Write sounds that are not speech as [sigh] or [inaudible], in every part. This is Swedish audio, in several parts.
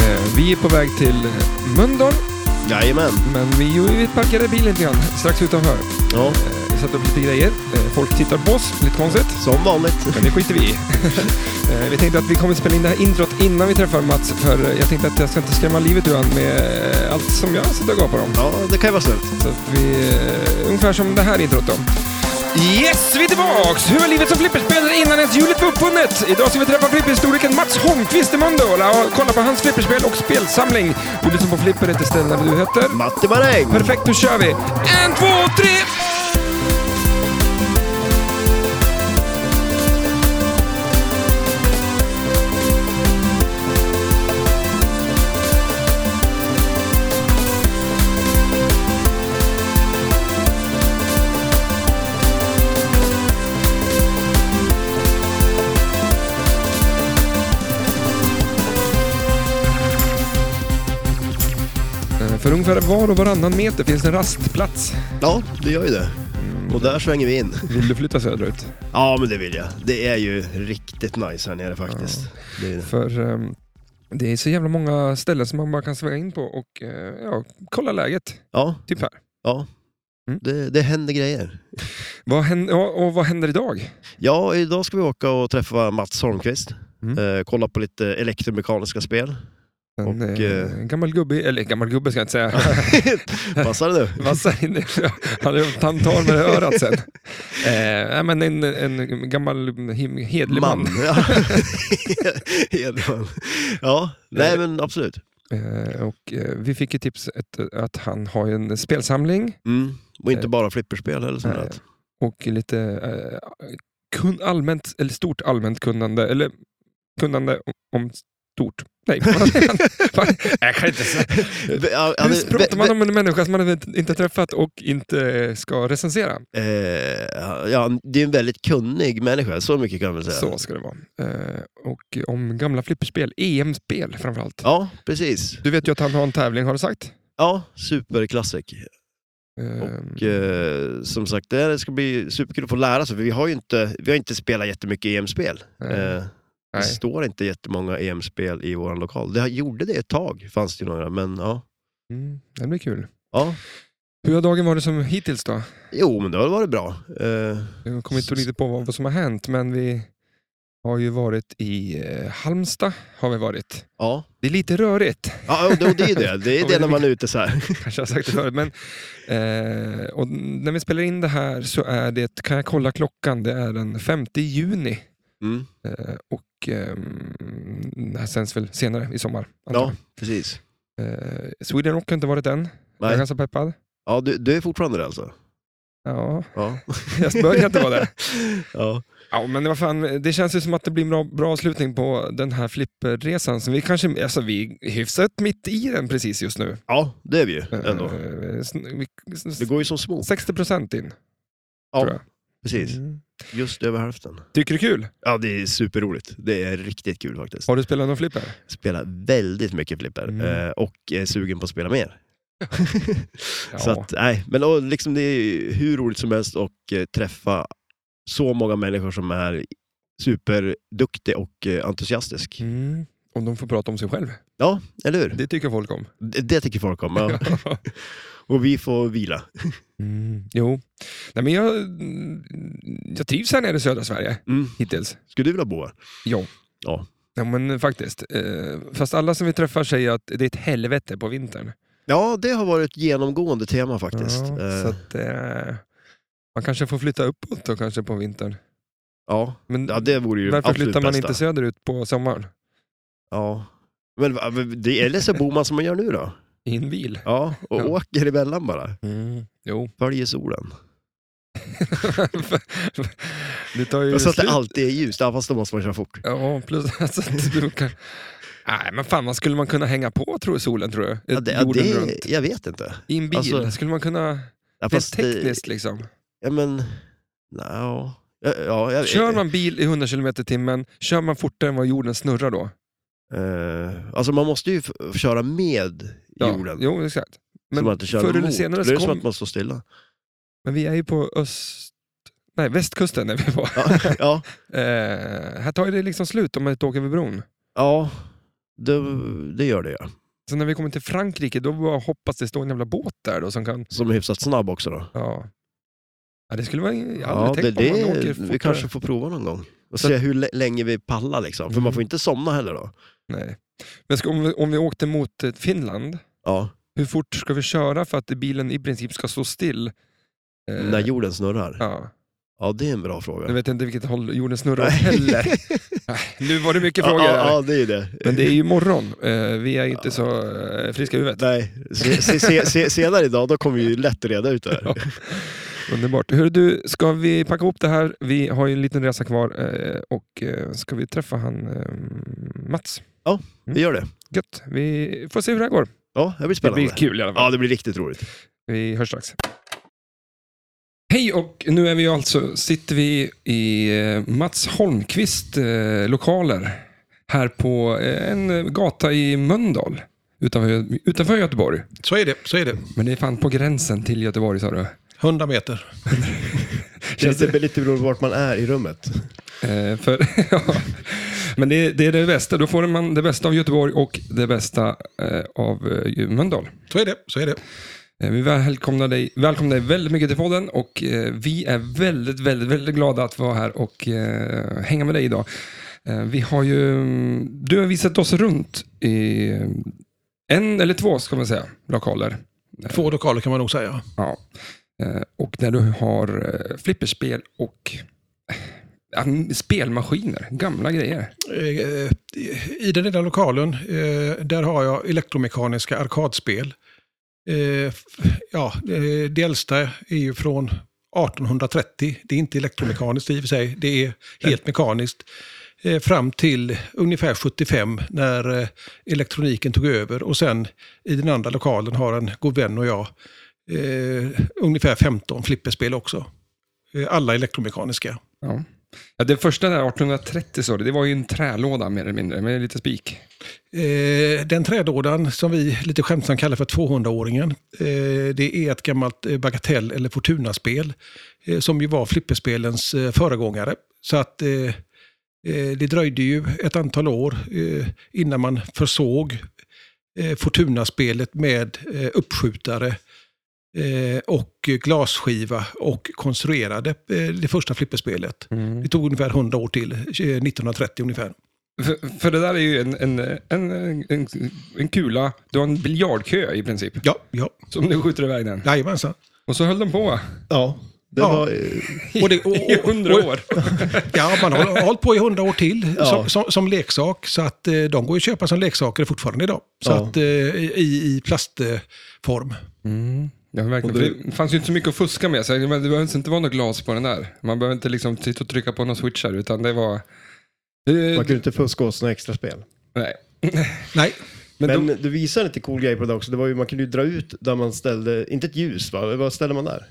Eh, Vi är på väg till Mölndal, Jajamän. men vi, parkerade bilen lite grann strax utanför. Ja, Eh, satte upp lite grejer. Eh, Folk tittar på oss, lite konstigt. som vanligt. Men det skiter vi i. [laughs] Vi tänkte att vi kommer spela in det här introt innan vi träffar Mats, för jag tänkte att jag ska inte skrämma livet ur honom med allt som jag sitter och gapar om. Ja, det kan ju vara snällt. Så att vi, ungefär som det här introt då. Yes, vi är tillbaks! Hur var livet som flipperspelare innan ens hjulet var uppfunnet? Idag ska vi träffa flipperhistorikern Mats Holmqvist i Mölndal och kolla på hans flipperspel och spelsamling. Du lyssnar på Flipper, heter stället där du heter. Matti Maräng! Perfekt, då kör vi! En, två, tre! För ungefär var och varannan meter finns en rastplats. Ja, det gör ju det. Och där svänger vi in. Vill du flytta söderut? Ja, men det vill jag. Det är ju riktigt nice här nere faktiskt. Det är det. För ehm, det är så jävla många ställen som man bara kan svänga in på och eh, ja, kolla läget. Ja, Typ här. ja. Mm. Det, det händer grejer. Vad händer, ja, och vad händer idag? Ja, idag ska vi åka och träffa Mats Holmqvist. Mm. Eh, kolla på lite elektromekaniska spel. En, Och, eh, eh, en gammal gubbe, eller gammal gubbe ska jag inte säga. [laughs] Passar? Vad säger ni? [laughs] Han tar med örat sen. Eh, nej, men en, en gammal hedlig man. Ja. [laughs] Hedman. Ja, nej men absolut. Eh, och, eh, vi fick ett tips att, att han har ju en spelsamling Mm. Och inte Eh, bara flipperspel eller sånt där. och lite eh, kun, allmänt, eller stort allmänt kunnande, eller kunnande om stort. Nej, [laughs] jag kan inte säga. [laughs] Hur pratar man om en människa som man inte träffat och inte ska recensera? Eh, ja, det är en väldigt kunnig människa, så mycket kan man säga. Så ska det vara. Eh, och om gamla flipperspel, EM-spel framförallt. Ja, precis. Du vet ju att han har en tävling, har du sagt? Ja, superklassik. Eh, Och eh, som sagt, det ska bli superkul att få lära sig, för vi har ju inte, vi har inte spelat jättemycket EM-spel. Nej, det står inte jättemånga EM-spel i vår lokal. Det gjorde det ett tag, fanns det några, men ja. Mm, det blir kul. ja. Hur har dagen varit som hittills då? Jo, men det har varit bra. Eh, Jag kommer inte riktigt på vad, som har hänt, men vi har ju varit i eh, Halmstad. har vi varit. ja, Det är lite rörigt, ja och det är det. Det är [laughs] det när man är ute så här. [laughs] kanske har sagt det förut. Men, eh, och när vi spelar in det här så är det, kan jag kolla klockan, det är den 5 juni. Mm. Eh, och ehm, det här sänds väl senare i sommar. Ja, precis. Eh, Sweden Rock har inte varit än. Jag är Nej. ganska peppad. Ja, du, du är fortfarande det alltså? Ja, Ja. [laughs] jag börjar inte vara det. [laughs] ja. Ja, men det, var fan, det känns ju som att det blir en bra, bra avslutning på den här flipperresan. Vi, kanske, alltså, vi är hyfsat mitt i den precis just nu. ja, det är vi ju ändå. Eh, sn- vi- Det går ju som små. 60 procent in. tror Ja, precis. Mm. Just över hälften. Tycker du det är kul? Ja, det är superroligt. Det är riktigt kul faktiskt. Har du spelat någon flipper? Spelar väldigt mycket flipper Mm. eh, och är sugen på att spela mer. [laughs] Ja. Så att, nej, men och liksom det är hur roligt som helst att eh, träffa så många människor som är superduktig och eh, entusiastisk. Mm. Om de får prata om sig själv. Ja, eller hur? Det, Det tycker folk om. det, tycker folk om. Ja. [laughs] och vi får vila. [laughs] Mm. Jo. Nej, men jag, jag trivs här nere i södra Sverige Mm. hittills. Skulle du vilja bo här? Ja. Ja. Ja, men faktiskt. Eh, fast alla som vi träffar säger att det är ett helvete på vintern. Ja, det har varit ett genomgående tema faktiskt. Ja, Eh, så att, eh, man kanske får flytta uppåt då kanske på vintern. ja. Men ja, det vore ju varför absolut flyttar man bästa. inte söderut på sommaren? Ja. Men eller så bor man som man gör nu då. I en bil? Ja, och [laughs] Ja. åker emellan bara. Mm. Jo. Följer solen. [laughs] det tar ju Så att det alltid är ljust, ja, fast då måste man köra fort. Ja, plus [laughs] alltså, du kan... Nej, men fan, vad skulle man kunna hänga på tror du, solen tror du? Ja, det, ja, det, runt. jag vet inte. I en bil? alltså- skulle man kunna... Ja, Rent fast det- tekniskt liksom. Ja, men... No. Ja, ja, jag, Kör man bil i 100 km i timmen, kör man fortare än vad jorden snurrar då? Eh, alltså man måste ju köra med Ja, jorden. Jo, exakt. Men man inte kör förr eller senare Det så är som kom- att man står stilla. Men vi är ju på öst... Nej, västkusten är vi på. Ja, [laughs] ja, [laughs] Eh, här tar det liksom slut om man inte åker över bron. ja det, det gör det ja. Så när vi kommer till Frankrike, då hoppas det står en jävla båt där då som kan... Som är hyfsat snabb också då. Ja, ja det skulle vara... Jag har Ja, aldrig det, tänkt man det, åker vi kanske får prova någon gång. Och Så- se hur lä- länge vi pallar liksom. För Mm. man får inte somna heller då. Nej. Men ska, om, vi, om vi åkte mot eh, Finland, Ja, hur fort ska vi köra för att bilen i princip ska stå still? Eh, när jorden snurrar. Ja. Ja, det är en bra jag fråga. vet inte vilket håll jorden snurrar åt heller. [laughs] Nu var det mycket frågor ja, ja, ja, det är det. Men det är ju morgon. Eh, vi är inte så eh, friska i huvudet. Nej, se, se, se, se, senare idag då kommer vi lätt reda ut det här. [laughs] Ja. Underbart. Hur du, ska vi packa ihop det här? Vi har ju en liten resa kvar eh, och ska vi träffa han Mats? Vi gör det. Gött. Vi får se hur det här går. Ja, det blir Det spännande. blir kul i alla fall. Ja, det blir riktigt roligt. Vi hörs strax. Hej och nu är vi alltså, sitter vi i eh, Mats Holmqvist eh, lokaler här på eh, en gata i Mölndal utanför, utanför Göteborg. Så är det. Så är det. Men det är fan på gränsen till Göteborg sa du. 100 meter. [laughs] Det är lite, lite beroende på vart man är i rummet. Eh, för, [laughs] ja. Men det, det är det bästa. Då får man det bästa av Göteborg och det bästa eh, av eh, Mölndal. Så är det. Så är det. Eh, Vi välkomnar dig, välkomnar dig väldigt mycket till podden och eh, vi är väldigt, väldigt, väldigt glada att vara här och eh, hänga med dig idag. Eh, vi har ju, mm, du har visat oss runt i eh, en eller två, ska man säga, lokaler. Två lokaler kan man nog säga. Ja. Eh, och där du har eh, flipperspel och eh, spelmaskiner, gamla grejer. Eh, I den lilla lokalen, eh, där har jag elektromekaniska arkadspel. Eh, Ja, eh, det äldsta är ju från 1830. Det är inte elektromekaniskt i och för sig, det är helt mekaniskt. Eh, Fram till ungefär 75 när eh, elektroniken tog över och sen i den andra lokalen har en god vän och jag eh, ungefär 15 flipperspel också. Eh, Alla elektromekaniska. Ja. Ja, det första där, 1830, så det, var ju en trälåda mer eller mindre, med lite spik. Eh, den trädådan som vi lite skämtsamt kallar för 200-åringen, eh, det är ett gammalt eh, Bagatell eller Fortunaspel. eh, som ju var flipperspelens eh, föregångare. Så att eh, eh, det dröjde ju ett antal år eh, innan man försåg eh, med eh, uppskjutare eh, och glasskiva och konstruerade eh, det första flipperspelet. Det tog ungefär 100 år till, eh, 1930 ungefär. För, för det där är ju en, en, en, en, en kula, du har en biljardkö i princip, Ja, ja, som du skjuter iväg den. jajamensan. Och så höll de på Ja, det Ja. var... eh, [laughs] Och det- och- i hundra och- år. [laughs] Ja, man har hållit på i hundra år till Ja. som, som, som leksak. Så att eh, de går att köpa som leksaker fortfarande idag. Så Ja. att, eh, i, i plastform. Mm. Ja, verkligen. Och det- Det fanns ju inte så mycket att fuska med, så det behöver inte vara något glas på den där. Man behöver inte liksom sitta och trycka på några switchar, utan det var... Det, Man kunde inte fuska oss några extra spel. nej. [laughs] Nej, Men, Men, då, du visade lite cool grej på det också. Det var ju, man kunde ju dra ut där man ställde, inte ett ljus va? Vad ställde man där?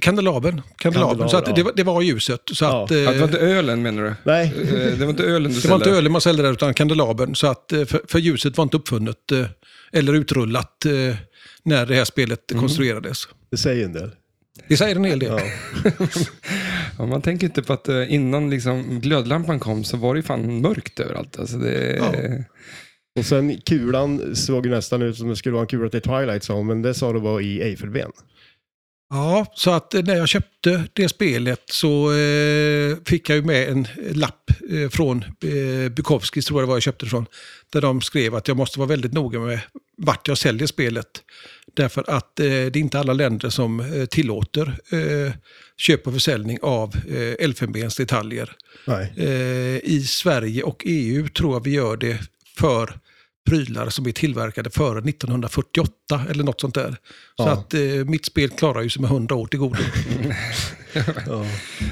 kandelabern. kandelabern. Kandelaber, Så att det, var, det var ljuset. Så Ja. att, eh, att det var inte ölen menar du? Nej. Eh, Det var inte ölen du [laughs] det var inte ölen man ställde där utan kandelabern. Så att, eh, för, för ljuset var inte uppfunnet eh, eller utrullat eh, när det här spelet Mm. konstruerades. Det säger en del. Det säger en hel del. Ja. [laughs] Ja, man tänker inte på att eh, innan liksom glödlampan kom så var det ju fan mörkt överallt. Alltså det, Ja. Och sen kulan såg ju nästan ut som det skulle vara en kula till Twilight Zone, men det sa du var i Eiffelben. Ja, så att eh, när jag köpte det spelet så eh, fick jag ju med en lapp eh, från eh, Bukowskis, tror jag det var jag köpte det från. Där de skrev att jag måste vara väldigt noga med vart jag säljer spelet. Därför att eh, det är inte alla länder som eh, tillåter eh, köp och försäljning av eh, elfenbensdetaljer. Eh, I Sverige och EU tror jag vi gör det för prylar som är tillverkade före 1948 eller något sånt där. Så Ja. att eh, mitt spel klarar ju sig med 100 år till godo. [laughs] Ja.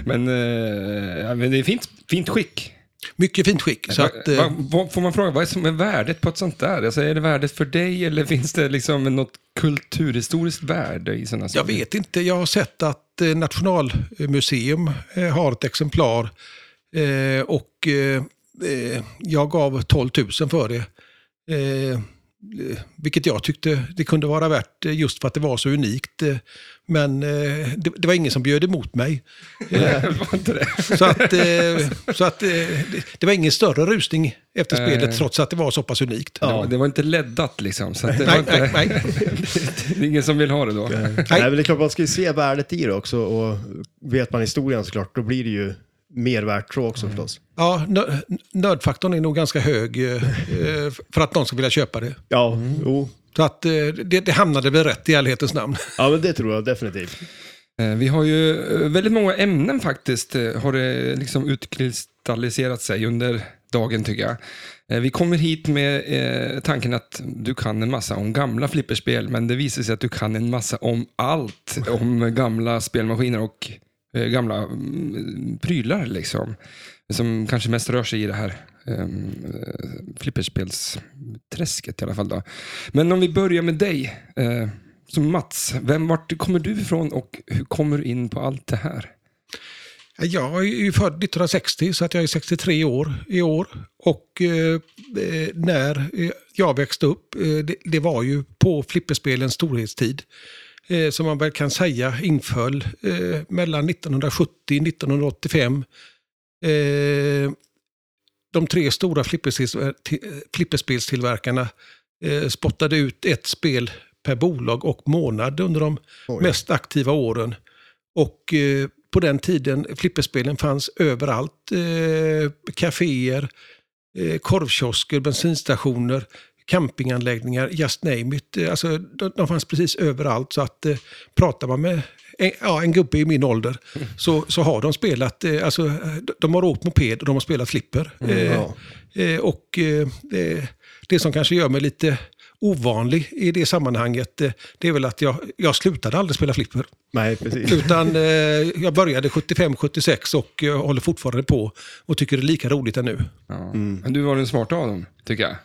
Men, eh, men det är fint, fint skick. Mycket fint skick. Så att, eh, Va- vad- får man fråga, vad är som är värdet på ett sånt där? Alltså, är det värdet för dig eller finns det liksom något kulturhistoriskt värde i sådana jag vet inte, jag har sett att eh, Nationalmuseum eh, har ett exemplar och jag gav 12 000 för det. Eh, vilket jag tyckte det kunde vara värt eh, just för att det var så unikt. eh, Men det, det var ingen som bjöd emot mig. [laughs] Så att, så att det, det var ingen större rusning efter Nej. spelet trots att det var så pass unikt. Det, var, det var inte leddat liksom. Så att det, var Nej, inte, nej, nej. [laughs] det är ingen som vill ha det då. Nej, men det är klart man ska ju se värdet i det också och vet man historien såklart, då blir det ju mer värt så också förstås. Ja, nö- nördfaktorn är nog ganska hög eh, eh, för att någon ska vilja köpa det. Ja, jo. Så att eh, det, det hamnade väl rätt i ärlighetens namn. [laughs] Ja, men det tror jag definitivt. Vi har ju väldigt många ämnen faktiskt, har det liksom utkristalliserat sig under dagen tycker jag. Vi kommer hit med tanken att du kan en massa om gamla flipperspel, men det visar sig att du kan en massa om allt. Om gamla spelmaskiner och eh, gamla mm, prylar liksom. Som kanske mest rör sig i det här ehm, eh, flipperspelsträsket i alla fall. Då. Men om vi börjar med dig. Eh, som Mats, vem, vart kommer du ifrån och hur kommer du in på allt det här? Jag är ju född 1960 så att jag är 63 år i år. Och eh, eh när eh, jag växte upp, eh, det, det var ju på flipperspelens storhetstid. Eh, som man väl kan säga inföll eh, mellan 1970 och 1985. Eh, de tre stora flipperspels- till- flipperspelstillverkarna eh, spottade ut ett spel per bolag och månad under de Oj. mest aktiva åren. Och eh, på den tiden, flipperspelen fanns överallt. Eh, kaféer, eh, korvkiosker, bensinstationer, campinganläggningar, just name it. Alltså, de, de fanns precis överallt. Så att eh, pratar man med en, ja, en gubbe i min ålder så, så har de spelat, eh, alltså, eh, de har åkt moped och de har spelat flipper. Eh, Ja. Eh, och eh, det, det som kanske gör mig lite ovanlig i det sammanhanget, det är väl att jag, jag slutade aldrig spela flipper. Nej, precis. Utan eh, jag började 75-76 och eh, håller fortfarande på och tycker det är lika roligt ännu. Ja. Men du var den smarta av dem, tycker jag.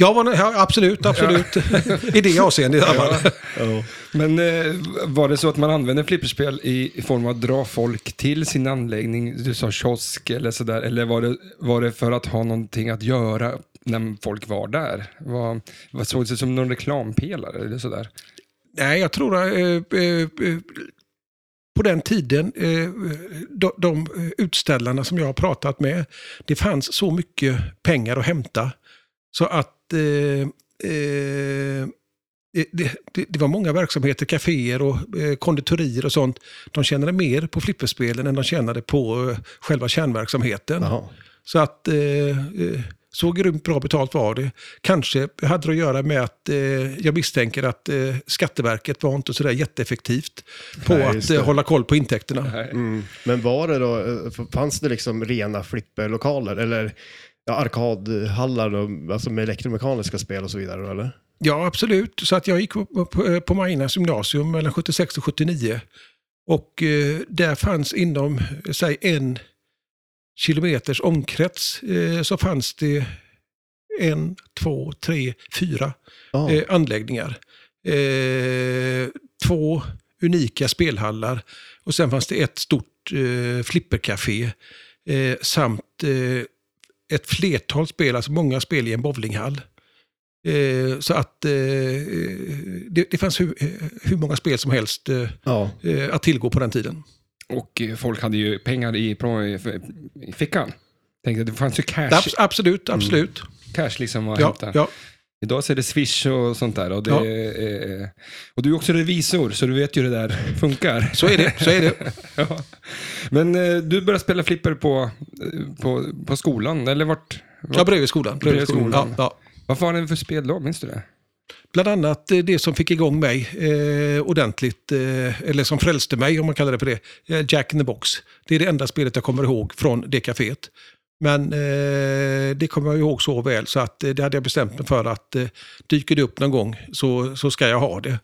Jag var, ja, absolut, absolut. [laughs] I det avseendet i alla fall. Ja. Men eh, var det så att man använde flipperspel i, form av att dra folk till sin anläggning? Du sa kiosk eller sådär. Eller var det, var det för att ha någonting att göra när folk var där? Vad, vad såg det som någon reklampelare eller sådär? Nej, jag tror att eh, eh, eh, på den tiden, eh, de, de utställarna som jag har pratat med, det fanns så mycket pengar att hämta. Så att det, det, det var många verksamheter, kaféer och eh, konditorier och sånt. De tjänade mer på flipperspelen än de tjänade på eh, själva kärnverksamheten. Jaha. Så att eh, eh, så grymt bra betalt var det. Kanske hade det att göra med att eh, jag misstänker att eh, Skatteverket var inte sådär jätteeffektivt på Nej, att eh, hålla koll på intäkterna. Mm. Men var det då, eh, fanns det liksom rena flipperlokaler eller ja, arkadhallar då, alltså med elektromekaniska spel och så vidare då, eller? Ja, absolut. Så att jag gick på, på, på Majornas gymnasium mellan 76 och 79. Och eh, där fanns inom, eh, säg en kilometers omkrets, eh, så fanns det en, två, tre, fyra Ja. eh, anläggningar. Eh, två unika spelhallar och sen fanns det ett stort eh, flippercafé eh, samt eh, ett flertal spel, alltså många spel i en bowlinghall. Eh, så att eh, det, det fanns hur, hur många spel som helst eh, ja. eh, att tillgå på den tiden. Och eh, folk hade ju pengar i, i, fickan. Tänkte, det fanns ju cash, Abs- absolut, absolut. cash liksom att Ja, hämta. ja. Idag så är det Swish och sånt där. Och, det, Ja. eh, och du är också revisor, så du vet ju hur det där funkar. Så är det. Så är det. [laughs] Ja. Men eh, du började spela flipper på, eh, på, på skolan, eller vart? vart Ja, bredvid skolan. Bredvid skolan. Ja, ja. Vad var det för spel då? Minns du det? Bland annat eh, det som fick igång mig eh, ordentligt, eh, eller som frälste mig om man kallar det för det, eh, Jack in the box. Det är det enda spelet jag kommer ihåg från det kaféet. Men eh, det kommer jag ihåg så väl så att eh, det hade jag bestämt mig för att eh, dyker det upp någon gång så, så ska jag ha det.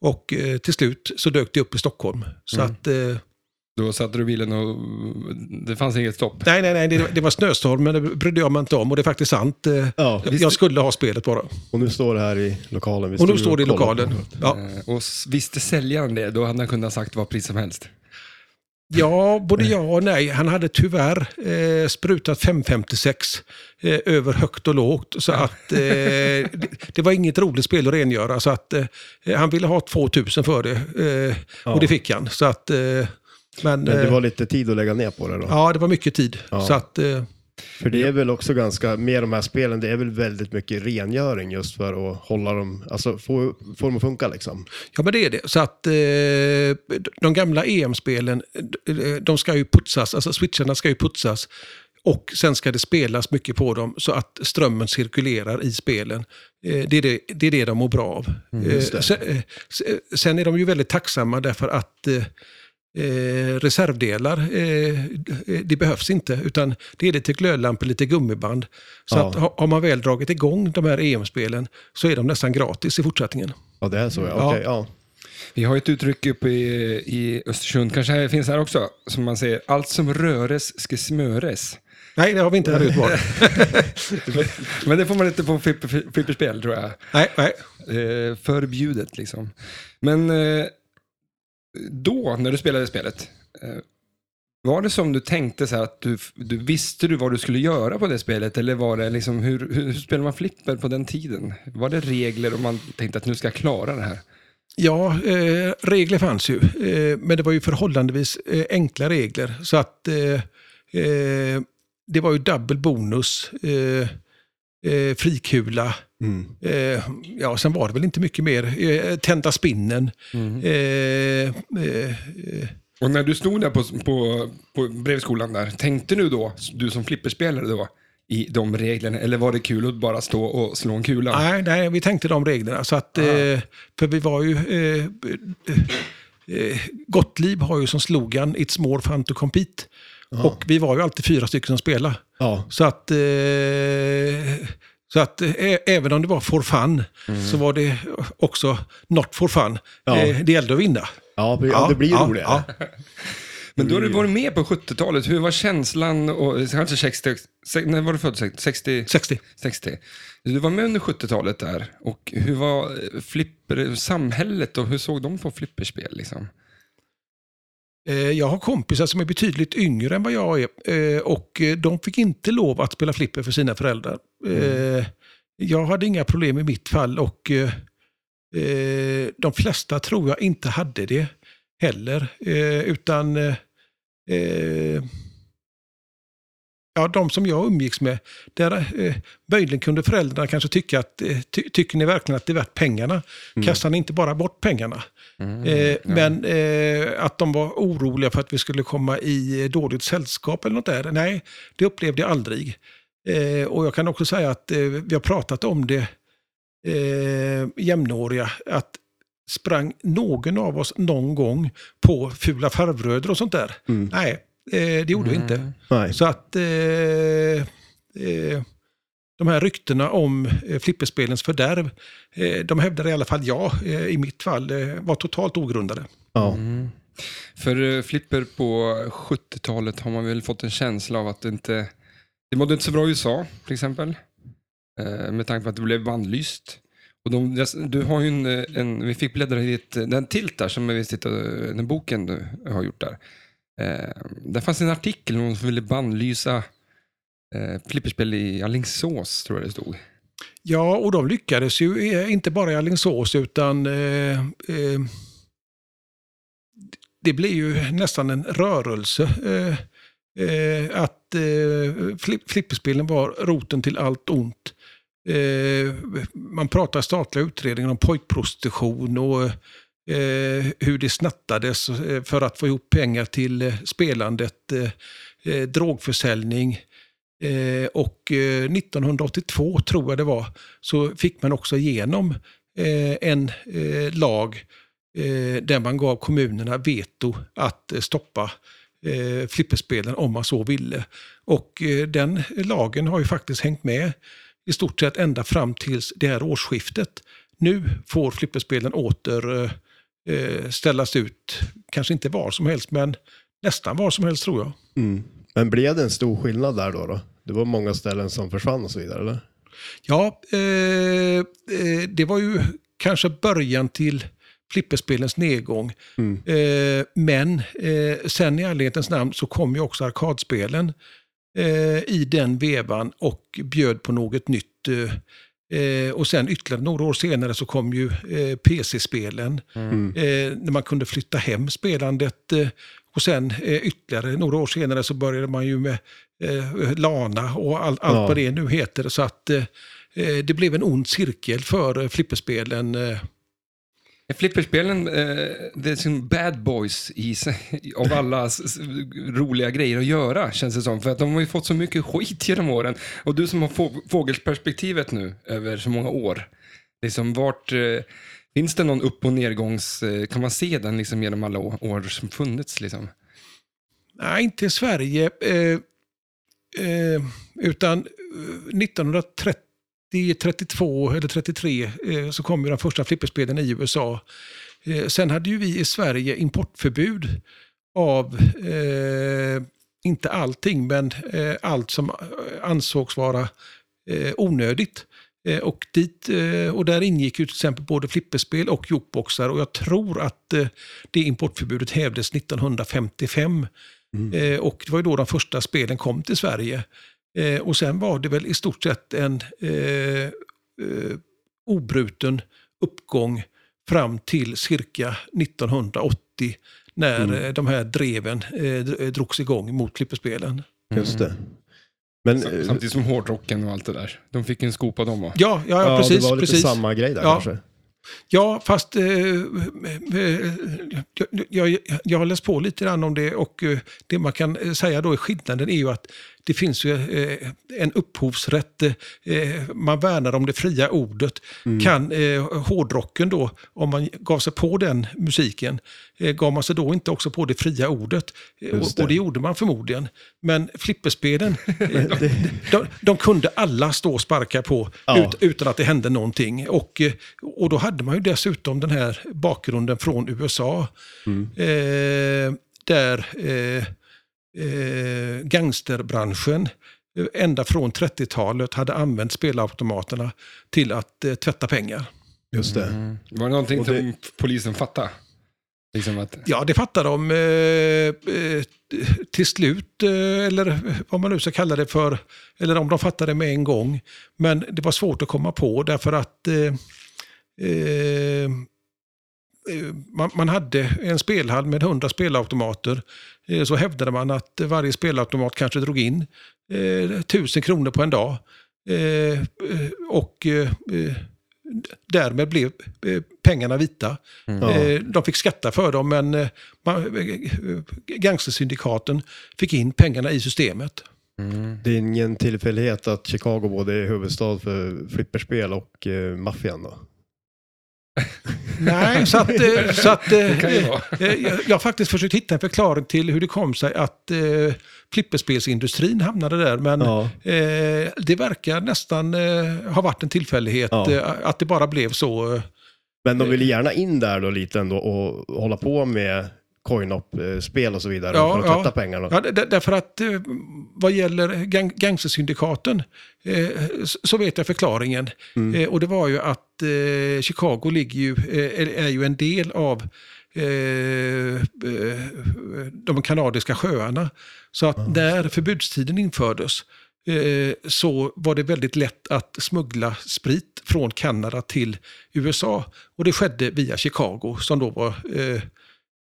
Och eh, till slut så dök det upp i Stockholm. Så Mm. att, eh, Då satte du bilen och det fanns inget stopp. nej, nej, nej, det, det var snöstorm men det brydde jag mig inte om och det är faktiskt sant. Eh, ja. jag, jag skulle ha spelet bara. Och nu står det här i lokalen. Och nu står det i lokalen. Ja. Och visste säljaren det, då hade han kunnat ha sagt vad pris som helst. Ja, både ja och nej. Han hade tyvärr eh, sprutat 556 eh, över högt och lågt. Så att eh, det, det var inget roligt spel att rengöra. Så att eh, han ville ha 2000 för det. Eh, Ja. Och det fick han. Så att, eh, men, Men det var lite tid att lägga ner på det då. Ja, det var mycket tid. Ja. Så att, För det är väl också ganska, med de här spelen, det är väl väldigt mycket rengöring just för att hålla dem, alltså få, få dem att funka liksom. ja, men det är det. Så att eh, de gamla EM-spelen, eh, de ska ju putsas. Alltså switcharna ska ju putsas. Och sen ska det spelas mycket på dem så att strömmen cirkulerar i spelen. Eh, Det är det, det är det de mår bra av. Eh, just det. Sen, eh, sen är de ju väldigt tacksamma därför att eh, reservdelar, eh, det behövs inte. Utan det är lite glödlampor, lite gummiband. Så Ja. att ha- har man väl dragit igång de här EM-spelen så är de nästan gratis i fortsättningen. Ja, det är så ja. Ja. Okej, ja. Vi har ett uttryck uppe i, i Östersund, kanske här finns här också, som man säger, allt som röres ska smöres. Nej, det har vi inte här ute. [laughs] Men det får man inte på flipper- flipperspel tror jag. nej, nej. Eh, förbjudet liksom. Men eh, då, när du spelade spelet, eh, var det som du tänkte så här att du, du visste du vad du skulle göra på det spelet? Eller var det liksom, hur, hur, spelar man flipper på den tiden? Var det regler och man tänkte att nu ska jag klara det här? Ja, eh, regler fanns ju. Eh, men det var ju förhållandevis eh, enkla regler. Så att eh, eh, det var ju double bonus, eh, eh, frikula. Mm. Eh, ja, sen var det väl inte mycket mer. Eh, tända spinnen. Eh, eh, eh, Och när du stod där på, på, på brevskolan där, tänkte du då, du som flipperspelare då, i de reglerna? Eller var det kul att bara stå och slå en kula? nej, nej, vi tänkte de reglerna. Så att, för vi var ju... Eh, Gottlieb har ju som slogan It's more fun to compete. Och vi var ju alltid fyra stycken som spelade. Ja, Så att, eh, så att eh, även om det var for fun så var det också not for fun. Ja. Eh, det gällde att vinna. ja, ja det blir ja, roligare. ja. [laughs] Men då har du varit med på 70-talet. Hur var känslan? Och, kanske 60, se- när var du född? 60? 60. 60. Du var med under 70-talet där. Och hur var eh, flipper, samhället och hur såg de på flipperspel? Liksom? Eh, Jag har kompisar som är betydligt yngre än vad jag är eh, och eh, de fick inte lov att spela flipper för sina föräldrar. Eh, Jag hade inga problem i mitt fall och de flesta tror jag inte hade det heller. Utan ja, de som jag umgicks med, där eh, möjligen kunde föräldrarna kanske tycka att ty, tycker ni verkligen att det är värt pengarna? Kastar ni inte bara bort pengarna? Eh, Men eh, att de var oroliga för att vi skulle komma i dåligt sällskap eller något där, nej, det upplevde jag aldrig. Eh, och jag kan också säga att eh, vi har pratat om det eh, jämnåriga, att sprang någon av oss någon gång på fula farbröder och sånt där? Mm. Nej, eh, det gjorde vi inte. Nej. Så att de här ryktena om eh, flipperspelens fördärv, eh, de hävdar i alla fall jag, eh, i mitt fall, var totalt ogrundade. Ja. Mm. För flipper på 70-talet har man väl fått en känsla av att det inte... Det mådde inte så bra i USA, till exempel. Med tanke på att det blev bannlyst. Och de, du har ju en, en... Vi fick bläddra i ett, den tilt där, som vi sitter, den boken du har gjort där. Eh, där fanns en artikel om som ville bannlysa eh, flipperspel i Alingsås, tror jag det stod. Ja, och de lyckades ju eh, inte bara i Alingsås utan eh, eh, det blev ju nästan en rörelse. Eh, eh, att eh, flipp, flipperspelen var roten till allt ont. Eh, man pratar i statliga utredningar om pojkprostitution och eh, hur det snattades eh, för att få ihop pengar till eh, spelandet, eh, eh, drogförsäljning. Eh, och eh, 1982 tror jag det var, så fick man också igenom eh, en eh, lag där man gav kommunerna veto att stoppa eh, flipperspelen om man så ville. Och den lagen har ju faktiskt hängt med i stort sett ända fram tills det här årsskiftet. Nu får flipperspelen åter eh, ställas ut, kanske inte var som helst, men nästan var som helst tror jag. Mm. Men blev det en stor skillnad där då? då? Det var många ställen som försvann och så vidare, eller? Ja, eh, eh, det var ju kanske början till flipperspelens nedgång. Mm. Eh, men eh, sen i ärlighetens namn så kom ju också arkadspelen eh, i den vevan och bjöd på något nytt. Eh, och sen ytterligare några år senare så kom ju PC-spelen. Mm. När man kunde flytta hem spelandet. Och sen ytterligare några år senare så började man ju med eh, Lana och all, allt Ja. vad det nu heter. Så att eh, eh, det blev en ond cirkel för eh, flipperspelen. Eh, Flipperspelen, eh, det är som bad boys i sig, av alla roliga grejer att göra, känns det som. För att de har ju fått så mycket skit genom åren. Och du som har få, fågelsperspektivet nu över så många år. Liksom vart, eh, finns det någon upp och nedgångs, eh, kan man se den liksom genom alla år, år som funnits liksom? Nej, inte i Sverige. Eh, utan eh, 1930, 32 eller 33 eh, så kom ju de första flipperspelen i USA. Eh, sen hade ju vi i Sverige importförbud av, eh, inte allting, men eh, allt som eh, ansågs vara eh, onödigt. Eh, och, dit, eh, och där ingick ju till exempel både flipperspel och jukeboxar och jag tror att eh, det importförbudet hävdes 1955. Mm. Eh, och det var ju då de första spelen kom till Sverige. Eh, och sen var det väl i stort sett en eh, eh, obruten uppgång fram till cirka 1980 när Mm. eh, de här dreven eh, dr- drogs igång mot flipperspelen. Just det. Men, eh, Samtidigt som hårdrocken och allt det där. De fick en skopa de också. Ja, ja, ja, ja, precis. det var lite precis. samma grej där Ja. kanske. Ja, fast eh, eh, eh, jag, jag, jag har läst på lite grann om det och eh, det man kan säga då är skillnaden är ju att det finns ju eh, en upphovsrätt. Eh, man värnar om det fria ordet. Mm. Kan eh, hårdrocken då, om man gav sig på den musiken, eh, gav man sig då inte också på det fria ordet? Eh, Just och, det. och det gjorde man förmodligen. Men flipperspelen, [laughs] eh, de, de kunde alla stå och sparka på Ja. ut, utan att det hände någonting. Och, eh, och då hade man ju dessutom den här bakgrunden från USA. Mm. Eh, där eh, gangsterbranschen eh, ända från 30-talet hade använt spelautomaterna till att eh, tvätta pengar. Just det. Mm. Var det någonting det- som polisen fattade? Liksom att, Ja, det fattar de eh, eh, till slut, eh, eller vad man nu ska kalla det för. Eller om de fattade det med en gång. Men det var svårt att komma på därför att eh, eh, eh, man, man hade en spelhall med 100 spelautomater. Eh, så hävdade man att varje spelautomat kanske drog in eh, 1000 kronor på en dag. Eh, och därmed blev pengarna vita. mm. De fick skatta för dem, men gangstersyndikaten fick in pengarna i systemet. Mm. Det är ingen tillfällighet att Chicago både är huvudstad för flipperspel och eh, maffian? [laughs] Nej, så att... eh, Så att Det kan ju vara. eh, jag, jag har faktiskt försökt hitta en förklaring till hur det kom sig att eh, flipperspelsindustrin hamnade där, men Ja. eh, det verkar nästan eh, ha varit en tillfällighet Ja. eh, att det bara blev så. eh. Men de ville gärna in där då lite ändå och hålla på med coin-op-spel och så vidare Ja, för att ja. tvätta pengarna. Ja, därför att eh, vad gäller gang gangstersyndikaten eh, så vet jag förklaringen. Mm. Eh, och det var ju att eh, Chicago ligger ju, eh, är, ju en del av eh, eh, de kanadiska sjöarna. Så att när förbudstiden infördes eh, så var det väldigt lätt att smuggla sprit från Kanada till USA. Och det skedde via Chicago som då var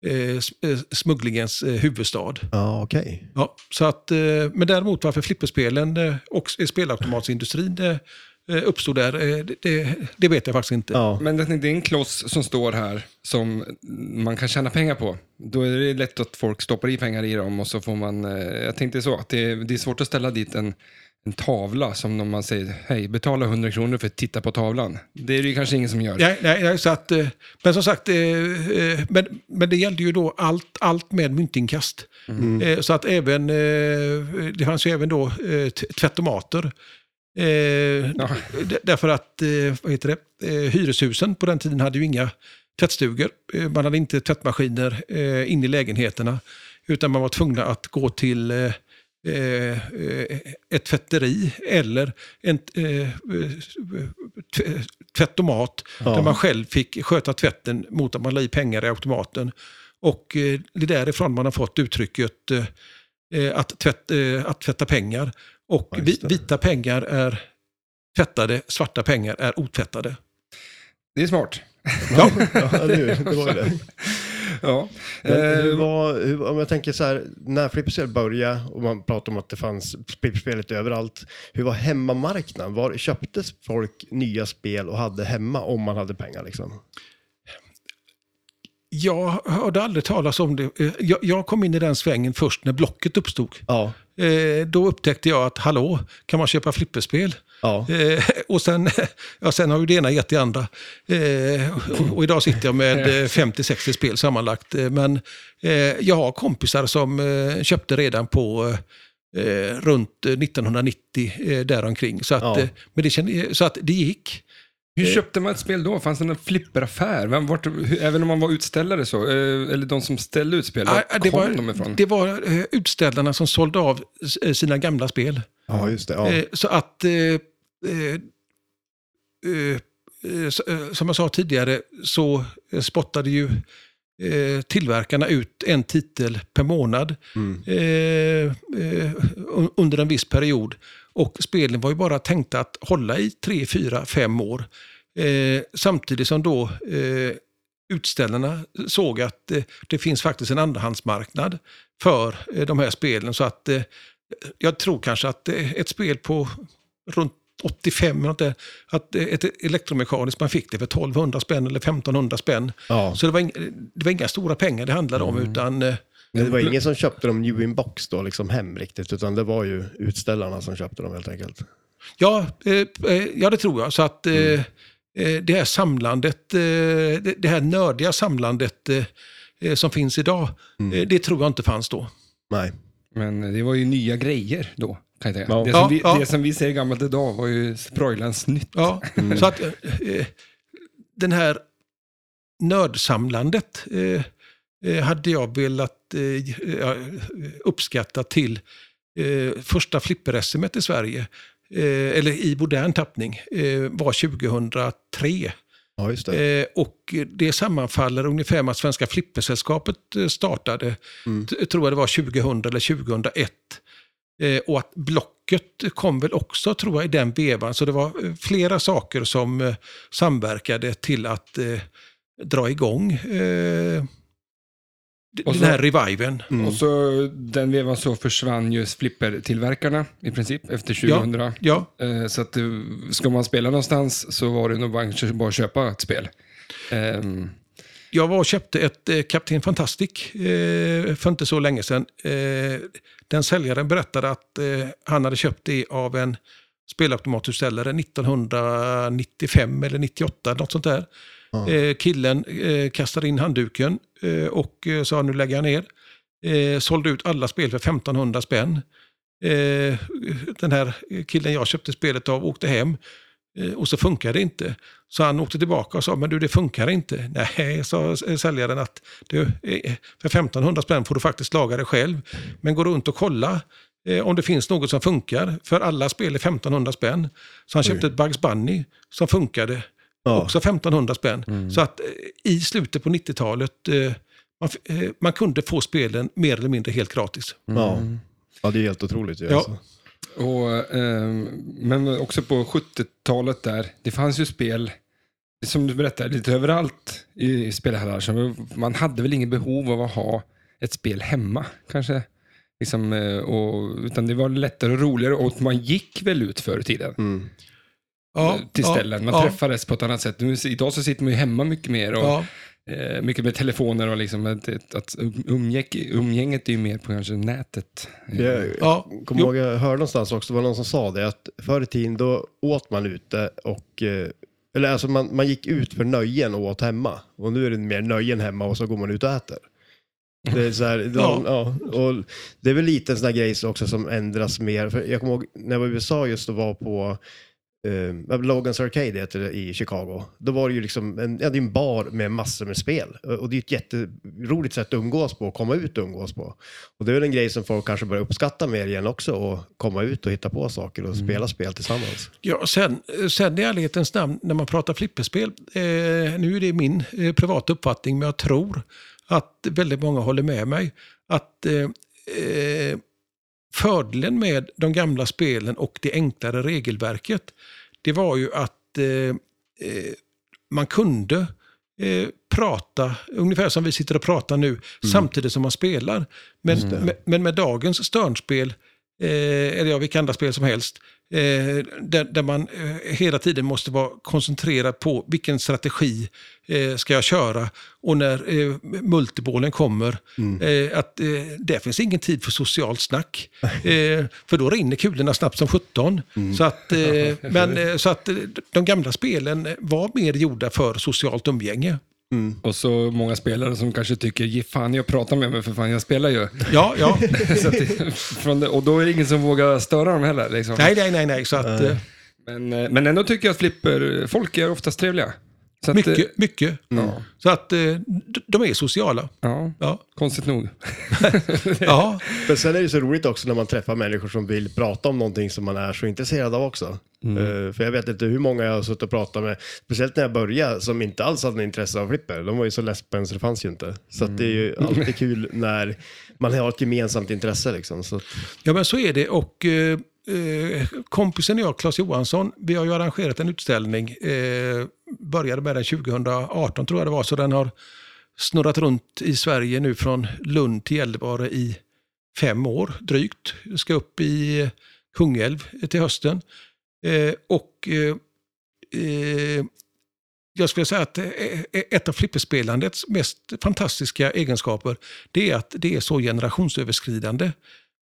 eh, eh, smugglingens eh, huvudstad. Ja, okej. Ja, så att, eh, men däremot varför flipperspelen eh, och spelautomatsindustrin uppstod där, det- det, vet jag faktiskt inte. Ja. Men det är en kloss som står här som man kan tjäna pengar på. Då är det lätt att folk stoppar i pengar i dem och så får man, jag tänkte så, att det, det är svårt att ställa dit en, en tavla som om man säger, hej, betala 100 kronor för att titta på tavlan. Det är det ju kanske ingen som gör. Nej, nej, så att, eh, men som sagt, eh, eh, men, men det gällde ju då allt, allt med myntinkast. Mm. Så att även, det fanns ju även då tvättomater. Ja. Därför att vad heter det? Hyreshusen på den tiden hade ju inga tvättstugor. Man hade inte tvättmaskiner inne i lägenheterna. Utan man var tvungna att gå till eh, eh, ett tvätteri eller en eh, t- tvättomat Ja. där man själv fick sköta tvätten mot att man la i pengar i automaten. Och eh, det är därifrån man har fått uttrycket eh, att, tvätt, eh, att tvätta pengar. Och Ja, vita pengar är tvättade, svarta pengar är otvättade. Det är smart. Ja, [laughs] Ja? Det var det. Ja. Men hur Eh, var, hur, om jag tänker så här, när flipperspel började och man pratade om att det fanns flipperspelet överallt. Hur var hemmamarknaden? Var, köptes folk nya spel och hade hemma om man hade pengar liksom? Jag hörde aldrig talas om det. Eh, Jag, jag kom in i den svängen först när Blocket uppstod. Ja, Eh, då upptäckte jag att hallå, kan man köpa flipperspel? ja. Eh, och sen, [laughs] ja, sen har ju det ena gett det andra. Eh, och, och idag sitter jag med [laughs] eh, 50-60 spel sammanlagt. Eh, Men eh, jag har kompisar som eh, köpte redan på eh, runt eh, 1990 eh, däromkring. Så att, eh, men det, så att det gick. Hur köpte man ett spel då? Fanns det någon flipperaffär? Vem, vart, hur, även om man var utställare så? Eh, eller de som ställde ut spel? Var Ah, det, kom de var, ifrån? det var eh, utställarna som sålde av eh, sina gamla spel. Ja, just det. Ja. Eh, Så att, eh, eh, eh, eh, eh, som jag sa tidigare, så eh, spottade ju eh, tillverkarna ut en titel per månad Mm. eh, eh, un- under en viss period. Och spelen var ju bara tänkta att hålla i tre, fyra, fem år. Eh, samtidigt som då eh, utställarna såg att eh, det finns faktiskt en andrahandsmarknad för eh, de här spelen. Så att eh, jag tror kanske att eh, ett spel på runt 85, eller något där, att eh, ett elektromekaniskt, man fick det för 1200 spänn eller 1500 spänn. ja. Så det var, ing- det var inga stora pengar det handlade om, utan eh, Men det var ingen som köpte dem new in box då, liksom hem riktigt, utan det var ju utställarna som köpte dem helt enkelt. Ja, eh, eh, ja det tror jag. Så att eh, Mm. eh, det här samlandet, eh, det, här nördiga samlandet eh, som finns idag, Mm. eh, det tror jag inte fanns då. Nej. Men det var ju nya grejer då, kan jag säga. Ja. Det, som vi, ja. det som vi säger gammalt idag var ju sprojlans nytt. Ja, Så att den här nördsamlandet hade jag velat eh, ja, uppskatta till eh, första flipper-SM i Sverige, eh, eller i modern tappning, eh, var 2003. Ja, det. Eh, och det sammanfaller ungefär med att Svenska Flippersällskapet eh, startade, Mm. tror jag det var 2000 eller 2001. Eh, och att Blocket kom väl också, tror jag, i den vevan. Så det var eh, flera saker som eh, samverkade till att eh, dra igång eh, Och den så- här reviven. Mm. Och så den vevan så försvann ju flippertillverkarna i princip efter 2000. Ja, Eh, Så att eh, ska man spela någonstans så var det nog bara att köpa ett spel. Ehm, Jag var och köpte ett eh, Kapten Fantastic eh, för inte så länge sedan. Eh, den säljaren berättade att eh, han hade köpt det av en spelautomatutställare 1995 eller 98, något sånt där. Eh, killen eh, kastade in handduken eh, och sa nu lägger jag ner. Eh, sålde ut alla spel för 1500 spänn. Den här killen jag köpte spelet av åkte hem och så funkar det inte. Så han åkte tillbaka och sa, men du det funkar inte. Nej, sa säljaren att du, för 1500 spänn får du faktiskt laga det själv. Men gå runt och kolla om det finns något som funkar. För alla spel är 1500 spänn. Så han köpte ett Bugs Bunny som funkade. Ja. Också 1500 spänn. Så att eh, i slutet på 90-talet, eh, man, eh, man kunde få spelen mer eller mindre helt gratis. Ja. ja, det är helt otroligt. Ja. Alltså. och, ehm, men också på 70-talet där, det fanns ju spel, som du berättade, lite överallt i spelhallar. Så man hade väl inget behov av att ha ett spel hemma, kanske. Liksom, och, utan det var lättare och roligare och man gick väl ut förr i tiden. Mm. Ja, till ställen. Man ja, träffades på ett annat sätt. Nu, idag så sitter man ju hemma mycket mer och Ja, eh, mycket med telefoner och liksom att, att umgäng, umgänget är ju mer på kanske nätet. Jag ja, kommer ihåg, jag hörde någonstans också, det var någon som sa det, att förr i tiden då åt man ute och eh, eller alltså man, man gick ut för nöjen och åt hemma. Och nu är det mer nöjen hemma och så går man ut och äter. Det är, så här, de, Ja. ja. och det är väl lite en sån där grej så också som ändras mer. För jag kommer ihåg när jag var i USA just och var på eh, Logans Arcade heter det i Chicago. Då var det ju liksom en, ja, det är en bar med massor med spel. Och det är ett jätteroligt sätt att umgås på, komma ut och umgås på. Och det är väl en grej som folk kanske börjar uppskatta mer igen också, och komma ut och hitta på saker och spela spel tillsammans. Ja, sen, sen i ärlighetens namn, när man pratar flipperspel, eh, nu är det min eh, privata uppfattning, men jag tror att väldigt många håller med mig, att eh, eh, fördelen med de gamla spelen och det enklare regelverket, det var ju att eh, eh, man kunde eh, prata, ungefär som vi sitter och pratar nu, samtidigt som man spelar. Men, det. men, men med dagens störnspel, eh, eller ja, vilka andra spel som helst, eh, där, där man eh, hela tiden måste vara koncentrerad på vilken strategi eh, ska jag köra. Och när eh, multibollen kommer, eh, att eh, där finns ingen tid för socialt snack. Eh, för då rinner kulorna snabbt som 17. Så, att, eh, [laughs] men, så att de gamla spelen var mer gjorda för socialt umgänge. Och så många spelare som kanske tycker, ge fan jag pratar med mig för fan, jag spelar ju. [laughs] Ja, ja. [laughs] det, och då är det ingen som vågar störa dem heller. Liksom. nej, nej, nej, nej. Så att, eh, Men, eh, men ändå tycker jag att flipper, folk är oftast trevliga. Så att, eh, mycket, mycket. Ja. Så att eh, de är sociala. Ja, Ja. konstigt nog. [laughs] ja. Men sen är det så roligt också när man träffar människor som vill prata om någonting som man är så intresserad av också. Eh, för jag vet inte hur många jag har suttit och pratat med, speciellt när jag började, som inte alls hade intresse av flipper. De var ju så lesben så det fanns ju inte. Så att det är ju alltid kul när man har ett gemensamt intresse liksom. Så att, Ja, men så är det. Och eh, eh, kompisen och jag, Claes Johansson, vi har ju arrangerat en utställning. Eh, började med den 2018 tror jag det var, så den har snurrat runt i Sverige nu från Lund till Gällivare i fem år drygt. Ska upp i Kungälv till hösten. Eh, och eh, eh, jag skulle säga att eh, ett av flipperspelandets mest fantastiska egenskaper det är att det är så generationsöverskridande.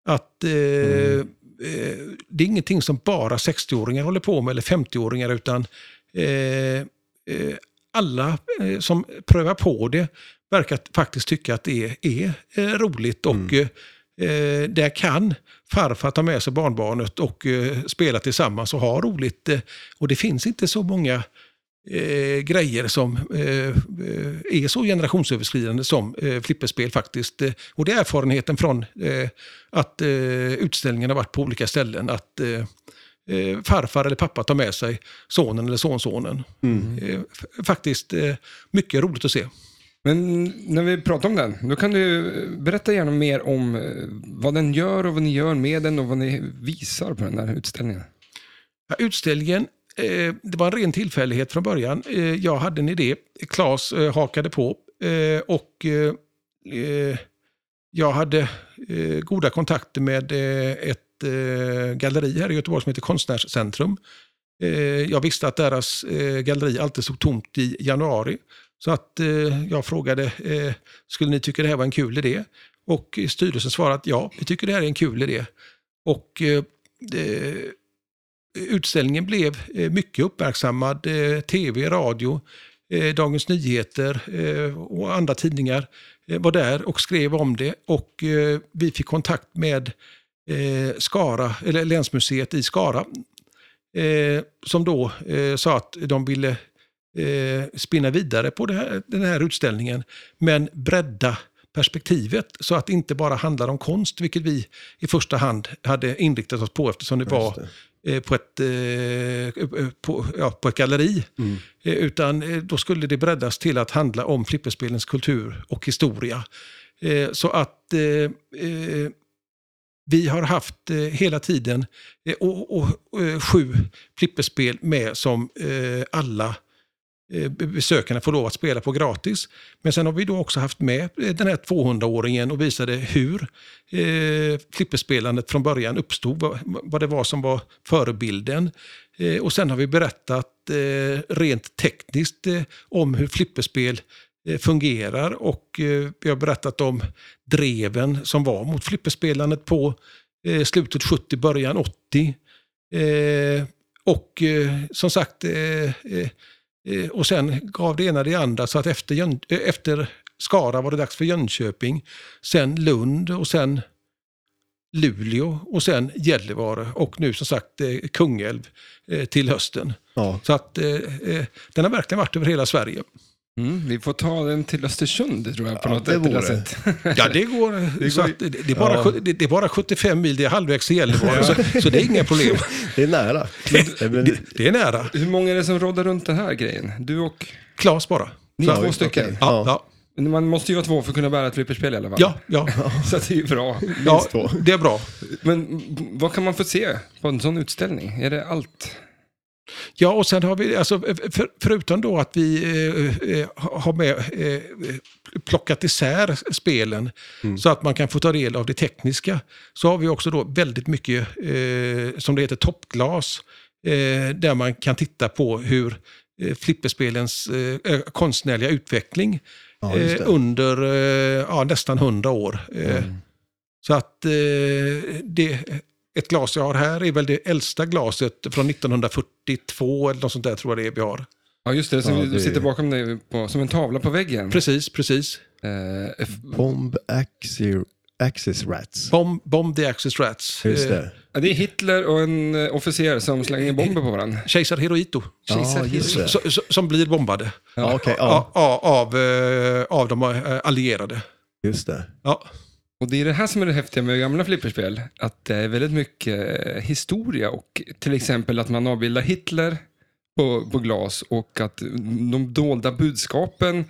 Att eh, eh, det är ingenting som bara 60-åringar håller på med eller 50-åringar utan eh, alla eh, som prövar på det verkar faktiskt tycka att det är, är eh, roligt och eh, eh, där kan farfar ta med sig barnbarnet och eh, spela tillsammans och ha roligt. Eh, och det finns inte så många eh, grejer som eh, eh, är så generationsöverskridande som eh, flipperspel faktiskt. Eh, och det är erfarenheten från eh, att eh, utställningen har varit på olika ställen. Att eh, eh, farfar eller pappa tar med sig sonen eller sonsonen. Eh, f- faktiskt eh, mycket roligt att se. Men när vi pratar om den, då kan du berätta gärna mer om eh, vad den gör och vad ni gör med den och vad ni visar på den här utställningen. Ja, utställningen, eh, det var en ren tillfällighet från början. Eh, jag hade en idé, Claes eh, hakade på eh, och eh, eh, jag hade eh, goda kontakter med eh, ett eh, galleri här i Göteborg som heter Konstnärscentrum. Eh, jag visste att deras eh, galleri alltid stod tomt i januari. Så att eh, jag frågade, eh, skulle ni tycka det här var en kul idé? Och styrelsen svarade att ja, vi tycker det här är en kul idé. Och eh, utställningen blev eh, mycket uppmärksammad. Eh, tv, radio, eh, Dagens Nyheter eh, och andra tidningar eh, var där och skrev om det. Och eh, vi fick kontakt med eh, Skara, eller Länsmuseet i Skara. Eh, som då eh, sa att de ville eh, spinna vidare på det här, den här utställningen. Men bredda perspektivet så att det inte bara handlar om konst, vilket vi i första hand hade inriktat oss på eftersom det var eh, på ett, eh, på, ja, på ett galleri. Eh, Utan då skulle det breddas till att handla om flipperspelens kultur och historia. Så att vi har haft eh, hela tiden eh, och, och, och, sju flipperspel med som eh, alla eh, besökarna får lov att spela på gratis. Men sen har vi då också haft med eh, den här 200-åringen och visade hur eh, flipperspelandet från början uppstod, vad, vad det var som var förebilden. Eh, och sen har vi berättat eh, rent tekniskt eh, om hur flipperspel eh, fungerar och eh, vi har berättat om dreven som var mot flipperspelandet på eh, slutet 70, början 80. Eh, och eh, som sagt, eh, eh, eh, och sen gav det ena det andra så att efter, Jön, eh, efter Skara var det dags för Jönköping, sen Lund och sen Luleå och sen Gällivare och nu som sagt eh, Kungälv eh, till hösten. Ja. Så att eh, eh, den har verkligen varit över hela Sverige. Mm, vi får ta den till Östersund tror jag på Ja, något det vore. sätt. [laughs] Ja, det går. Det går- att det, det, är bara, Ja. det, det är bara 75 mil, det är halvvägs till Gällivare, så, så det är inga problem. [laughs] Det är nära. Det blir- Det, det är nära. Hur många är det som råddar runt den här grejen? Du och... Klas bara. Ni två Oj, stycken? Ja, ja, Man måste ju vara två för att kunna bära ett flipperspel i alla fall. ja, ja, [laughs] Så det är ju bra. ja, två. det är bra. Men vad kan man få se på en sån utställning? Är det allt? Ja, och sen har vi, alltså, för, förutom då att vi eh, eh, har med, eh, plockat isär spelen så att man kan få ta del av det tekniska, så har vi också då väldigt mycket, eh, som det heter, toppglas, eh, där man kan titta på hur eh, flipperspelens eh, eh, konstnärliga utveckling Ja, eh, under eh, ja, nästan hundra år. Eh, Så att eh, det, ett glas jag har här är väl det äldsta glaset från 1942 eller något sånt där tror jag det är vi har. Ja, just det. Som Ja, det- sitter bakom dig på, som en tavla på väggen. Precis, precis. Eh, Bomb Axis, Axis Rats. Bomb, bomb the Axis Rats. Just Eh, det. ja, det är Hitler och en eh, officer som slänger bomber på varandra. Kejsar Hirohito. Ja, det. Så- så- Som blir bombade Ja, okej. ja. Ja, av, eh, av de eh, allierade. just det. Ja. Och det är det här som är det häftiga med gamla flipperspel. Att det är väldigt mycket eh, historia och till exempel att man avbildar Hitler på, på glas och att de dolda budskapen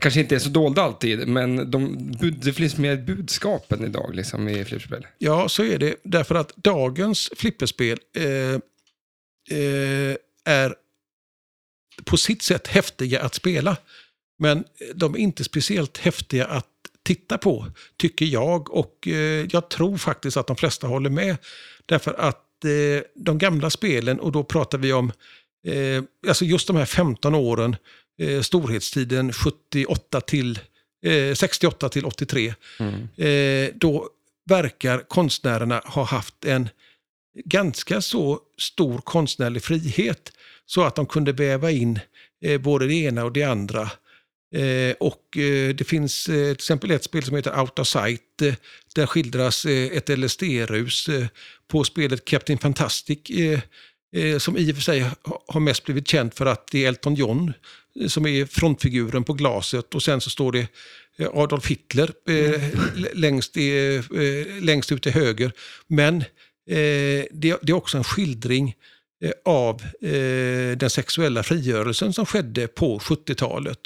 kanske inte är så dolda alltid, men de, det finns mer budskap än idag liksom, i flipperspel. ja, så är det. Därför att dagens flipperspel eh, eh, är på sitt sätt häftiga att spela. Men de är inte speciellt häftiga att titta på, tycker jag. Och eh, jag tror faktiskt att de flesta håller med. Därför att eh, de gamla spelen, och då pratar vi om eh, alltså just de här 15 åren, storhetstiden 78 till, eh, 68 till 83, eh, då verkar konstnärerna ha haft en ganska så stor konstnärlig frihet så att de kunde väva in både det ena och det andra. Eh, och eh, det finns eh, till exempel ett spel som heter Out of Sight. Eh, där skildras ett LSD-rus på spelet Captain Fantastic. Som i och för sig ha- har mest blivit känt för att det är Elton John som är frontfiguren på glaset och sen så står det Adolf Hitler l- längst, i, längst ut till höger. Men det, det är också en skildring av den sexuella frigörelsen som skedde på 70-talet.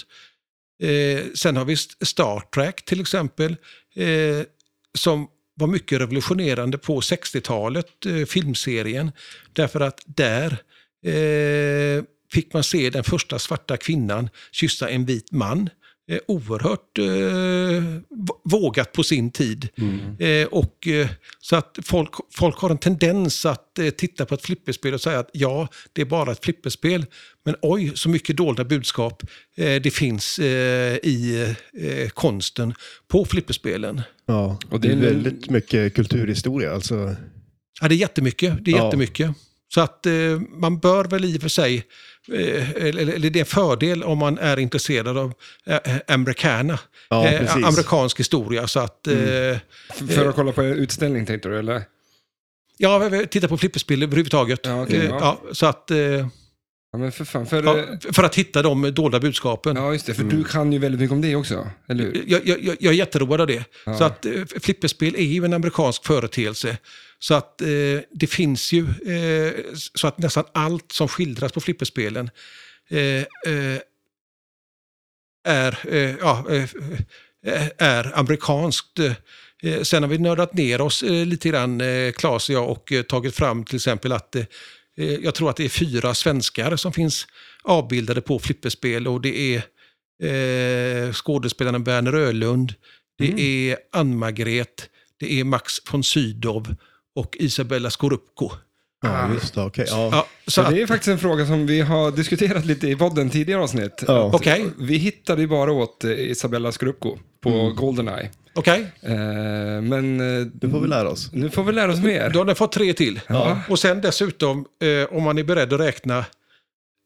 Eh, sen har vi Star Trek till exempel, eh, som var mycket revolutionerande på 60-talet, eh, filmserien. Därför att där eh, fick man se den första svarta kvinnan kyssa en vit man. Eh, oerhört eh, vågat på sin tid. Eh, och, eh, så att folk, folk har en tendens att eh, titta på ett flipperspel och säga att ja, det är bara ett flipperspel. Men oj, så mycket dolda budskap eh, det finns eh, i eh, konsten på flipperspelen. Ja, Och det är väldigt mycket kulturhistoria. Alltså, Ja, det är jättemycket. Det är Ja. jättemycket. Så att eh, man bör väl i och för sig, eller, eller det är en fördel om man är intresserad av eh, americana, Ja, eh, amerikansk historia. Så att, eh, F- För att kolla på utställning tänkte du, eller? ja, titta på flipperspel överhuvudtaget. Ja, Eh, ja. ja, så att, eh, Ja, för fan. För, ja, för att hitta de dolda budskapen. ja, just det. För du kan ju väldigt mycket om det också, eller hur? Jag, jag, jag är jätteroad av det. Ja. Så att eh, flipperspel är ju en amerikansk företeelse. Så att eh, det finns ju, eh, så att nästan allt som skildras på flipperspelen eh, eh, är, eh, ja, eh, är amerikanskt. Sen har vi nördat ner oss lite grann, eh, Claes och jag, och tagit fram till exempel att jag tror att det är fyra svenskar som finns avbildade på flipperspel och det är skådespelaren Berner Ölund, det Mm. är Ann-Margret, det är Max von Sydow och Isabella Scorupco. ja, just det. Okej. Ja. Ja, så att, det är faktiskt en fråga som vi har diskuterat lite i podden tidigare avsnitt. Ja. Okej. Vi hittade ju bara åt eh, Isabella Scorupco på Mm. Goldeneye. Okej, Eh, men eh, Nu får vi lära oss. nu får vi lära oss mer. då har ni fått tre till. Ja. Och sen dessutom, eh, om man är beredd att räkna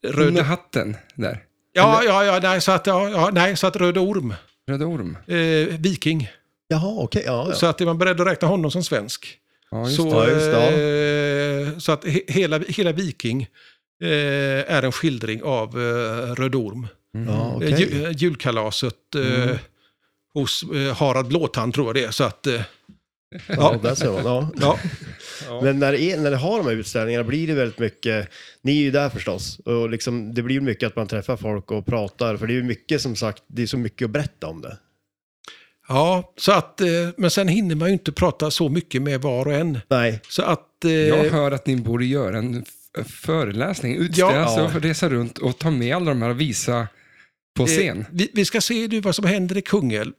Under Röda, hatten där. ja, ja, ja, nej, så att, ja, nej, så att Röde Orm, Röda Orm. eh, Viking, Jaha, okej. ja, ja. Så att är man beredd att räkna honom som svensk. Ja, just så, det. Ja, just det, eh, så att he, hela, hela Viking eh, är en skildring av eh, Röd Orm. Mm. Ja, okej. ju, julkalaset Mm. hos Harald Blåtand tror jag det är. Så att, eh, Ja, där ser man. Ja. ja. Men när det, är, när det har de här utställningarna blir det väldigt mycket, ni är ju där förstås, och liksom, det blir mycket att man träffar folk och pratar, för det är ju mycket som sagt, det är så mycket att berätta om det. Ja, så att, eh, men sen hinner man ju inte prata så mycket med var och en. Nej, Så att... eh, Jag hör att ni borde göra en föreläsning, utställa, Ja. alltså resa runt och ta med alla de här och visa på scen. Eh, vi, vi ska se nu vad som händer i Kungälv.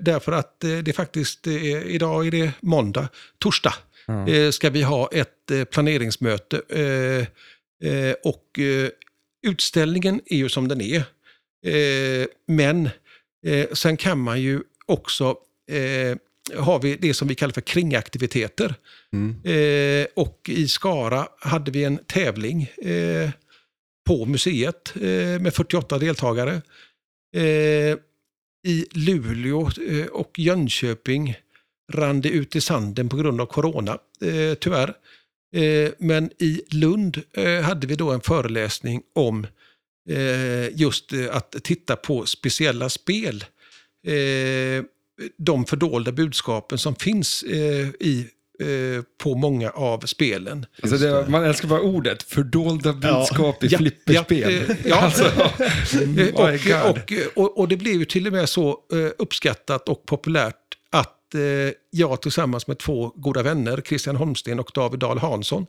Därför att det är faktiskt, idag är det måndag, torsdag, Ja. ska vi ha ett planeringsmöte. Och utställningen är ju som den är. Men sen kan man ju också, eh, har vi det som vi kallar för kringaktiviteter. Mm. Eh, och i Skara hade vi en tävling eh, på museet eh, med 48 deltagare. Eh, I Luleå eh, och Jönköping rann det ut i sanden på grund av corona, eh, tyvärr. Eh, men i Lund eh, hade vi då en föreläsning om eh, just eh, att titta på speciella spel. Eh, de fördolda budskapen som finns eh, i, eh, på många av spelen. Alltså det, man älskar bara ordet, fördolda budskap i Ja, flipperspel. ja, eh, ja. [laughs] alltså, Eh, my och, God. och, och, och det blev ju till och med så eh, uppskattat och populärt att eh, jag tillsammans med två goda vänner, Christian Holmsten och David Dahl Hansson,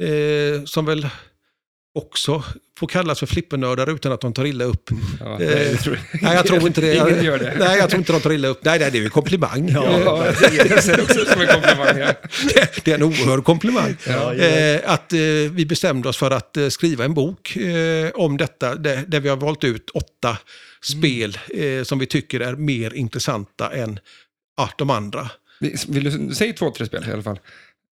eh, som väl också får kallas för flippernördar utan att de tar illa upp. ja, Eh, det tror Nej, jag tror inte det. Ingen gör det. Nej, jag tror inte de tar illa upp. Nej, nej det är ju en komplimang. Ja, jag ser det också som en komplimang. Ja. Det, det är en oerhörd komplimang. Ja. Eh, att eh, vi bestämde oss för att eh, skriva en bok eh, om detta, där, vi har valt ut åtta spel eh, som vi tycker är mer intressanta än ja, de andra. Vill du säga två, tre spel i alla fall?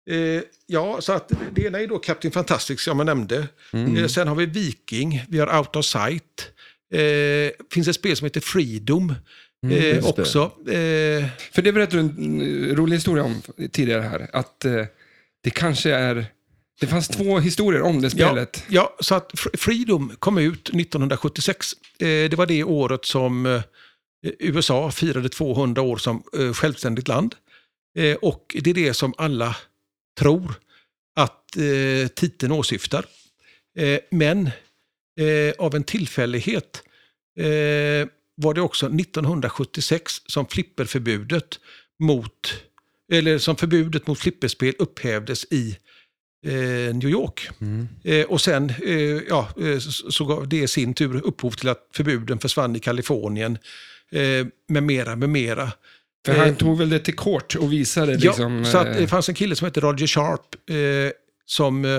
Eh, ja, så att det ena är då Captain Fantastic som jag nämnde. Mm. Eh, sen har vi Viking, vi har Out of Sight. Eh, finns ett spel som heter Freedom eh, just det. också. Eh, För det berättade du en mm, rolig historia om tidigare här. Att eh, det kanske är... Det fanns två historier om det spelet. Ja, så att Fr- Freedom kom ut 1976. Eh, det var det året som USA firade 200 år som självständigt land. Och det är det som alla tror att eh, titeln åsyftar. Eh, men eh, av en tillfällighet eh, var det också 1976 som flipperförbudet mot, eller som förbudet mot flipperspel upphävdes i eh, New York. Mm. Eh, och sen ja, så, så gav det i sin tur upphov till att förbuden försvann i Kalifornien eh, med mera, med mera. För han Eh, tog väl det till kort och visade liksom... ja, så att eh, det fanns en kille som hette Roger Sharp eh, som eh,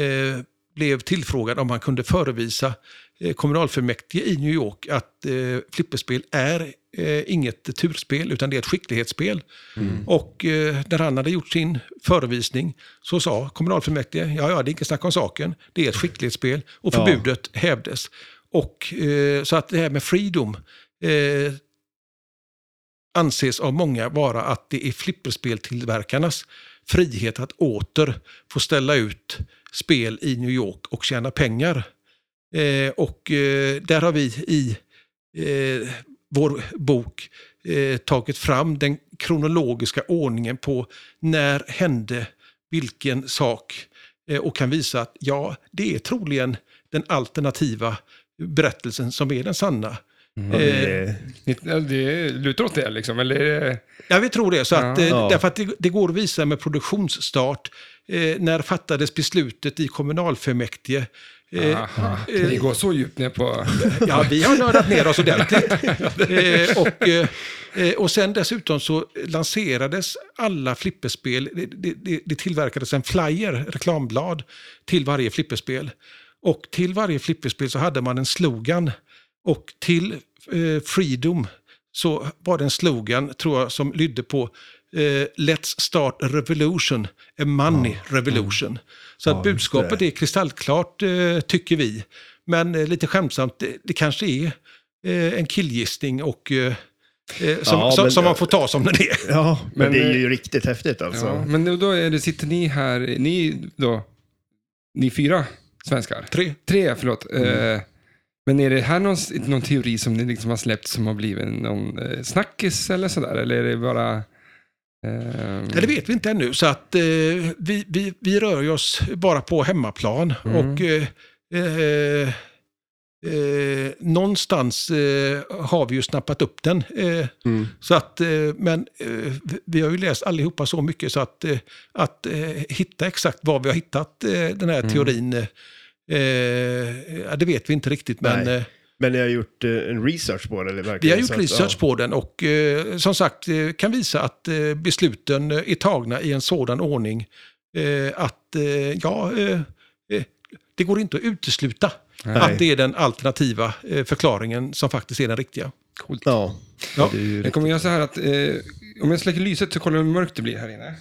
eh, blev tillfrågad om han kunde förevisa eh, kommunalfullmäktige i New York att eh, flipperspel är inget turspel utan det är ett skicklighetsspel. Mm. Och när han hade gjort sin förevisning så sa kommunalfullmäktige, ja ja det är inte snack om saken, det är ett skicklighetsspel och Ja. förbudet hävdes. Och så att det här med freedom eh, anses av många vara att det är flipperspeltillverkarnas frihet att åter få ställa ut spel i New York och tjäna pengar. Eh, och eh, där har vi i eh, vår bok eh, tagit fram den kronologiska ordningen på när hände vilken sak eh, och kan visa att ja, det är troligen den alternativa berättelsen som är den sanna. Det Eh, ja, Det lutar åt det liksom, eller? det- Ja, vi tror det. Så att, Ja. eh, Ja. Därför att det, det går att visa med produktionsstart. Eh, när fattades beslutet i kommunalfullmäktige? Eh, Aha, ni går så djupt ner på... [laughs] Ja, vi har nördat ner oss ordentligt. eh, och, eh, eh, och sen dessutom så lanserades alla flipperspel. Det, det, det, det tillverkades en flyer, reklamblad, till varje flipperspel. Och till varje flipperspel så hade man en slogan. Och till eh, Freedom så var det en slogan, tror jag, som lydde på eh, Let's start a revolution, a money revolution. Så Ja, att just budskapet är kristallklart, eh, tycker vi. Men eh, lite skämtsamt, det, det kanske är eh, en killgissning och eh, Eh, som, Ja, som, men- som man får ta som den är. Ja, men, Men, det är ju riktigt häftigt alltså. Ja, men då är det, sitter ni här, ni då, ni fyra svenskar? Tre. Tre, förlåt. Mm. Eh, men är det här någon, någon teori som ni liksom har släppt som har blivit någon eh, snackis eller sådär? Eller är det bara... Ja, det vet vi inte ännu, så att eh, vi, vi, vi rör oss bara på hemmaplan. Mm. Och eh, eh, eh, någonstans eh, har vi ju snappat upp den. Mm. så att, men vi- har ju läst allihopa så mycket så att, att hitta exakt var vi har hittat den här Mm. teorin, eh, ja, det vet vi inte riktigt. Men, Nej. eh, Men ni har gjort eh, en research på det? Eller vi har gjort att- research på den och eh, som sagt eh, kan visa att eh, besluten är tagna i en sådan ordning eh, att eh, ja, det går inte att utesluta Nej. att det är den alternativa eh, förklaringen som faktiskt är den riktiga. Coolt. Ja, Ja. det är ju Jag kommer göra så här att eh, om jag släcker lyset så kollar jag hur mörkt det blir här inne.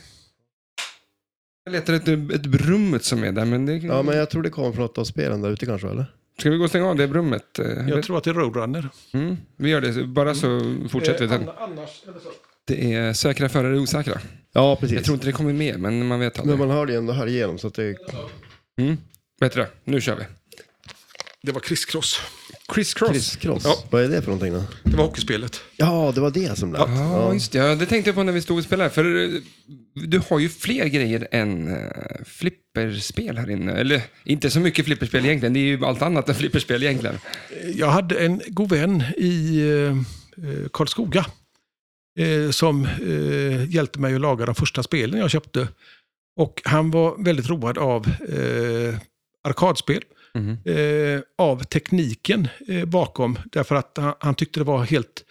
Jag letar efter ett brummet som är där, men det... Ja, men jag tror det kommer från något av spelen där ute kanske, eller? Ska vi gå och stänga av det brummet? Eh, Jag tror att det är Roadrunner. mm, vi gör det, bara så fortsätter vi. Eh, annars, så. Det är säkra förare osäkra. Ja, precis. Jag tror inte det kommer med, men man vet Men aldrig. man hör det ju ändå här igenom, så att det... Mm. Det? Nu kör vi. Det var crisscross. Chris Cross. Crisscross. Ja. Vad är det för någonting då? Det var hockeyspelet. Ja, det var det som lät. Ja, just det. Ja, det tänkte jag på när vi stod och spelade. För eh, du har ju fler grejer än uh, flipperspel här inne. Eller inte så mycket flipperspel egentligen. Det är ju allt annat än flipperspel egentligen. Jag hade en god vän i eh, eh, Karlskoga eh, som eh, hjälpte mig att laga de första spelen jag köpte. Och han var väldigt road av eh, arkadspel, Mhm. eh, av tekniken eh, bakom. Därför att han, han tyckte det var helt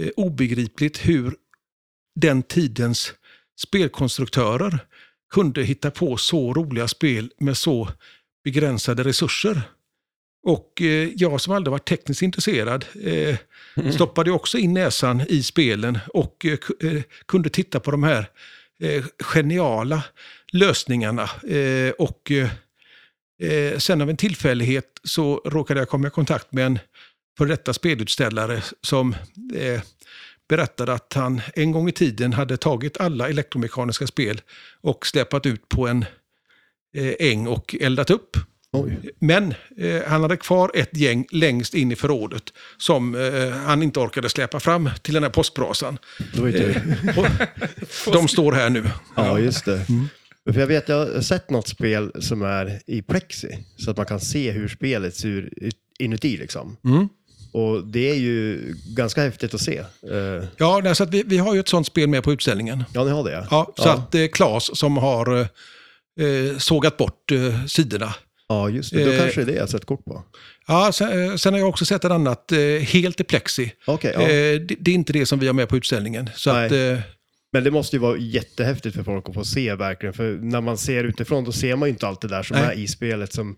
eh, obegripligt hur den tidens spelkonstruktörer kunde hitta på så roliga spel med så begränsade resurser. Och eh, jag som aldrig varit tekniskt intresserad eh, stoppade också in näsan i spelen och eh, eh, kunde titta på de här eh, geniala lösningarna. Eh, och eh, sen av en tillfällighet så råkade jag komma i kontakt med en för detta spelutställare som eh, berättade att han en gång i tiden hade tagit alla elektromekaniska spel och släpat ut på en eh, äng och eldat upp. Oj. Men eh, han hade kvar ett gäng längst in i förrådet som eh, han inte orkade släpa fram till den här påskbrasan. Det var ju. Och [laughs] de står här nu. Ja, just det. För jag vet, jag har sett något spel som är i plexi, så att man kan se hur spelet ser ut inuti liksom. Mm. Och det är ju ganska häftigt att se. Eh, Ja, så att vi, vi har ju ett sånt spel med på utställningen. Ja, ni har det ja. Ja, så att eh, Claes som har eh, eh, sågat bort eh, sidorna. Ja, just det. Då kanske det är det jag har sett kort på. Ja, sen, sen har jag också sett ett annat helt i plexi. Okej, ja. Det, det är inte det som vi har med på utställningen. Så Nej. att, Men det måste ju vara jättehäftigt för folk att få se verkligen. För när man ser utifrån då ser man ju inte allt det där som Nej. är i spelet. Som,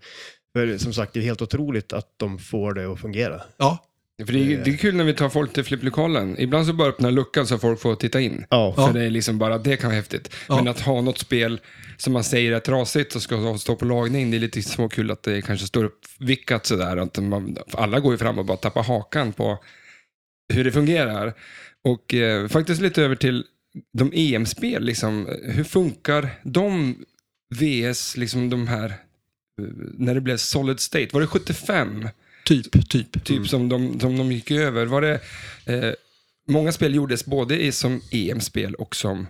för som sagt, det är helt otroligt att de får det att fungera. ja, För det, är, det är kul när vi tar folk till flipplokalen. Ibland så bara öppnar luckan så folk får titta in. Ja, För det är liksom bara, det kan vara häftigt. Ja. Men att ha något spel som man säger är trasigt och ska stå på lagning, det är lite småkul att det kanske står uppvickat sådär. Att man, alla går ju fram och bara tappar hakan på hur det fungerar. Och eh, faktiskt lite över till de EM-spel, liksom. hur funkar de VS, liksom de här, eh, när det blev Solid State, var det 75? typ, typ. typ som, de, som de gick över. Var det, eh, många spel gjordes både i, som EM-spel och som...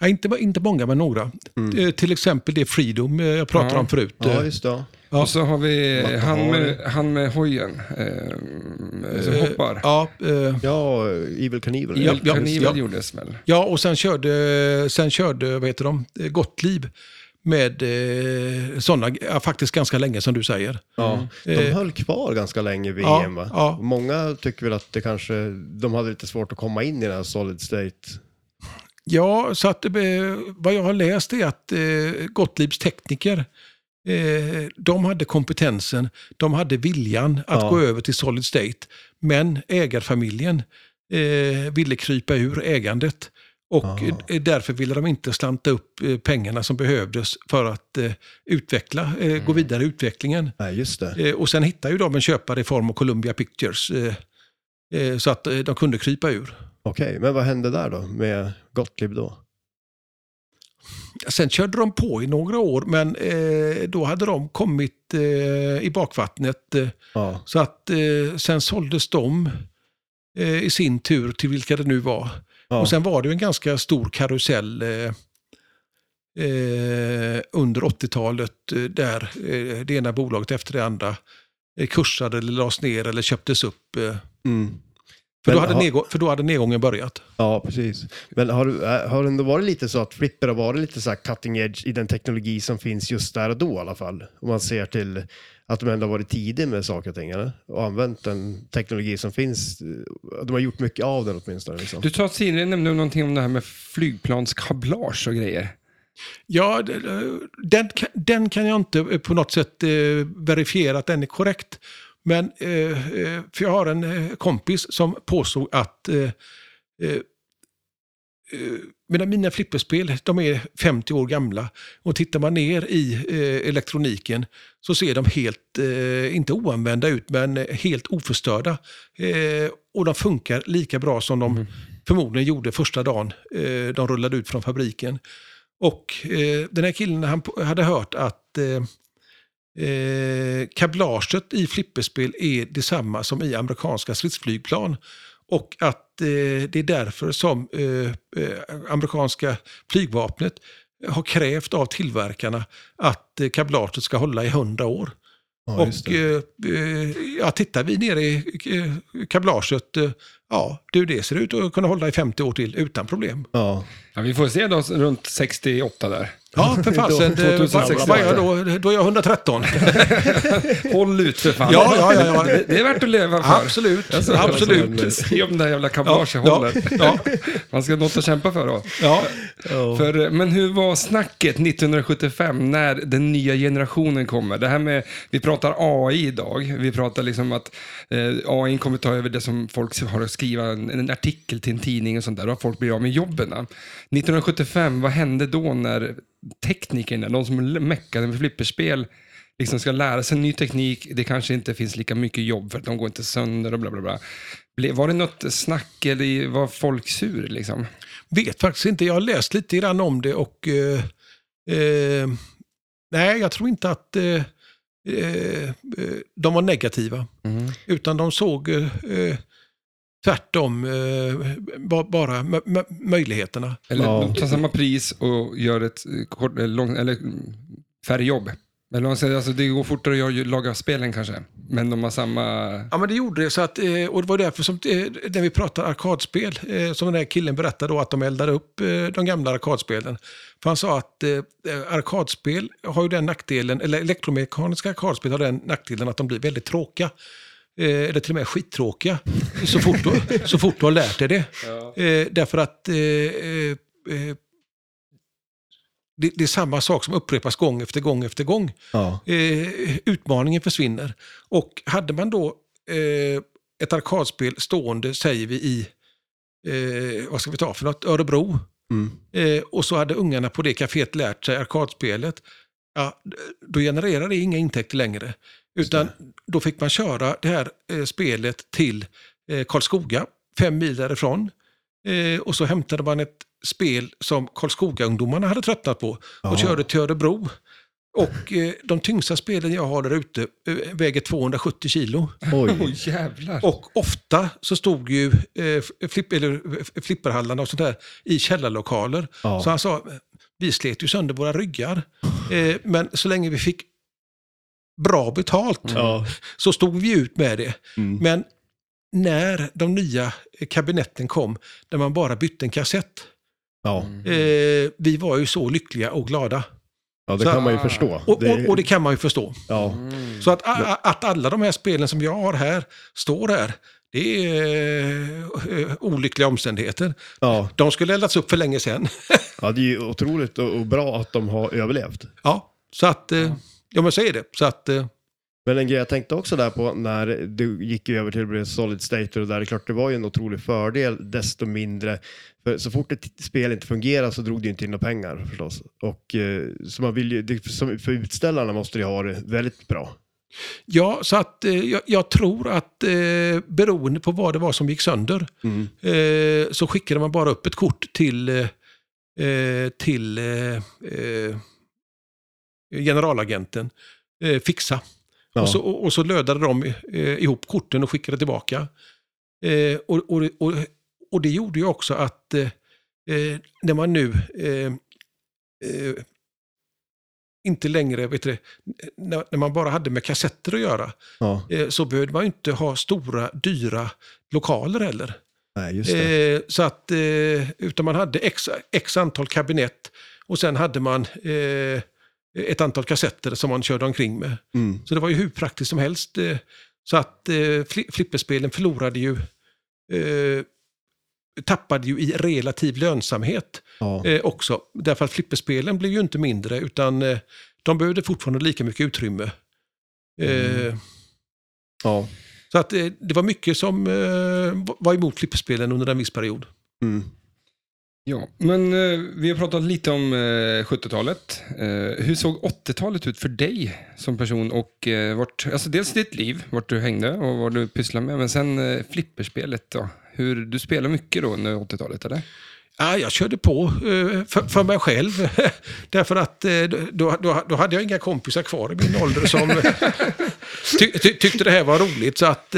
Ja, inte, inte många, men några. Eh, till exempel det Freedom eh, jag pratade Ja. om förut. ja just det. Ja. Och så har vi han har med, han med hojen eh, som eh, hoppar. Ja, eh, Ja, Evil Knievel. Ja, Evil Knievel ja. gjordes väl? ja, och sen körde, sen körde vad heter de, Gottlieb med eh, sådana, ja, faktiskt ganska länge som du säger. Ja, de Eh, höll kvar ganska länge i VM ja, va? ja. Många tycker väl att det kanske, de hade lite svårt att komma in i den här solid state. Ja, så att eh, vad jag har läst är att eh, Gottliebs tekniker, eh, de hade kompetensen, de hade viljan att Ja. gå över till Solid State. Men ägarfamiljen eh, ville krypa ur ägandet. Och Aha. eh, därför ville de inte slanta upp eh, pengarna som behövdes för att eh, utveckla, eh, gå vidare i utvecklingen. Nej, just det. Eh, och sen hittade ju de en köpare i form av Columbia Pictures. Så att de kunde krypa ur. Okej, men vad hände där då med Gottlieb då? Sen körde de på i några år, men eh, då hade de kommit eh, i bakvattnet. Ja, så att eh, sen såldes de eh, i sin tur till vilka det nu var. ja. Och sen var det en ganska stor karusell eh, under 80-talet eh, där det ena bolaget efter det andra kursade eller lades ner eller köptes upp. Mm. För, Men då hade har- nedgång, för då hade nedgången börjat. Ja, precis. Men har, äh, har det ändå varit lite så att Flipper har varit lite så här cutting edge i den teknologi som finns just där och då i alla fall? Om man ser till att de ändå har varit tidiga med saker och ting, eller? Och använt den teknologi som finns. De har gjort mycket av den åtminstone. Liksom. Du sa tidigare nämnde någonting om det här med flygplanskablage och grejer. Ja, den, kan- den kan jag inte eh, på något sätt eh, verifiera att den är korrekt. Men, eh, eh, för jag har en eh, kompis som påstod att medan mina flipperspel, de är 50 år gamla. Och tittar man ner i eh, elektroniken så ser de helt, eh, inte oanvända ut, men helt oförstörda. Eh, och de funkar lika bra som de förmodligen gjorde första dagen de rullade ut från fabriken. Och den här killen han hade hört att eh, kablaget i flipperspel är detsamma som i amerikanska stridsflygplan. Och att eh, det är därför som eh, eh, amerikanska flygvapnet har krävt av tillverkarna att eh, kablaget ska hålla i 100 år. Ja, och eh, eh, ja, tittar vi ner i eh, kablaget, ja, du, det ser ut att kunna hålla i 50 år till utan problem. Ja. Ja, vi får se då runt 68 där. Ja, för [laughs] fasen. 2068. Vad jag då? Då är jag 113. [laughs] Håll ut för fan. Ja, ja, ja, ja. Det, det är värt att leva för. Absolut. Alltså, Absolut. Se om det här jävla Ja, kablaget ja, håller. ja, [laughs] Man ska ha något att kämpa för då. ja. Ja. För, men hur var snacket 1975 när den nya generationen kommer? Det här med, vi pratar AI idag. Vi pratar liksom att eh, AI kommer ta över det som folk har skriva en, en artikel till en tidning och sånt där. Då har folk blivit av med jobben. 1975, vad hände då när teknikerna, de som meckade med flipperspel, liksom ska lära sig ny teknik. Det kanske inte finns lika mycket jobb för att de går inte sönder och bla bla bla. Var det något snack eller var folk sur liksom? Vet faktiskt inte. Jag har läst lite grann om det och eh, eh, nej, jag tror inte att eh, eh, de var negativa. Utan de såg eh, eh, tvärtom eh, ba- bara mö- mö- möjligheterna. Eller Ja. tar samma pris och gör ett eh, kort, eller lång, eller mm, färre jobb. Eller man säger, alltså det går fortare att göra- laga spelen kanske, men de har samma... Ja, men det gjorde det. Så att, eh, och det var därför som, eh, när vi pratar arkadspel, eh, som den här killen berättade då, att de eldade upp eh, de gamla arkadspelen. För han sa att eh, arkadspel har ju den nackdelen, eller elektromekaniska arkadspel har den nackdelen att de blir väldigt tråkiga. Eh, eller till och med skittråkiga, så fort du, så fort du har lärt dig det. Eh, därför att eh, det, det är samma sak som upprepas gång efter gång efter gång Ja. eh, utmaningen försvinner. Och hade man då eh, ett arkadspel stående, säger vi, i, eh, vad ska vi ta för något, Örebro. Mm. Eh, och så hade ungarna på det kaféet lärt sig arkadspelet. Ja, då genererar det inga intäkter längre. Utan då fick man köra det här eh, spelet till eh, Karlskoga, fem mil därifrån. Eh, och så hämtade man ett spel som Karlskoga-ungdomarna hade tröttnat på och Ja. körde till Örebro. Och eh, de tyngsta spelen jag har där ute eh, väger 270 kilo. Oj. [laughs] Oj jävlar. Och ofta så stod ju eh, flipp, eller, eh, flipperhallarna och sånt där i källarlokaler. Ja. Så han sa, vi slet ju sönder våra ryggar. [laughs] Eh, men så länge vi fick bra betalt Ja. så stod vi ut med det. Mm. Men när de nya kabinetten kom, där man bara bytte en kassett. Ja. Eh, vi var ju så lyckliga och glada. ja, det Så- kan man ju förstå. Och det, och, och det kan man ju förstå. ja. Mm. Så att, att alla de här spelen som jag har här står här, det är eh, olyckliga omständigheter. Ja. De skulle eldats upp för länge sedan. ja, det är ju otroligt och, bra att de har överlevt. ja, så att, eh, ja men så är det. Så att, eh, Men en grej jag tänkte också där på när du gick över till att bli solid state och där, det klart det var ju en otrolig fördel desto mindre. För så fort ett spel inte fungerar så drog det inte in några pengar förstås. Och eh, så man vill ju, det, för utställarna måste det ju ha det väldigt bra. Ja, så att eh, jag, jag tror att eh, beroende på vad det var som gick sönder Mm. eh, så skickade man bara upp ett kort till, eh, eh, till generalagenten, eh, fixa. Ja. Och, så, och, och så lödade de eh, ihop korten och skickade tillbaka. Eh, och, och, och, och det gjorde ju också att eh, eh, när man nu eh, inte längre, vet du, när, när man bara hade med kassetter att göra, ja. så behövde man inte ha stora, dyra lokaler heller. Nej, så att, utan man hade x, x antal kabinett och sen hade man eh, ett antal kassetter som man körde omkring med. Mm. Så det var ju hur praktiskt som helst. Eh, så att eh, fli- flipperspelen förlorade ju, eh, tappade ju i relativ lönsamhet Ja. eh, också. Därför att flipperspelen blev ju inte mindre utan eh, de behövde fortfarande lika mycket utrymme. Eh, Mm. ja. Så att eh, det var mycket som eh, var emot flipperspelen under en viss period. Mm. Ja, men eh, vi har pratat lite om eh, 70-talet. Eh, hur såg 80-talet ut för dig som person? Och eh, vart, alltså dels ditt liv, vart du hängde och vad du pysslade med, men sen eh, flipperspelet då. Hur, du spelar mycket då under 80-talet, eller? Ja, jag körde på eh, för, för mig själv. [laughs] Därför att då, då, då hade jag inga kompisar kvar i min ålder som [laughs] ty, ty, tyckte det här var roligt. Så att...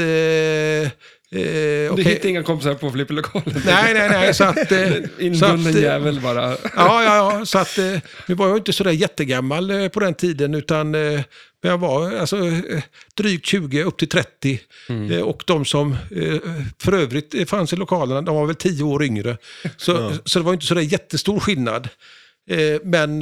Eh, eh, Du hittade inga kompisar på flipperlokalen? [laughs] Nej, nej, nej. Så att, [laughs] eh, så att, Inbunden eh, jävel bara. [laughs] Ja, ja, ja. Så att, eh, nu var jag inte sådär jättegammal eh, på den tiden, utan eh, jag var alltså, eh, drygt 20 upp till 30. Eh, och de som för övrigt fanns i lokalerna, de var väl 10 år yngre. Så, Ja. så det var inte sådär jättestor skillnad. Men,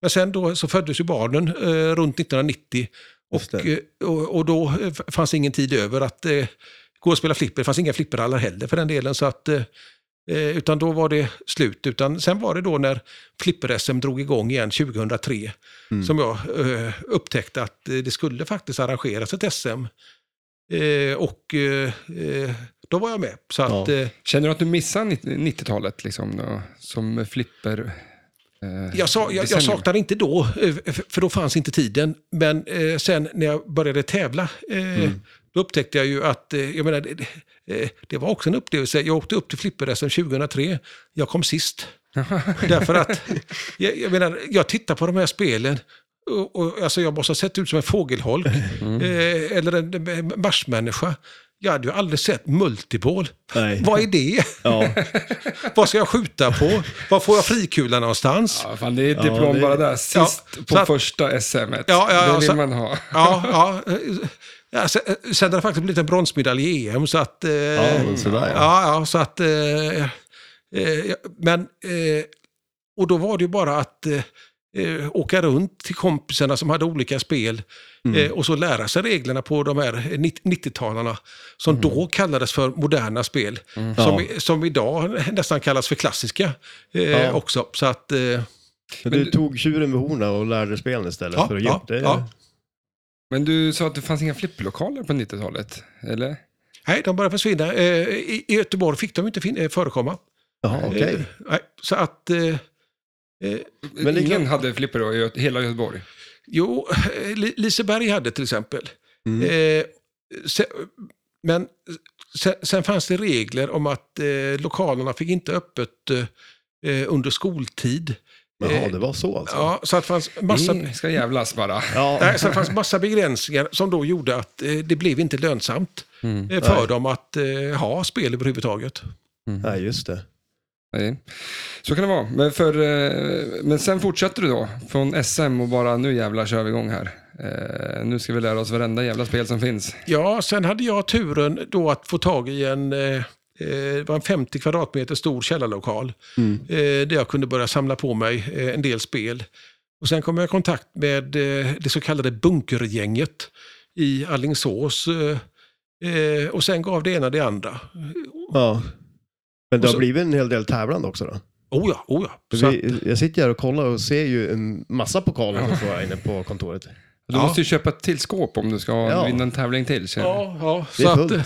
men sen då så föddes ju barnen runt 1990. Och, eh, och, och då eh, fanns ingen tid över att eh, gå och spela flipper. Det fanns inga flipperhallar heller för den delen. Så att, eh, eh, utan då var det slut. Utan sen var det då när flipper-SM drog igång igen 2003 Mm. som jag eh, upptäckte att det skulle faktiskt arrangeras ett SM. Och då var jag med. Så att, Ja. Känner du att du missar 90-talet liksom, då, som flipper? Eh, Jag, sa, jag, jag saknade inte då, eh, för då fanns inte tiden. Men eh, sen när jag började tävla, Mm. då upptäckte jag ju att, jag menar, det, det var också en upplevelse. Jag åkte upp till flipper-SM 2003. Jag kom sist. [laughs] Därför att, jag, jag menar, jag tittar på de här spelen och, och alltså jag måste ha sett ut som en fågelholk. Mm. Eller en, en marsmänniska. Jag hade ju aldrig sett multiball. Nej. Vad är det? Ja. [laughs] Vad ska jag skjuta på? Var får jag frikulan någonstans? Ja, fan, det är ett Ja, diplom det- bara där, sist Ja, på att- första SM. Ja, ja, ja, det vill så- man ha. Ja, ja. eh, [laughs] ja sen, sen har det faktiskt blivit en bronsmedalj i EM. Så att, eh, Ja, sådär ja. ja, ja, så att... Eh, eh, men, eh, och då var det ju bara att eh, eh, åka runt till kompisarna som hade olika spel Mm. eh, och så lära sig reglerna på de här 90-talarna som då kallades för moderna spel. Som, Mm. Ja. i- som idag nästan kallas för klassiska eh, Ja. också. Så att... Eh, Men Men du du- tog tjuren vid hornen och lärde spelen istället Ja, för att ja, det. ja. Men du sa att det fanns inga flipperlokaler på 90-talet, eller? Nej, de började försvinna. Eh, I i Göteborg fick de inte eh, förekomma. Jaha, okej. Eh, nej, så att... Eh, eh, Men Ingen kan- hade flipper då i Gö- hela Göteborg? jo, eh, Li- Liseberg hade till exempel. Mm. Eh, se, men sen, sen fanns det regler om att eh, lokalerna fick inte öppet eh, under skoltid. Jaha, eh, det var så alltså? Ja, så att det fanns massa... Det ska jävlas bara. Ja. Nej, så det fanns massa begränsningar som då gjorde att eh, det blev inte lönsamt Mm. eh, för Nej. dem att eh, ha spel överhuvudtaget. Nej, just det. Nej. Så kan det vara. Men, för, eh, men sen fortsätter du då från SM och bara nu jävlar kör vi igång här. Eh, nu ska vi lära oss varenda jävla spel som finns. Ja, sen hade jag turen då att få tag i en, eh, eh, det var en 50 kvadratmeter stor källarlokal. Mm. Eh, där jag kunde börja samla på mig en del spel. Och sen kom jag i kontakt med det så kallade bunkergänget i Allingsås. Och sen gav det ena det andra. Ja. Men det Och har så- blivit en hel del tävlande också då? Oh ja, oh ja. Så att, vi, jag sitter här och kollar och ser ju en massa pokaler som står inne på kontoret. Du Ja. måste ju köpa ett till skåp om du ska Ja. vinna en tävling till. jag. ja, ja, Det så är att, fullt. eh,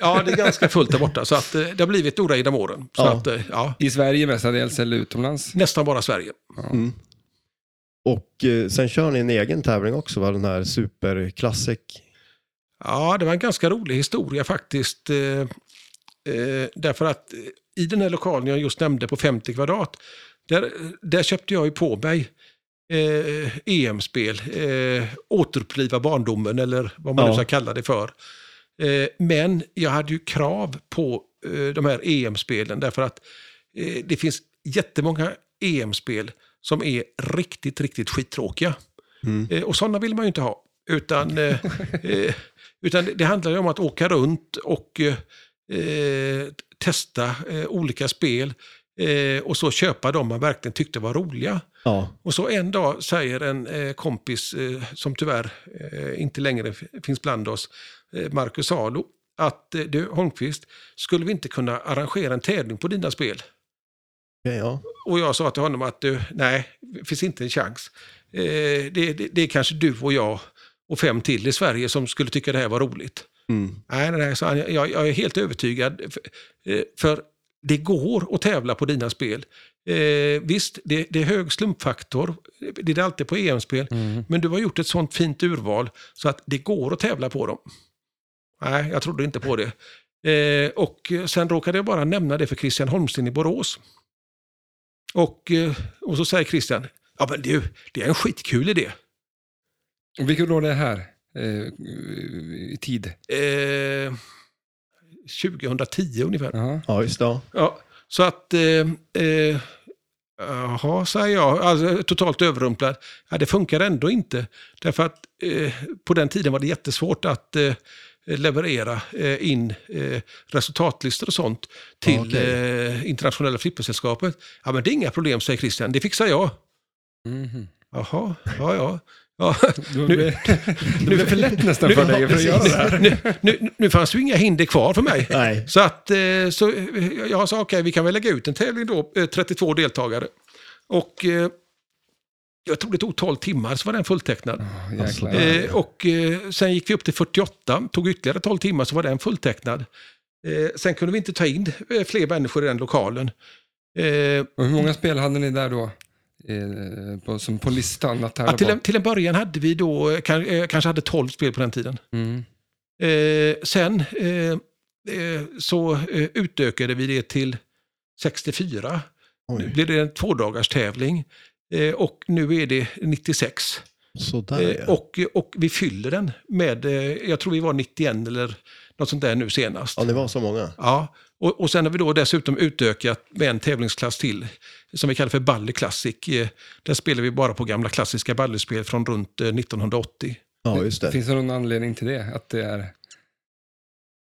ja, det är ganska fullt där borta. Så att, eh, det har blivit några genom åren. Så Ja. att, eh, ja, I Sverige mestadels eller utomlands. nästan bara Sverige. Mm. Och eh, sen kör ni en egen tävling också, va? Den här Super Classic. Ja, det var en ganska rolig historia faktiskt. Eh, därför att eh, i den här lokalen jag just nämnde på 50 kvadrat, där, där köpte jag ju på mig eh, EM-spel, eh, återuppliva barndomen eller vad man Ja. nu ska kalla det för. Eh, men jag hade ju krav på eh, de här EM-spelen därför att eh, det finns jättemånga EM-spel som är riktigt, riktigt skittråkiga. Mm. Och sådana vill man ju inte ha. Utan, [laughs] utan det handlar ju om att åka runt och eh, testa eh, olika spel eh, och så köpa dem man verkligen tyckte var roliga. Ja, Och så en dag säger en eh, kompis, eh, som tyvärr inte längre finns bland oss, Marcus Salo, att du Holmqvist, skulle vi inte kunna arrangera en tävling på dina spel? okej, ja. Och jag sa till honom att du, nej, det finns inte en chans. Det, det, det är kanske du och jag och fem till i Sverige som skulle tycka det här var roligt. Mm. Nej, nej, han, jag, jag är helt övertygad. För, eh, för det går att tävla på dina spel. Eh, visst, det, det är hög slumpfaktor. Det är det alltid på EM-spel. Mm. Men du har gjort ett sånt fint urval så att det går att tävla på dem. Nej, jag trodde inte på det. Eh, och sen råkade jag bara nämna det för Christian Holmsten i Borås. Och, eh, och så säger Christian, ja men du, det är en skitkul idé. Och vilket år är det här? Eh, I tid? Eh, 2010 ungefär. Jaha. ja, just det. ja. Så att... Eh, eh, Jaha, säger jag, alltså, totalt överrumplad. Ja, det funkar ändå inte. Därför att eh, på den tiden var det jättesvårt att eh, leverera eh, in eh, resultatlistor och sånt till okej. eh, internationella flippersällskapet. Ja, men det är inga problem, säger Christian. Det fixar jag. Mhm. Jaha, ja, ja. Ja. Det Nu- blev, det blev för lätt nästan för dig för att göra det här. nu, nu, nu fanns det ju inga hinder kvar för mig. Nej. Så att eh, så, eh, jag sa okej, vi kan väl lägga ut en tävling då, eh, 32 deltagare. Och eh, jag tror det tog 12 timmar så var den fulltecknad. Oh. Ja. Eh, och eh, sen gick vi upp till 48, tog ytterligare 12 timmar så var den fulltecknad. Eh, sen kunde vi inte ta in eh, fler människor i den lokalen. Eh, hur många spel hade ni där då? Eh, på, som på listan att tävla ja, till, en, till en början hade vi då, eh, kan, eh, kanske hade 12 spel på den tiden. Mm. Eh, sen eh, eh, så eh, utökade vi det till 64. Nu Oj, blev det en tvådagars tävling eh, och nu är det 96. sådär Eh, ja. och, och vi fyller den med, eh, jag tror vi var 91 eller något sånt där nu senast. Ja, det var så många. Ja, och, och sen har vi då dessutom utökat med en tävlingsklass till som vi kallar för Bally Classic. Eh, Där spelar vi bara på gamla klassiska ballyspel från runt eh, 1980. Ja, just det. Finns det någon anledning till det? Att det är...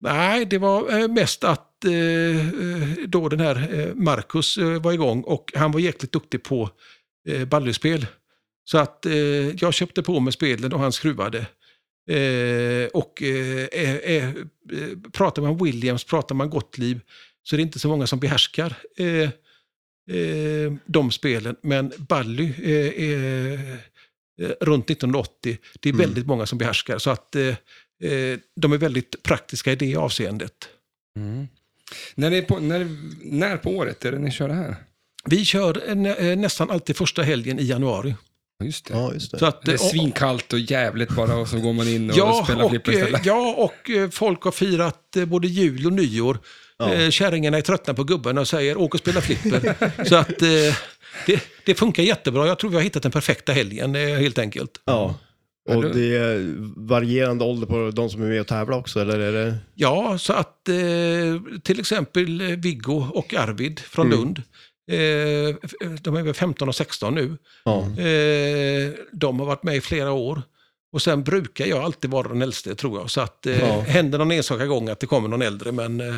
Nej, det var eh, mest att eh, eh, då den här eh, Marcus eh, var igång och han var jäkligt duktig på eh, ballyspel. Så att eh, jag köpte på mig spelen och han skruvade. Eh, och eh, eh, eh, pratar man Williams, pratar man Gottlieb så är det inte så många som behärskar eh, de spelen. Men Bally eh, eh, eh, runt 1980, det är Mm. väldigt många som behärskar. Så att eh, de är väldigt praktiska i det avseendet. Mm. När, det är på, när, när på året är det ni kör det här? Vi kör eh, nästan alltid första helgen i januari. Just det. Ja, just det. Så att, Det är eh, och- svinkallt och jävligt bara och så går man in och Ja spelar och, flipper eh, istället. ja, och eh, folk har firat både jul och nyår. Ja. Kärringarna är tröttna på gubbarna och säger åk och spela flipper. Så att det, det funkar jättebra. Jag tror vi har hittat den perfekta helgen helt enkelt. Ja. Och det är varierande ålder på de som är med och tävlar också, eller är det? Ja, så att eh, till exempel Viggo och Arvid från Mm. Lund. Eh, f- de är väl 15 och 16 nu. Ja. Eh, de har varit med i flera år. Och sen brukar jag alltid vara den äldste tror jag. Så att eh, Ja. händer någon enstaka gång att det kommer någon äldre. Men, eh,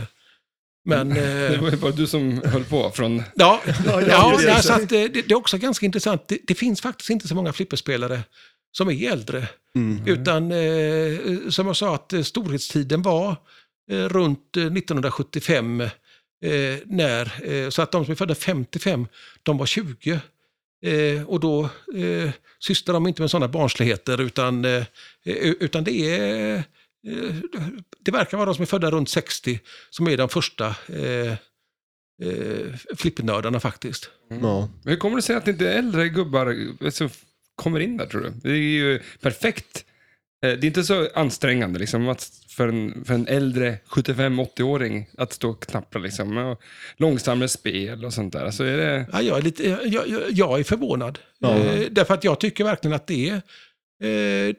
men [laughs] Det eh, var ju bara du som höll på från... ja, Ja, [laughs] ja, så att, eh, det, det är också ganska intressant. Det, det finns faktiskt inte så många flipperspelare som är äldre. Mm. Utan eh, som jag sa att eh, storhetstiden var eh, runt eh, 1975. Eh, när, eh, så att de som är födda 55, de var 20. Eh, och då eh, sysslar de inte med sådana barnsligheter utan, eh, utan det är eh, det verkar vara de som är födda runt 60 som är de första eh, eh, flippernördarna faktiskt. Ja. Men hur kommer det sig att det inte äldre gubbar? Alltså, kommer in där tror du? Det är ju perfekt. Det är inte så ansträngande liksom, att för, en, för en äldre 75-80-åring att stå och knappra. Liksom, och långsammare spel och sånt där. Så är det... Ja, jag, är lite, jag, jag, jag är förvånad. Ja. Eh, därför att jag tycker verkligen att det är eh,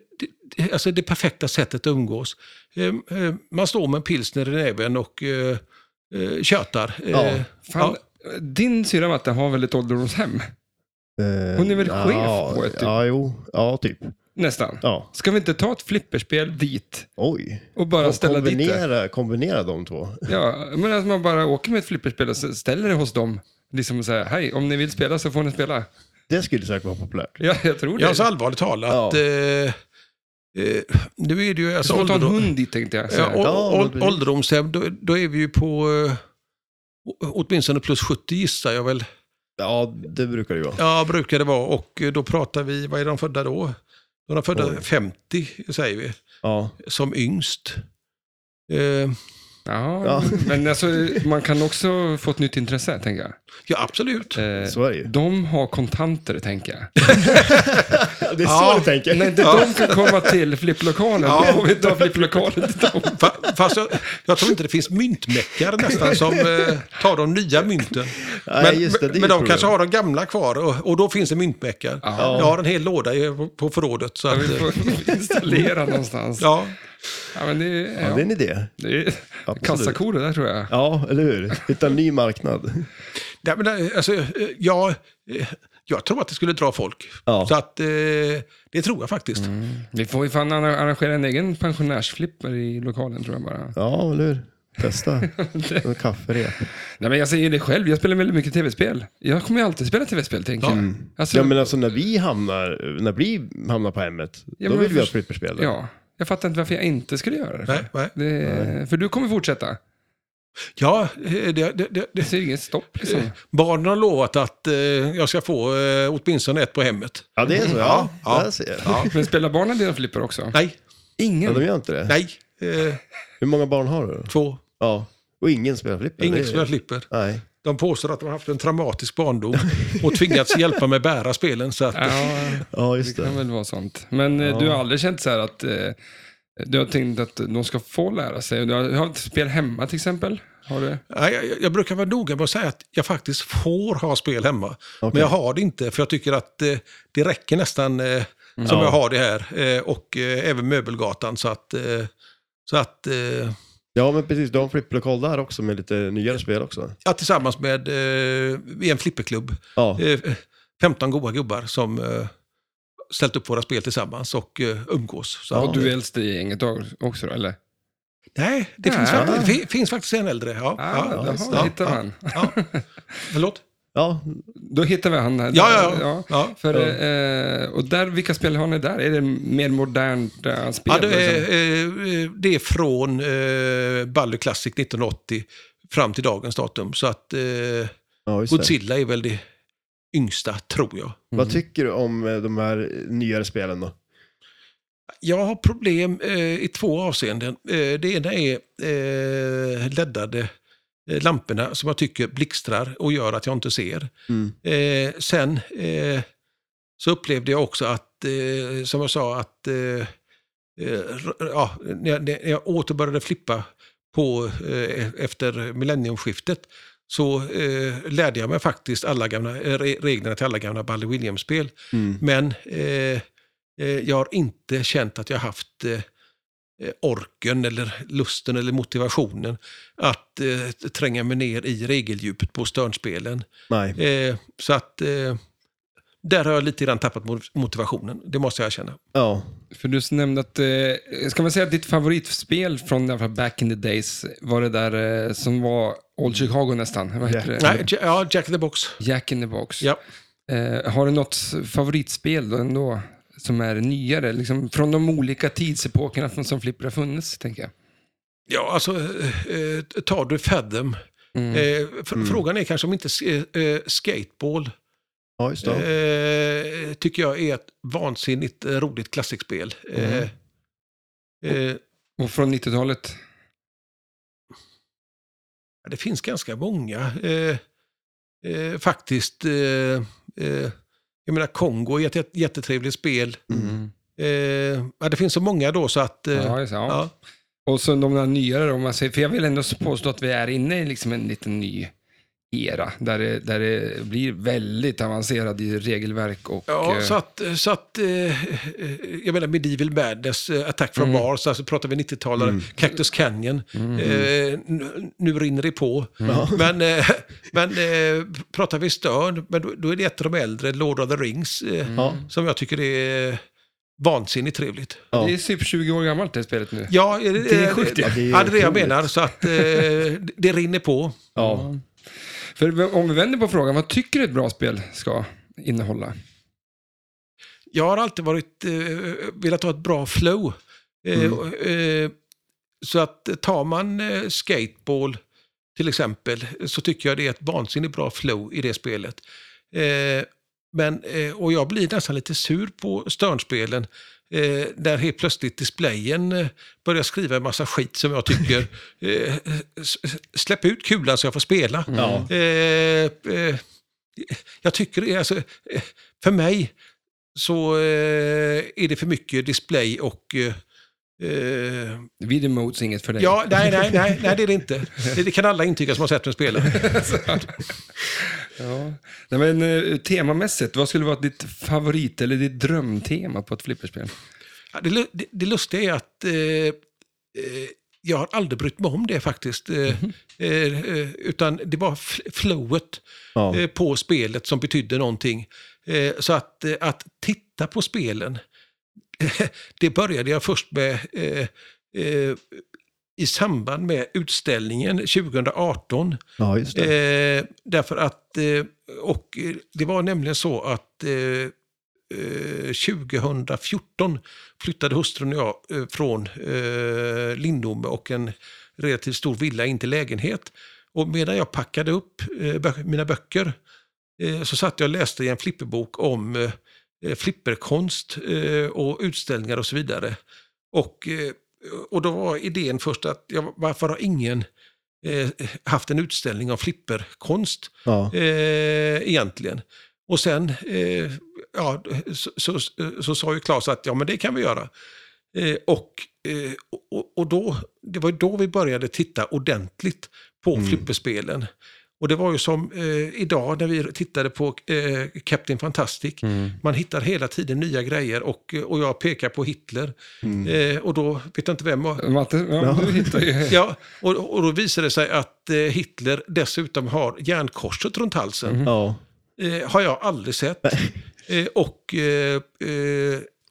det, alltså det perfekta sättet att umgås. Eh, eh, man står med en pilsner i näven och eh, eh, tjötar. Eh, Ja, Fan, Din syrra Matte har väl ett ålderdomshem? Hon är väl chef ja, på ett typ? Ja, jo. Ja, typ. Nästan. Ja. Ska vi inte ta ett flipperspel dit Oj. och bara Och ställa dit det? kombinera, kombinera de två. Ja, men att man bara åker med ett flipperspel och ställer det hos dem. Liksom och säger, hej, om ni vill spela så får ni spela. Det skulle säkert vara populärt. Ja, jag tror det. Ja, alltså allvarligt talat. Ja. Eh, eh, nu är det ju... Alltså, så ta en hund dit tänkte jag. Ja, säga. Ja, ålderdomshem, då, då är vi ju på eh, åtminstone plus 70 gissar jag väl. Ja, det brukar det ju vara. Ja, brukar det vara. Och eh, då pratar vi, vad är de födda då? Då är födda Oj. 50, säger vi, Ja. som yngst. Eh, Ja, Ja. [laughs] men alltså, man kan också få ett nytt intresse, tänker jag. ja, absolut. Eh, Så är det ju. de har kontanter, tänker jag. [laughs] Det är Ja. så du tänker. När inte de kan komma till flipplokalen, Ja. då får vi ta flipplokalen till dem. [laughs] Fa- Fast jag, jag tror inte det finns myntmäckare nästan som eh, tar de nya mynten. Nej, Men, just det, det men de problem. kanske har de gamla kvar och, och då finns det myntmäckare. Ja. Jag har en hel låda på, förrådet. Så Ja, att, vi eh, får installera någonstans. Ja. Ja, men det, är- Ja, ja, det är en idé. det är Absolut. kassakor det där tror jag. Ja, eller hur? Hitta en ny marknad. Nej, men, eh, alltså, eh, jag, eh, jag tror att det skulle dra folk. Ja. Så att, eh, det tror jag faktiskt. Vi får ju fan arra- arrangera en egen pensionärsflipper i lokalen tror jag bara. Ja, eller hur? Testa. [laughs] En kafferep. Nej men jag säger det själv, jag spelar väldigt mycket tv-spel. Jag kommer ju alltid spela tv-spel tänker jag. Mm. Alltså, Ja, men alltså när vi hamnar, när vi hamnar på hemmet, Ja, då vill vi ha flipperspel. ja, jag fattar inte varför jag inte skulle göra det. Nej, nej. det för du kommer fortsätta. Ja, eh, det, det, det, Det ser inget stopp liksom. barnen har lovat att eh, jag ska få eh, åtminstone ett på hemmet. Ja, det är så. Ja, Ja, ja. Där ser jag. Ja. Men spelar barnen dina flipper också? Nej, Ja, Ingen? de gör inte det. nej, eh, Hur många barn har du? två. Ja. Och ingen spelar flipper? Ingen spelar flipper. Nej. De påstår att de har haft en traumatisk barndom och tvingats hjälpa mig bära spelen. Så att, Ja, Ja, det just kan det. väl vara sånt. Men eh, Ja. du har aldrig känt så här att eh, du har tänkt att de ska få lära sig? Du har, har ett spel hemma till exempel? Har du? Nej, jag, jag brukar vara noga med att säga att jag faktiskt får ha spel hemma. Okej. Men jag har det inte, för jag tycker att eh, det räcker nästan eh, som Ja. jag har det här. Och även Möbelgatan. Så att, så att Ja, men precis. Du har en flipplokal där också med lite nyare spel också. ja, tillsammans med eh, en flipperklubb, Ja. eh, 15 goa gubbar som eh, ställt upp våra spel tillsammans och eh, umgås. Så Ja. Och du är äldst i gänget också då, eller? Nej, det Ja. finns, faktiskt, det fi- finns faktiskt en äldre. Ja, Ah, ja, då det. hittar ja, man. Ja. [laughs] Förlåt? Ja, Då hittar vi han här. Ja, ja, ja. ja. För, eh, och där, vilka spel har ni där? Är det mer moderna spel? Ja, det, liksom? är, eh, det är från eh, Balder Classic 1980 fram till dagens datum. Så att eh. Godzilla är väl det yngsta, tror jag. Vad tycker du om eh, de här nyare spelen då? Jag har problem eh, i två avseenden. Eh, det ena är eh, leddade eh, lamporna som jag tycker blixtrar och gör att jag inte ser. Mm. Eh, sen eh, så upplevde jag också att, eh, som jag sa, att eh, eh, ja, när, jag, när jag åter började flippa på, eh, efter millenniumskiftet så eh, lärde jag mig faktiskt alla gamla, eh, re- reglerna till alla gamla Balle Williams-spel. Mm. Men eh, eh, jag har inte känt att jag haft eh, eh, orken eller lusten eller motivationen att eh, tränga mig ner i regeldjupet på störnspelen. Nej. Eh, så att eh, där har jag lite grann tappat mo- motivationen, det måste jag erkänna. Ja. För du nämnde att, eh, ska man säga att ditt favoritspel från back in the days var det där eh, som var Old Chicago nästan? Vad heter Jack- det? Nej, ja, ja, Jack in the Box. Jack in the box. Ja. Eh, har du något favoritspel då ändå som är nyare? Liksom från de olika tidsepokerna som flipper har funnits, tänker jag. Ja, alltså eh, eh, tar du Fathom. Mm. Eh, fr- Mm. Frågan är kanske om inte eh, eh, Skateball ja, eh, tycker jag är ett vansinnigt eh, roligt klassikspel. Eh, Mm. eh, Och från 90-talet? Ja, Det finns ganska många eh, eh, faktiskt. Jag menar, Kongo är ett jät- jättetrevligt spel. Mm. Eh, det finns så många då så att... Eh, Ja, just ja. ja. Och så de där nyare då, man säger, för jag vill ändå påstå att vi är inne i liksom en liten ny era, där det, där det blir väldigt avancerad i regelverk och... Ja, eh, så att, så att eh, eh, jag menar Medieval Madness, eh, Attack from Mm. Mars, alltså pratar vi 90-talare, Mm. Cactus Canyon, mm. eh, nu, nu rinner det på. Ja. Men, eh, men eh, pratar vi Stern, men då, då är det ett av de äldre, Lord of the Rings, eh, Ja. som jag tycker är vansinnigt trevligt. Ja. Det är typ 20 år gammalt det spelet nu. Ja, det, Det är sjukt det. Ja, det är Ja, det är det jag menar, så att eh, det, det rinner på. Ja. För om vi vänder på frågan, vad tycker du ett bra spel ska innehålla? Jag har alltid varit, eh, velat ha ett bra flow. Eh, Mm. eh, så att tar man eh, skateball till exempel så tycker jag det är ett vansinnigt bra flow i det spelet. Eh, men, eh, och jag blir nästan lite sur på Sternspelen eh, där helt plötsligt displayen eh, börjar skriva en massa skit som jag tycker [laughs] eh, s- släpp ut kulan så jag får spela. Ja. Eh, eh, jag tycker alltså, eh, för mig så eh, är det för mycket display och eh, Video modes inget för dig. Ja, nej, nej, [laughs] nej, nej, det är det inte. Det, kan alla intyga som har sett mig spela. [laughs] ja. Nej, men, eh, temamässigt, vad skulle vara ditt favorit eller ditt drömtema på ett flipperspel? Ja, det, det, det lustiga är att eh, jag har aldrig brytt mig om det faktiskt. Eh, eh, utan det var flowet Ja. på spelet som betydde någonting. Så att, att titta på spelen, [laughs] det började jag först med eh, eh, i samband med utställningen 2018. ja. Eh, därför att, eh, och eh, det var nämligen så att eh, eh, 2014 flyttade hustrun och jag eh, från eh, Lindome och en relativt stor villa in till lägenhet. Och medan jag packade upp eh, bö- mina böcker eh, så satt jag och läste i en flipperbok om eh, eh, flipperkonst eh, och utställningar och så vidare. Och, eh, och då var idén först att ja, varför har ingen eh, haft en utställning om flipperkonst Ja. eh, egentligen. Och sen eh, ja, så, så, så sa ju Claes att ja, men det kan vi göra. Eh, och, eh, och, och då, det var då vi började titta ordentligt på Mm. flipperspelen. Och det var ju som eh, idag när vi tittade på eh, Captain Fantastic. Man hittar hela tiden nya grejer och, och jag pekar på Hitler. Mm. Eh, och då vet jag inte vem... Matte, ja, du hittar ju... Ja, och, och då visade det sig att eh, Hitler dessutom har järnkorset runt halsen. Ja. Eh, har jag aldrig sett. Eh, och,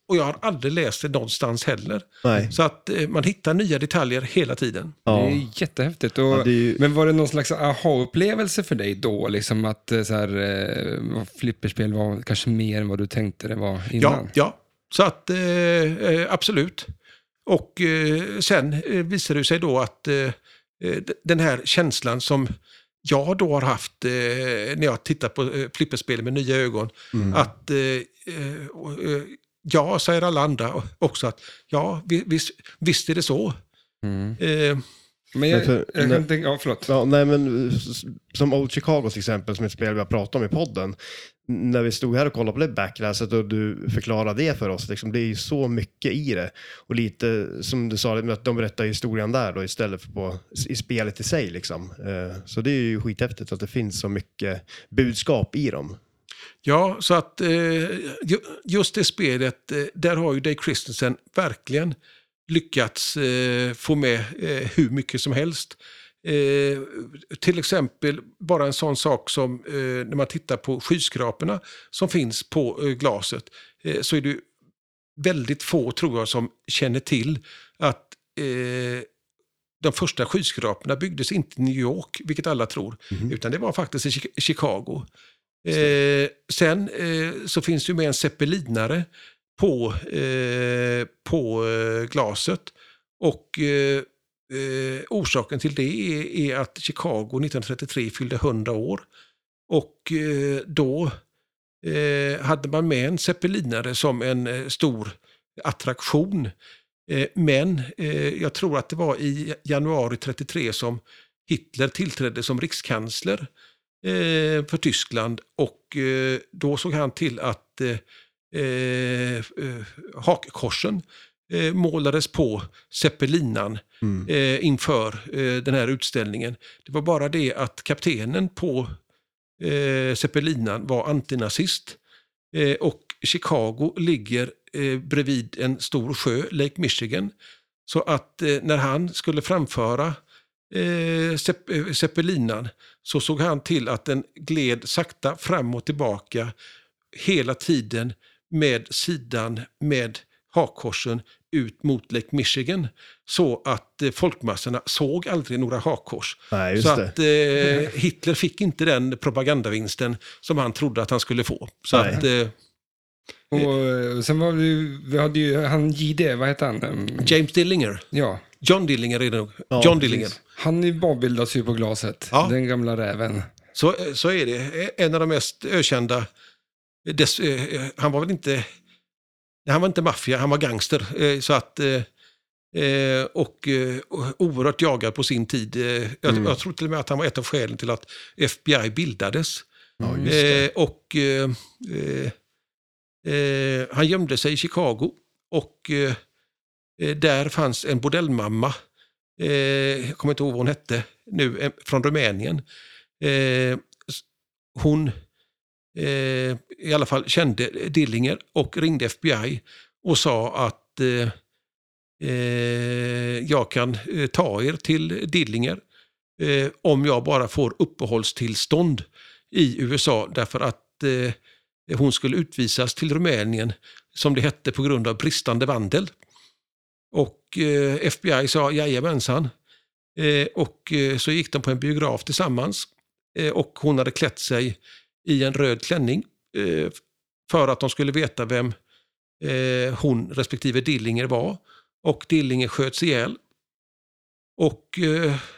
och jag har aldrig läst det någonstans heller. Nej. Så att eh, man hittar nya detaljer hela tiden. Det Ja. är jättehäftigt. Och, Ja, det är ju- Men var det någon slags aha-upplevelse för dig då? Liksom att eh, så här, eh, flipperspel var kanske mer än vad du tänkte det var innan? Ja, ja. Så att eh, eh, absolut. Och eh, sen eh, visade det sig då att eh, eh, den här känslan som jag då har haft eh, när jag tittar på eh, flipperspel med nya ögon. Mm. Att eh, eh, eh, ja, säger alla andra också att ja, vi- visst, visst är det så. Mm. Eh, Men jag, Men för- jag när- kan tänka, ja förlåt. Ja, nej, men s- som Old Chicago till exempel, som ett spel vi har pratat om i podden. När vi stod här och kollade på det backlasset och du förklarade det för oss, liksom, det är ju så mycket i det. Och lite som du sa, att de berättar historien där då istället för på, i spelet i sig. Liksom. Eh, Så det är ju skithäftigt att det finns så mycket budskap i dem. Ja, så att eh, ju- just det spelet, eh, där har ju Dave Christensen verkligen lyckats eh, få med hur mycket som helst. Eh, till exempel bara en sån sak som eh, när man tittar på skyskraporna som finns på eh, glaset så är det väldigt få, tror jag, som känner till att de första skyskraporna byggdes inte i New York, vilket alla tror, Mhm. utan det var faktiskt i Chi- Chicago. Eh, sen eh, så finns det med en zeppelinare på, eh, på eh, glaset. Och eh, eh, orsaken till det är, är att Chicago 1933 fyllde 100 år. Och eh, då eh, hade man med en zeppelinare som en eh, stor attraktion. Eh, men eh, jag tror att det var i januari 33 som Hitler tillträdde som rikskansler eh, för Tyskland och eh, då såg han till att eh, hakkorsen målades på zeppelinan Mm. inför den här utställningen. Det var bara det att kaptenen på eh, zeppelinan var antinazist och Chicago ligger bredvid en stor sjö, Lake Michigan. Så att när han skulle framföra eh, zepp, eh, zeppelinan så såg han till att den gled sakta fram och tillbaka hela tiden med sidan med hakkorsen ut mot Lake Michigan. Så att eh, folkmassorna såg aldrig några hakkors. Nej, just så det. att eh, [laughs] Hitler fick inte den propagandavinsten som han trodde att han skulle få. Så Nej. att, eh, Och eh, sen var vi, vi hade ju han JD, vad heter han? James Dillinger, Ja, John Dillinger är det nog. Ja, John precis. Dillinger. han är avbildas ju på glaset. Ja. Den gamla räven. Så, så är det. En av de mest ökända. Dess, eh, han var väl inte... Han var inte maffia, han var gangster. Eh, så att... Eh, eh, och eh, oerhört jagad på sin tid. Eh, jag, Mm. jag tror till och med att han var ett av skälen till att FBI bildades. Det. Eh, och eh, eh, eh, han gömde sig i Chicago och eh, eh, Eh, där fanns en bordellmamma, eh, jag kommer inte ihåg vad hon hette nu, eh, från Rumänien. Eh, hon eh, i alla fall kände Dillinger och ringde FBI och sa att eh, eh, jag kan eh, ta er till Dillinger eh, om jag bara får uppehållstillstånd i USA därför att eh, hon skulle utvisas till Rumänien som det hette på grund av bristande vandel. Och eh, FBI sa jajamensan. Eh, och eh, så gick de på en biograf tillsammans eh, och hon hade klätt sig i en röd klänning eh, för att de skulle veta vem eh, hon respektive Dillinger var. Och Dillinger sköts ihjäl. Och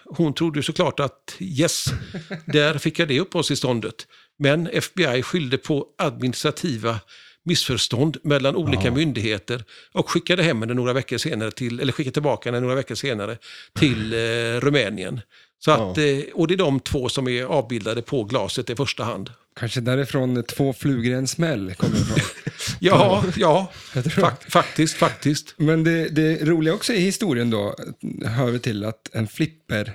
hon trodde såklart att yes, [laughs] där fick jag det uppehållstillståndet. Men FBI skyllde på administrativa missförstånd mellan olika Ja. myndigheter och skickade hem henne några veckor senare till, eller skickade tillbaka henne några veckor senare till [clears throat] eh, Rumänien. Så att, Ja. eh, och det är de två som är avbildade på glaset i första hand. Kanske därifrån två flugor i en smäll kommer ifrån. [laughs] Ja, ja, [laughs] Jag tror. fak- faktiskt, faktiskt. Men det, det roliga också i historien då hör vi till att en flipper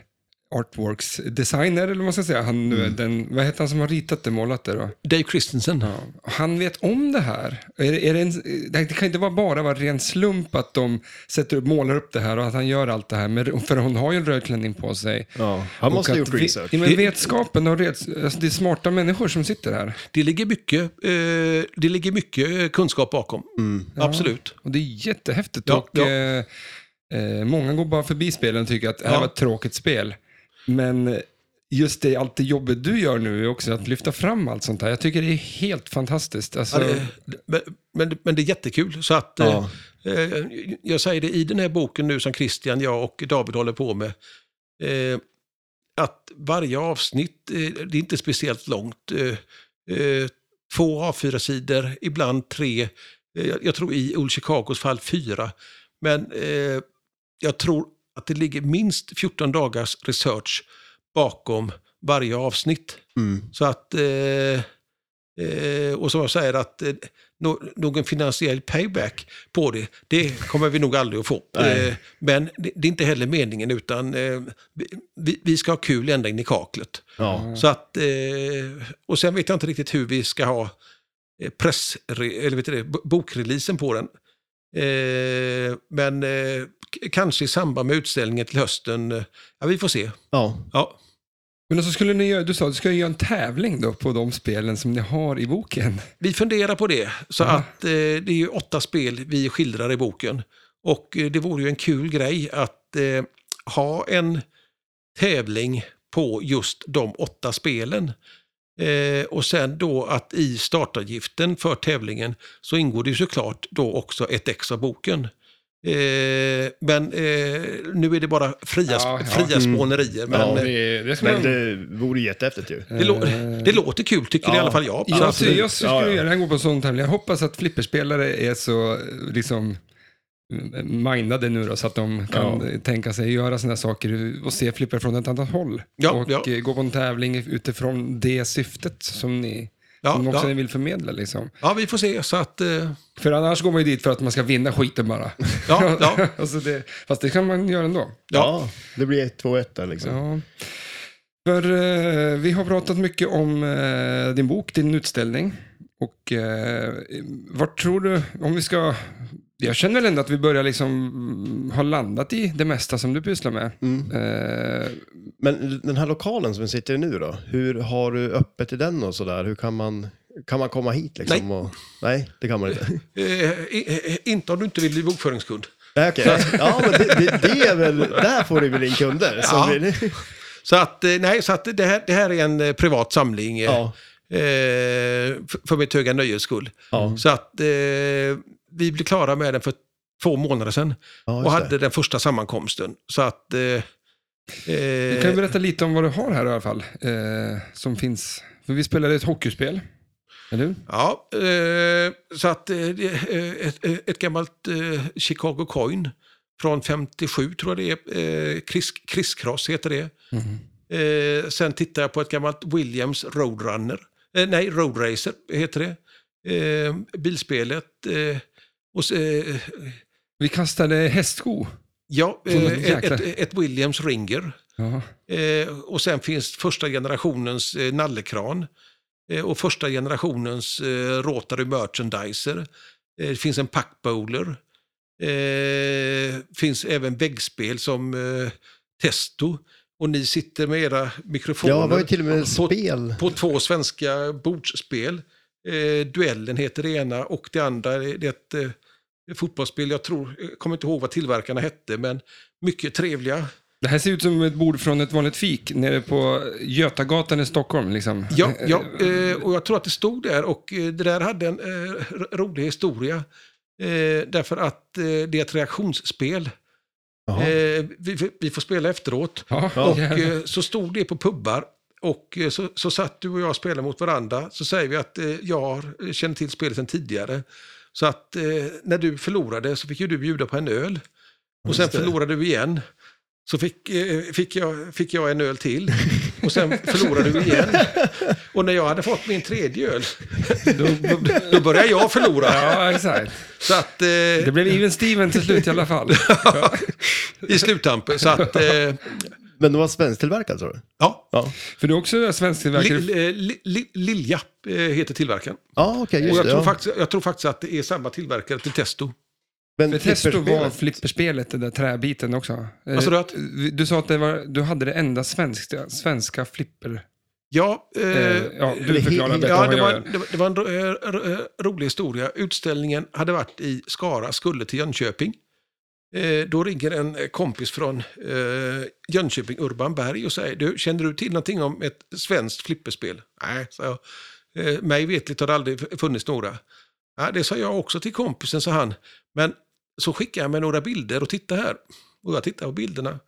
Artworks designer, eller vad man ska säga, han, Mm. den, vad heter han som har ritat det, målat det då? Dave Christensen. Ja. Han vet om det här. Är, det- är det, en, det kan inte vara bara vara ren slump att de sätter upp, målar upp det här och att han gör allt det här. Men, för hon har ju en röd klänning på sig. Ja, han måste ha gjort vi- research. Ja, men vetskapen och red, alltså det är smarta människor som sitter här. Det ligger mycket, eh, det ligger mycket eh, kunskap bakom. Mm. Ja. Absolut. Och det är jättehäftigt. Ja, och. Eh, eh, många går bara förbi spelen och tycker att det här var ett tråkigt spel. Men just det, allt det jobbet du gör nu också att lyfta fram allt sånt här. Jag tycker det är helt fantastiskt. Alltså, Ja, det, men, men, men det är jättekul. Så att, Ja. eh, eh, jag säger det i den här boken nu som Christian, jag och David håller på med. Eh, att varje avsnitt, eh, det är inte speciellt långt. Eh, eh, två A4-sidor, ibland tre. Jag- tror i Old Chicagos fall fyra. Men jag tror att det ligger minst 14 dagars research bakom varje avsnitt. Mm. Så att, eh, eh, och som jag säger att eh, nå- någon finansiell payback på det, det kommer vi nog aldrig att få. [laughs] Eh, men det, det är inte heller meningen utan eh, vi, vi ska ha kul ända in i kaklet. Ja. Så att, eh, och sen vet jag inte riktigt hur vi ska ha press, eller vet du det, bo- bokreleasen på den. Eh, men eh, kanske i samband med utställningen till hösten. eh, Ja, vi får se. ja. Ja, Men så skulle ni göra, du sa att du ska göra en tävling då på de spelen som ni har i boken. Vi funderar på det. Så Ja. att eh, det är ju åtta spel vi skildrar i boken. Och eh, det vore ju en kul grej att eh, ha en tävling på just de åtta spelen. Eh, och sen då att i startavgiften för tävlingen så ingår det ju såklart då också ett ex av boken. Eh, men eh, nu är det bara fria, Ja, ja. fria Mm. spånerier. Men, Ja, eh, Det, det ska Men det vore jättehäftigt ju. det, lå- det låter kul tycker i Ja. alla fall jag. Så Jag, att- jag, jag skulle Ja, ja. gärna gå på en sån tävling. Jag hoppas att flipperspelare är så, liksom, mindade nu då, så att de kan tänka sig göra sådana saker och se flipper från ett annat håll. Ja, och ja. eh, gå på en tävling utifrån det syftet som ni Ja, som också ja. vill förmedla. Liksom. ja, vi får se. Så att, eh, För annars går man ju dit för att man ska vinna skiten bara. ja, ja, [laughs] alltså det, fast det kan man göra ändå. Ja, det blir 1-2-1 där liksom. Ja. För eh, vi har pratat mycket om eh, din bok, din utställning. Och eh, vart tror du, om vi ska... Jag känner väl ändå att vi börjar liksom mm, ha landat i det mesta som du pysslar med. Mm. Eh, Men den här lokalen som vi sitter i nu då, hur har du öppet i den och sådär? Hur kan man, kan man komma hit liksom? Nej. Och, nej, det kan man inte. [laughs] eh, i- eh, inte om du inte vill bli bokföringskund. Nej, okej. Ja, men det, det, det är väl, där får du väl in kunder. Ja. vill- Så att, eh, nej, så att det, här, det här är en eh, privat samling eh, ja, eh, för, för mitt höga nöjes skull. ja, Så att eh, vi blev klara med den för två månader sedan ja, och hade det. den första sammankomsten. Så att... Eh, du kan ju eh, berätta lite om vad du har här i alla fall. Eh, som finns. För vi spelade ett hockeyspel. Eller hur? ja, eh, så att eh, är ett, ett gammalt eh, Chicago Coin från 57 tror jag det är. Eh, Chris, Chris Cross heter det. Eh, sen tittar jag på ett gammalt Williams Roadrunner. Eh, nej, Road Racer heter det. Eh, bilspelet. Och, så, eh, Vi kastade hästsko. ja, eh, ett ett, Williams Ringer. Eh, och sen finns första generationens eh, nallekran. Eh, och första generationens eh, Rotary Merchandiser. Eh, det finns en packbowler. Eh, finns även väggspel som eh, Testo. Och ni sitter med era mikrofoner Ja, det var ju till och med på, spel. på två svenska bordsspel. Eh, duellen heter det ena och det andra är det är ett eh, fotbollsspel. Jag tror, jag kommer inte ihåg vad tillverkarna hette, men mycket trevliga. Det här ser ut som ett bord från ett vanligt fik nere på Götagatan i Stockholm. Liksom. Ja, ja eh, och jag tror att det stod där och eh, det där hade en eh, rolig historia. Därför att det är ett reaktionsspel. Vi, vi får spela efteråt. Ja, Och jävlar. så stod det på pubbar. Och så, så satt du och jag och spelade mot varandra. Så säger vi att jag känner till spelet sedan tidigare. Så att eh, när du förlorade så fick ju du bjuda på en öl. Och sen Just det. förlorade du igen. Så fick, eh, fick, jag, fick jag en öl till. Och sen förlorade du igen. Och när jag hade fått min tredje öl, då, då började jag förlora. Ja, exakt. Så att, eh, Det blev even Steven till slut i alla fall. [laughs] I sluttampen. Så att, eh, Men de var svensktillverkade tror du? ja. Ja, För du är också svensktillverkare. Li, li, li, Lilja eh, heter tillverkaren. ja okej, Och just jag, det. tror Ja. faktiskt, jag tror faktiskt att det är samma tillverkare till Testo. Men För Testo var flipperspelet- den där träbiten också. Sa du att- Eh, Du sa att det var, du hade det enda svenska, svenska flipper... Ja, eh, Eh, ja, du det- förklarar bättre ja det, var, det, var- det var en ro, eh, ro, eh, rolig historia. Utställningen hade varit i Skara, skulle till Jönköping. Eh, då ringer en eh, kompis från eh, Jönköping, Urban Berg, och säger du, känner du till någonting om ett svenskt flipperspel? Nej, sa jag. Eh, mig vetligt har det aldrig funnits några. Ja, det sa jag också till kompisen, sa han. Men så skickade jag mig några bilder och titta här. Och jag tittade på bilderna.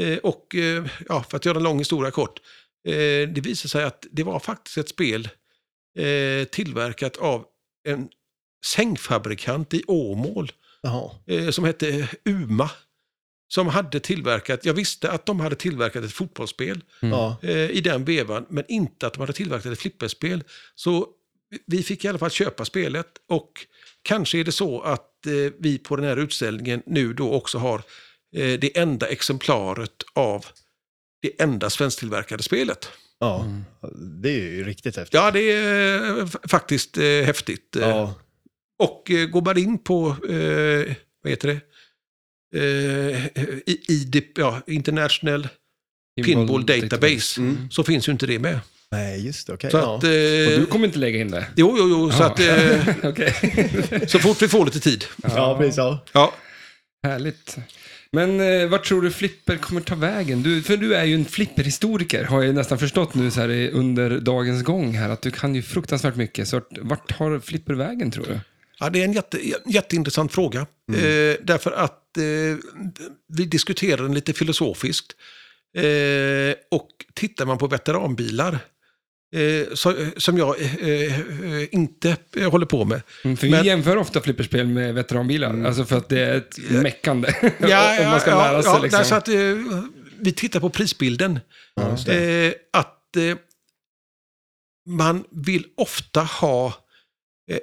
Eh, och eh, ja, för att göra en lång historia kort. Eh, det visade sig att det var faktiskt ett spel eh, tillverkat av en sängfabrikant i Åmål eh, som hette Uma. Som hade tillverkat, jag visste att de hade tillverkat ett fotbollsspel Mm. Eh, i den vevan, men inte att de hade tillverkat ett flipperspel. Så vi fick i alla fall köpa spelet och kanske är det så att eh, vi på den här utställningen nu då också har eh, det enda exemplaret av det enda svensktillverkade spelet. ja, Mm. det är ju riktigt häftigt. Ja, det är faktiskt eh, häftigt. Ja. Och eh, går man in på, eh, vad heter det? Eh, i, i, det- ja, International Pinball Database. Mm. så finns ju inte det med. Nej, just det. Okej. Så ja. att, eh, Och du kommer inte lägga in det? Jo, jo, jo, så att eh, [laughs] [laughs] så fort vi får lite tid. ja, precis. Ja. Ja, Härligt. Men eh, vart tror du flipper kommer ta vägen? Du, för du är ju en flipperhistoriker, har jag nästan förstått nu så här under dagens gång här, att du kan ju fruktansvärt mycket. Så vart- vart tar flipper vägen tror du? Ja det är en jätte, jätteintressant fråga. Eh, därför att eh, vi diskuterar den lite filosofiskt. Eh, och tittar man på veteranbilar eh, så, som jag eh, eh, inte eh, håller på med. Mm, för Men- vi jämför ofta flipperspel med veteranbilar, alltså för att det är ett meckande. Ja, [laughs] Om man ska ja, lära sig ja, liksom. nej, så att, eh, vi tittar på prisbilden. Ja. Eh, att eh, man vill ofta ha eh,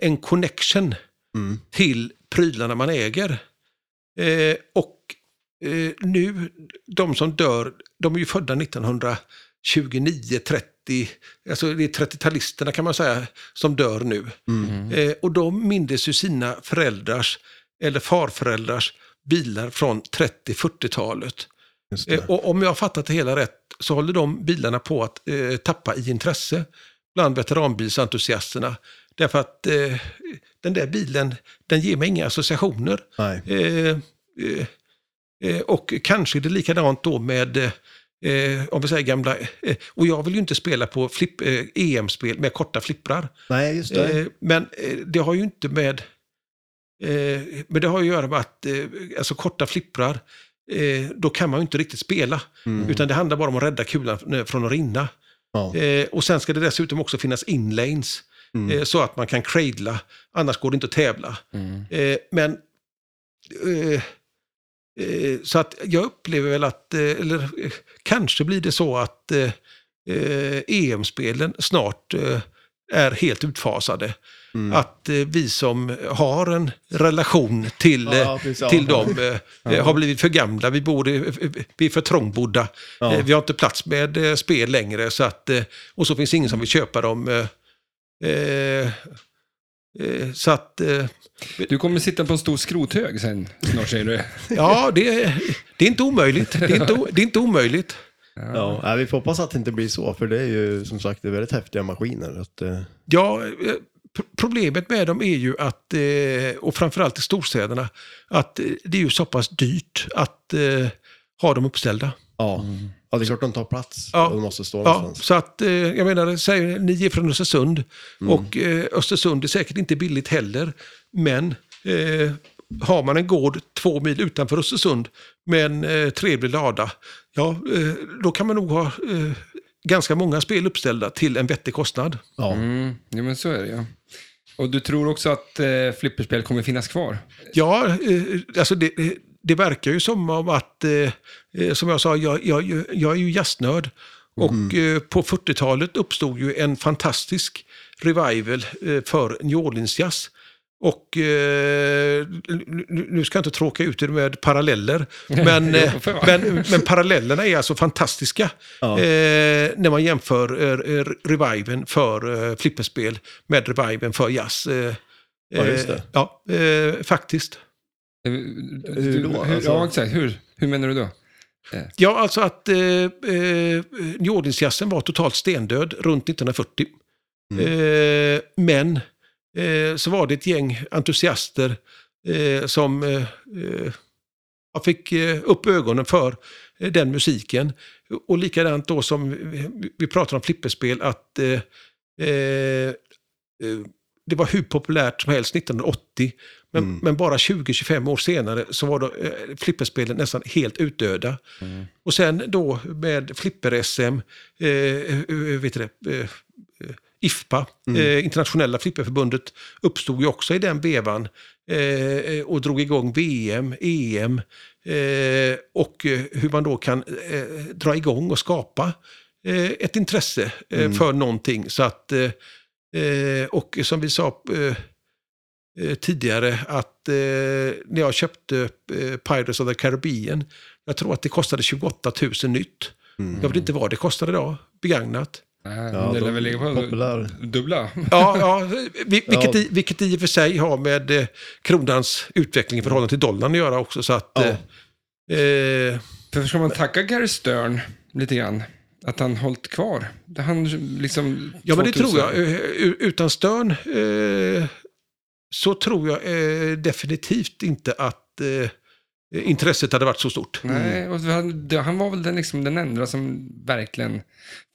en connection Mm. till prylarna man äger. Eh, och eh, nu, de som dör, de är ju födda 1929, 30, alltså det är 30-talisterna kan man säga, som dör nu. Mm. Eh, och de mindes ju sina föräldrars eller farföräldrars bilar från 30-40-talet. Just det. Eh, och om jag har fattat det hela rätt så håller de bilarna på att eh, tappa i intresse bland veteranbilsentusiasterna. Därför att eh, den där bilen, den ger mig inga associationer. Eh, eh, eh, och kanske är det likadant då med, eh, om vi säger gamla, eh, och jag vill ju inte spela på flipp, eh, EM-spel med korta flipprar. Nej, just det. Men det har ju inte med... Men det har ju att göra med att alltså korta flipprar, då kan man ju inte riktigt spela. Mm. Utan det handlar bara om att rädda kulan från att rinna. Ja. Och sen ska det dessutom också finnas inlanes. Mm. Eh, så att man kan cradla, annars går det inte att tävla. Mm. Eh, men... Eh, så att jag upplever väl att, eller kanske blir det så att EM-spelen snart eh, är helt utfasade. Mm. Att vi som har en relation till, Ja, ja. till dem eh, [laughs] har blivit för gamla. Vi, bor, vi är för trångbodda. Ja. Vi har inte plats med spel längre. Så att, och så finns ingen som vill köpa dem. Eh, eh, så att, eh, Du kommer sitta på en stor skrothög sen, snart säger du. [laughs] ja, det, är- det är inte omöjligt. Det är inte, det är inte omöjligt. Ja, nej, vi får hoppas att det inte blir så, för det är ju som sagt väldigt häftiga maskiner. Att, eh, Ja, eh, problemet med dem är ju att, eh, och framförallt i storstäderna, att det är ju så pass dyrt att eh, ha dem uppställda. Ja. ja, det är klart de tar plats Ja. och de måste stå Ja, någonstans. så att, eh, jag menar, säg, ni är från Östersund och eh, Östersund är säkert inte billigt heller, men eh, har man en gård två mil utanför Östersund med en eh, trevlig lada, ja, eh, då kan man nog ha eh, ganska många spel uppställda till en vettig kostnad. Ja. Mm. Ja, men så är det ju. Och du tror också att eh, flipperspel kommer finnas kvar? Ja, eh, alltså det, det verkar ju som om att, eh, eh, som jag sa, jag, jag, jag är ju jazznörd. Och eh, på 40-talet uppstod ju en fantastisk revival eh, för New Orleans-jazz. Och eh, nu- ska jag inte tråka ut det med paralleller, [laughs] men, eh, men, men parallellerna är alltså fantastiska. Ja. Eh, när man jämför eh, reviven för eh, flipperspel med reviven för jazz. Eh, Ja, just det. eh, Ja, faktiskt. Eh, Hur då? Alltså- Ja, exakt. Hur, hur menar du då? Ja, alltså att eh, eh, New Orleans-jazzen var totalt stendöd runt 1940. Eh, men eh, så var det ett gäng entusiaster eh, som eh, eh, jag fick eh, upp ögonen för eh, den musiken. Och likadant då som vi, pratar om flipperspel, att eh, eh, eh, det var hur populärt som helst 1980. Men, Mm. men bara 20-25 år senare så var då, eh, flipperspelen nästan helt utdöda. Och sen då med flipper-SM, eh, eh, vet du det, eh, IFPA, eh, Internationella flipperförbundet, uppstod ju också i den vevan eh, och drog igång VM, EM eh, och eh, hur man då kan eh, dra igång och skapa ett intresse eh, för någonting. Så att, eh, och som vi sa eh, eh, tidigare att eh, när jag köpte eh, Pirates of the Caribbean, jag tror att det kostade 28 000 nytt. Jag vet inte vad det kostar idag, begagnat. Nej, Ja, det lär de väl ligga på populär. dubbla. Ja, ja vi- [laughs] vilket, Ja. I, vilket i och för sig har med eh, kronans utveckling i förhållande till dollarn att göra också. Så att, Ja. eh, eh, För ska man tacka Gary Stern lite grann? Att han hållit kvar? Han liksom... ja, men det 2000. tror jag. Eh, Utan Stern eh, så tror jag eh, definitivt inte att eh, intresset hade varit så stort. Nej, och han, han var väl den, liksom, den enda som verkligen...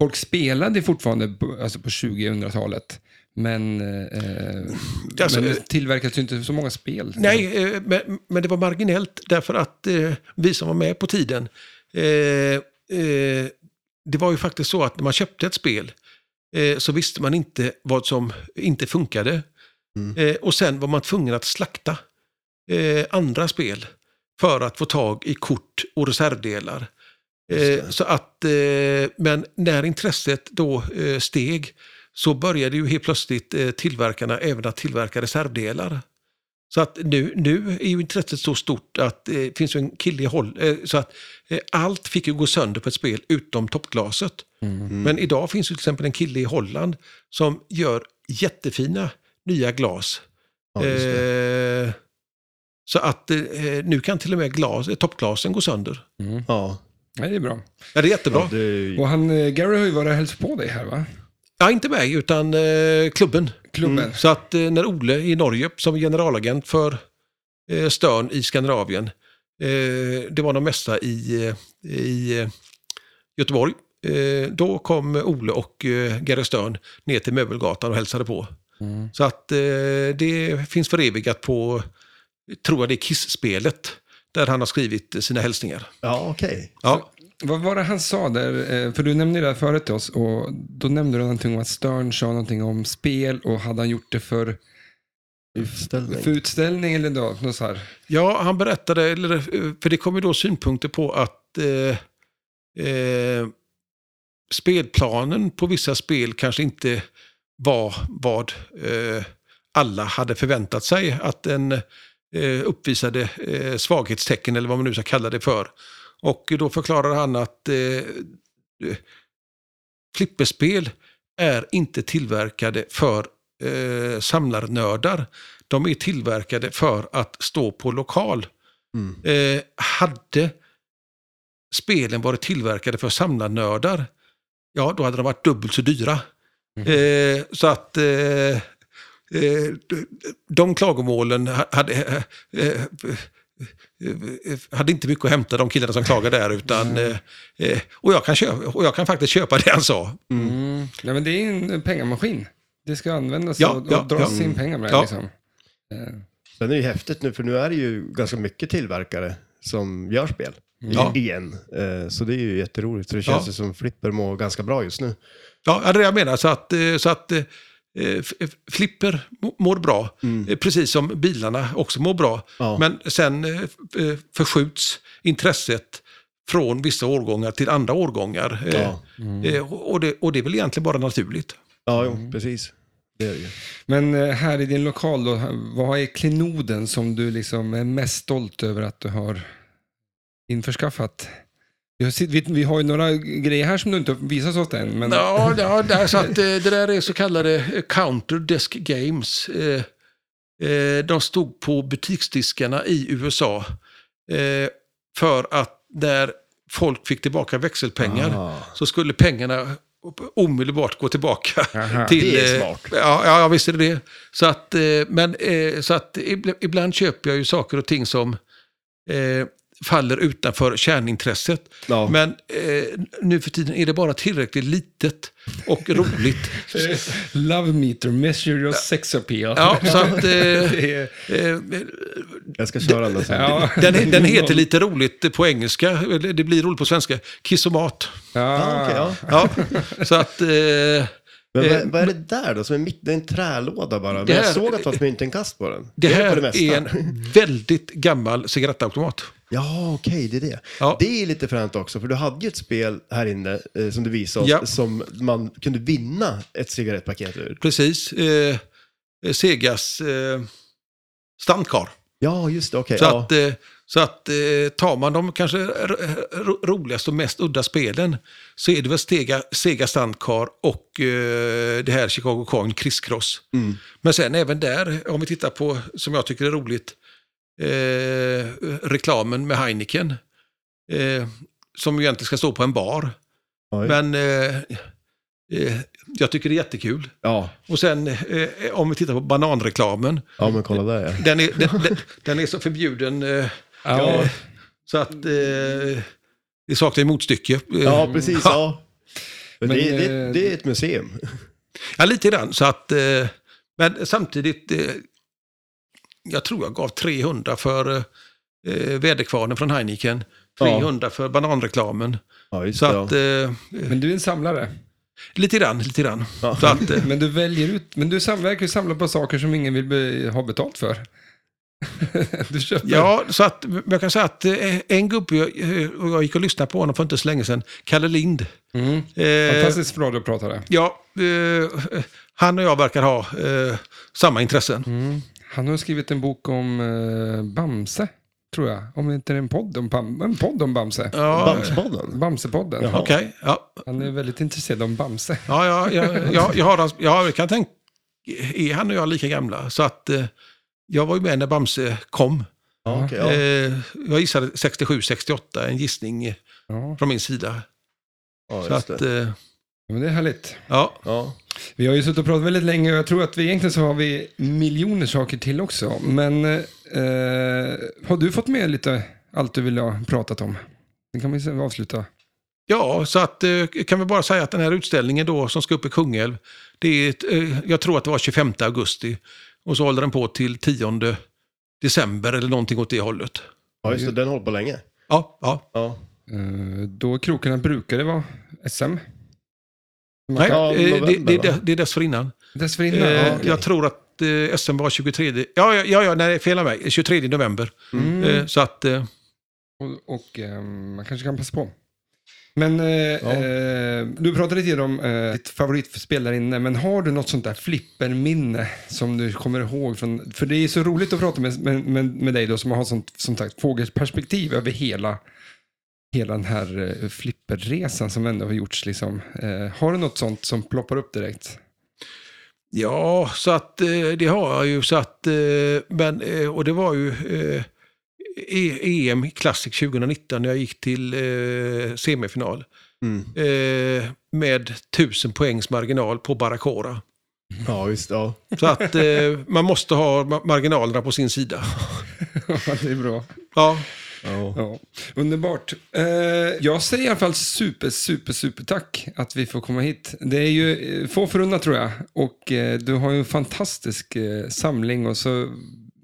Folk spelade fortfarande på, alltså på 2000-talet. Men, eh, Alltså, men eh, det tillverkas ju inte så många spel. Nej, eh, men, men det var marginellt därför att eh, vi som var med på tiden, eh, eh, det var ju faktiskt så att när man köpte ett spel eh, så visste man inte vad som inte funkade. Mm. Eh, och sen var man tvungen att slakta eh, andra spel för att få tag i kort och reservdelar. Eh, så att, eh, men när intresset då eh, steg så började ju helt plötsligt tillverkarna även att tillverka reservdelar. Så att nu, nu är ju intresset så stort att det eh, finns ju en kille i håll, eh, så att eh, allt fick ju gå sönder på ett spel utom toppglaset. Mm. Men idag finns ju till exempel en kille i Holland som gör jättefina nya glas. Ja. Eh, så att eh, nu kan till och med glas, eh, toppglasen gå sönder. Mm. Ja. Ja, det är bra. Ja, det är jättebra. Ja, det Och han, eh, Gary har ju varit och hälsat på dig här va? Ja, inte mig, utan eh, klubben. Klubben. Så att eh, när Ole i Norge, som generalagent för eh, Stern i Skandinavien, eh, det var någon mässa i, eh, i eh, Göteborg. Eh, då kom Ole och eh, Gary Stern ner till Möbelgatan och hälsade på. Mm. Så att eh, det finns förevigat på, tror jag det är Kiss-spelet, där han har skrivit sina hälsningar. Ja, okej. Ja, Vad var det han sa där? Eh, För du nämnde det här förut till oss och då nämnde du någonting om att Stern sa någonting om spel och hade han gjort det för, Utställning. för utställning eller då, något så här? Ja, han berättade, eller, eh, för det kom ju då synpunkter på att eh, eh, spelplanen på vissa spel kanske inte var vad eh, alla hade förväntat sig. Att den eh, uppvisade eh, svaghetstecken eller vad man nu ska kalla det för. Och då förklarar han att eh, flipperspel är inte tillverkade för eh, samlarnördar. De är tillverkade för att stå på lokal. Mm. Eh, hade spelen varit tillverkade för samlarnördar, ja då hade de varit dubbelt så dyra. Mhm. Eh, så att eh, eh, de klagomålen ha- hade, eh, eh, hade inte mycket att hämta, de killarna som klagade där. Utan, eh, eh, och, jag kan köpa, och jag kan faktiskt köpa det han sa. Mm. Ja, men det är en pengamaskin. Det ska användas Ja, och, och ja, dras ja. in pengar med. Ja. Liksom. Eh, Sen är det ju häftigt nu, för nu är det ju ganska mycket tillverkare som gör spel. Ja. Igen. Eh, Så det är ju jätteroligt. Så det känns Ja. som Flipper mår ganska bra just nu. Ja, det är det jag menar. Så att, eh, så att eh, Flipper må- mår bra, Mm. eh, precis som bilarna också mår bra. Ja. Men sen eh, eh, förskjuts intresset från vissa årgångar till andra årgångar. Eh, Ja, eh, och, det, och det är väl egentligen bara naturligt. ja jo, precis. Det är det ju. Men eh, här i din lokal då, vad är klenoden som du liksom är mest stolt över att du har införskaffat? Vi har, ju några grejer här som du inte visat ofta än. Men... Ja, ja där, så att, eh, det där är så kallade eh, counter desk games. Eh, de stod på butiksdiskarna i USA för att när folk fick tillbaka växelpengar Ah. så skulle pengarna omedelbart gå tillbaka. Aha. till, det är smart. Ja, ja, visst är det det. Så att, men, så att ibl- ibland köper jag ju saker och ting som faller utanför kärnintresset. Ja. Men eh, nu för tiden är det bara tillräckligt litet och [laughs] roligt. Love meter, measure your sex appeal. Ja, så att, eh, [laughs] Det är- eh, Jag ska köra sen. ja. den, den heter [laughs] lite roligt på engelska, det blir roligt på svenska, kissomat. Ja, Ja, okej, ja. Ja, så att... Eh, Men Eh, vad, vad är det där då som är mitt? Det är en trälåda bara. Men Det jag här- såg att det var ett myntinkast på den. det är här på det är en väldigt gammal cigarettautomat. Ja, okej, det är det. Ja. Det är lite fränt också, för du hade ju ett spel här inne eh, som du visade oss, Ja. som man kunde vinna ett cigarettpaket ur. Precis. Eh, Segas eh, standkar. Ja, just det, okej. Så ja. att, eh, så att eh, tar man de kanske ro- ro- roligaste och mest udda spelen så är det väl Sega, Sega Standcar och eh, det här Chicago Coin Crisscross. Mm. Men sen även där, om vi tittar på, som jag tycker är roligt, eh, reklamen med Heineken. Eh, som ju egentligen ska stå på en bar. Oj. Men eh, eh, jag tycker det är jättekul. ja. Och sen eh, om vi tittar på bananreklamen. ja, men kolla där ja. Den är, den, den, den är så förbjuden eh, Ja. eh, så att eh, det saknar motstycke. Ja, precis. Ja. Men [laughs] Men, det, det, det är ett museum. Ja, lite grann. Så att, eh, men samtidigt, eh, jag tror jag gav 300 för eh, väderkvarnen från Heineken. 300 för bananreklamen. Ja, Så det. att, ja. eh, Men du är en samlare. Lite grann, lite grann. Ja. Så att, eh, Men du väljer ut, men du verkar ju samla på saker som ingen vill be, ha betalt för. [laughs] du köper. ja, så att jag kan säga att eh, en gubbe, jag, eh, jag gick och lyssnade på honom för inte så länge sedan, Kalle Lind. Mm. Eh, Fantastiskt radiopratare. ja, eh, han och jag verkar ha eh, samma intressen. Mm. Han har skrivit en bok om eh, Bamse, tror jag. Om det inte är en podd om, Bam- en podd om Bamse. Ja, Bamsepodden? Bamsepodden. Jaha. Okej, ja. Han är väldigt intresserad om Bamse. Ja, ja, ja, ja, jag, har, hans- ja, jag kan tänka, är han och jag lika gamla? Så att eh, jag var ju med när Bamse kom. Ja, okej, ja. Eh, jag gissade 67, 68, en gissning eh, Ja, från min sida. ja, Så just att, det. eh, men det är härligt. ja. Ja. Vi har ju suttit och pratat väldigt länge och jag tror att vi egentligen så har vi miljoner saker till också. Men eh, har du fått med lite allt du ville ha pratat om? Det kan vi avsluta. Ja, så att eh, kan vi bara säga att den här utställningen då som ska upp i Kungälv, det är ett, eh, jag tror att det var 25 augusti och så håller den på till 10 december eller någonting åt det hållet. ja, just det. Den håller på länge. Ja, ja. Ja. Eh, då krokarna brukade vara SM. Nej, Ja, eh, det, november, det, det, det är dessförinnan. Dessförinnan? Eh, ja, okej. Jag tror att eh, SM var 23, ja, ja, ja, ja nej, fel av mig, 23 november. Mm. Eh, så att, eh, Och, och ehm, man kanske kan passa på. Men eh, eh, du pratade lite om eh, ditt favoritspel där inne, men har du något sånt där flipperminne som du kommer ihåg? Från, för det är så roligt att prata med, med, med, med dig då som har sånt som sagt fågelperspektiv över hela, hela den här eh, flipperresan som ändå har gjorts. Liksom. Eh, har du något sånt som ploppar upp direkt? Ja, så att eh, det har jag ju. Så att, men, och det var ju eh, E- EM Classic 2019 när jag gick till semifinal. Mm. Med 1000 poängs marginal på Baracora. Ja, visst. Ja. Så att eh, man måste ha ma- marginalerna på sin sida. [laughs] det är bra. Ja, Ja. Ja, underbart. Eh, jag säger i alla fall super, super, super tack att vi får komma hit. Det är ju eh, få förunnat tror jag. Och eh, du har ju en fantastisk samling och så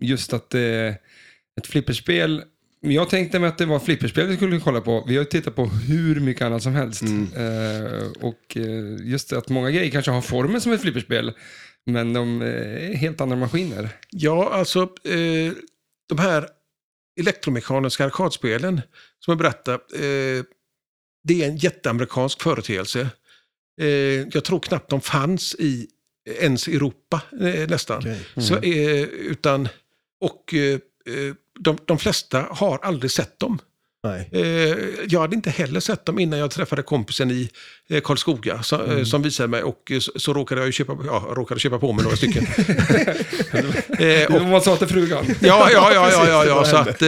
just att det är ett flipperspel. Jag tänkte mig att det var flipperspel vi skulle kolla på. Vi har ju tittat på hur mycket annat som helst. Mm. Eh, och just att många grejer kanske har formen som ett flipperspel. Men de är helt andra maskiner. ja alltså eh, de här elektromekaniska arkadspelen som jag berättade. Eh, det är en jätteamerikansk företeelse. Eh, jag tror knappt de fanns i ens Europa eh, nästan. Okej. Så, eh, utan, och eh, eh, de, de flesta har aldrig sett dem. Eh, jag hade inte heller sett dem innan jag träffade kompisen i eh, Karlskoga så, eh, som visade mig och eh, så, så råkade jag ju köpa, ja, råkade köpa på mig några stycken. [laughs] eh, och, Vad sa till frugan. ja, ja, ja, ja, ja, ja, [laughs] så att,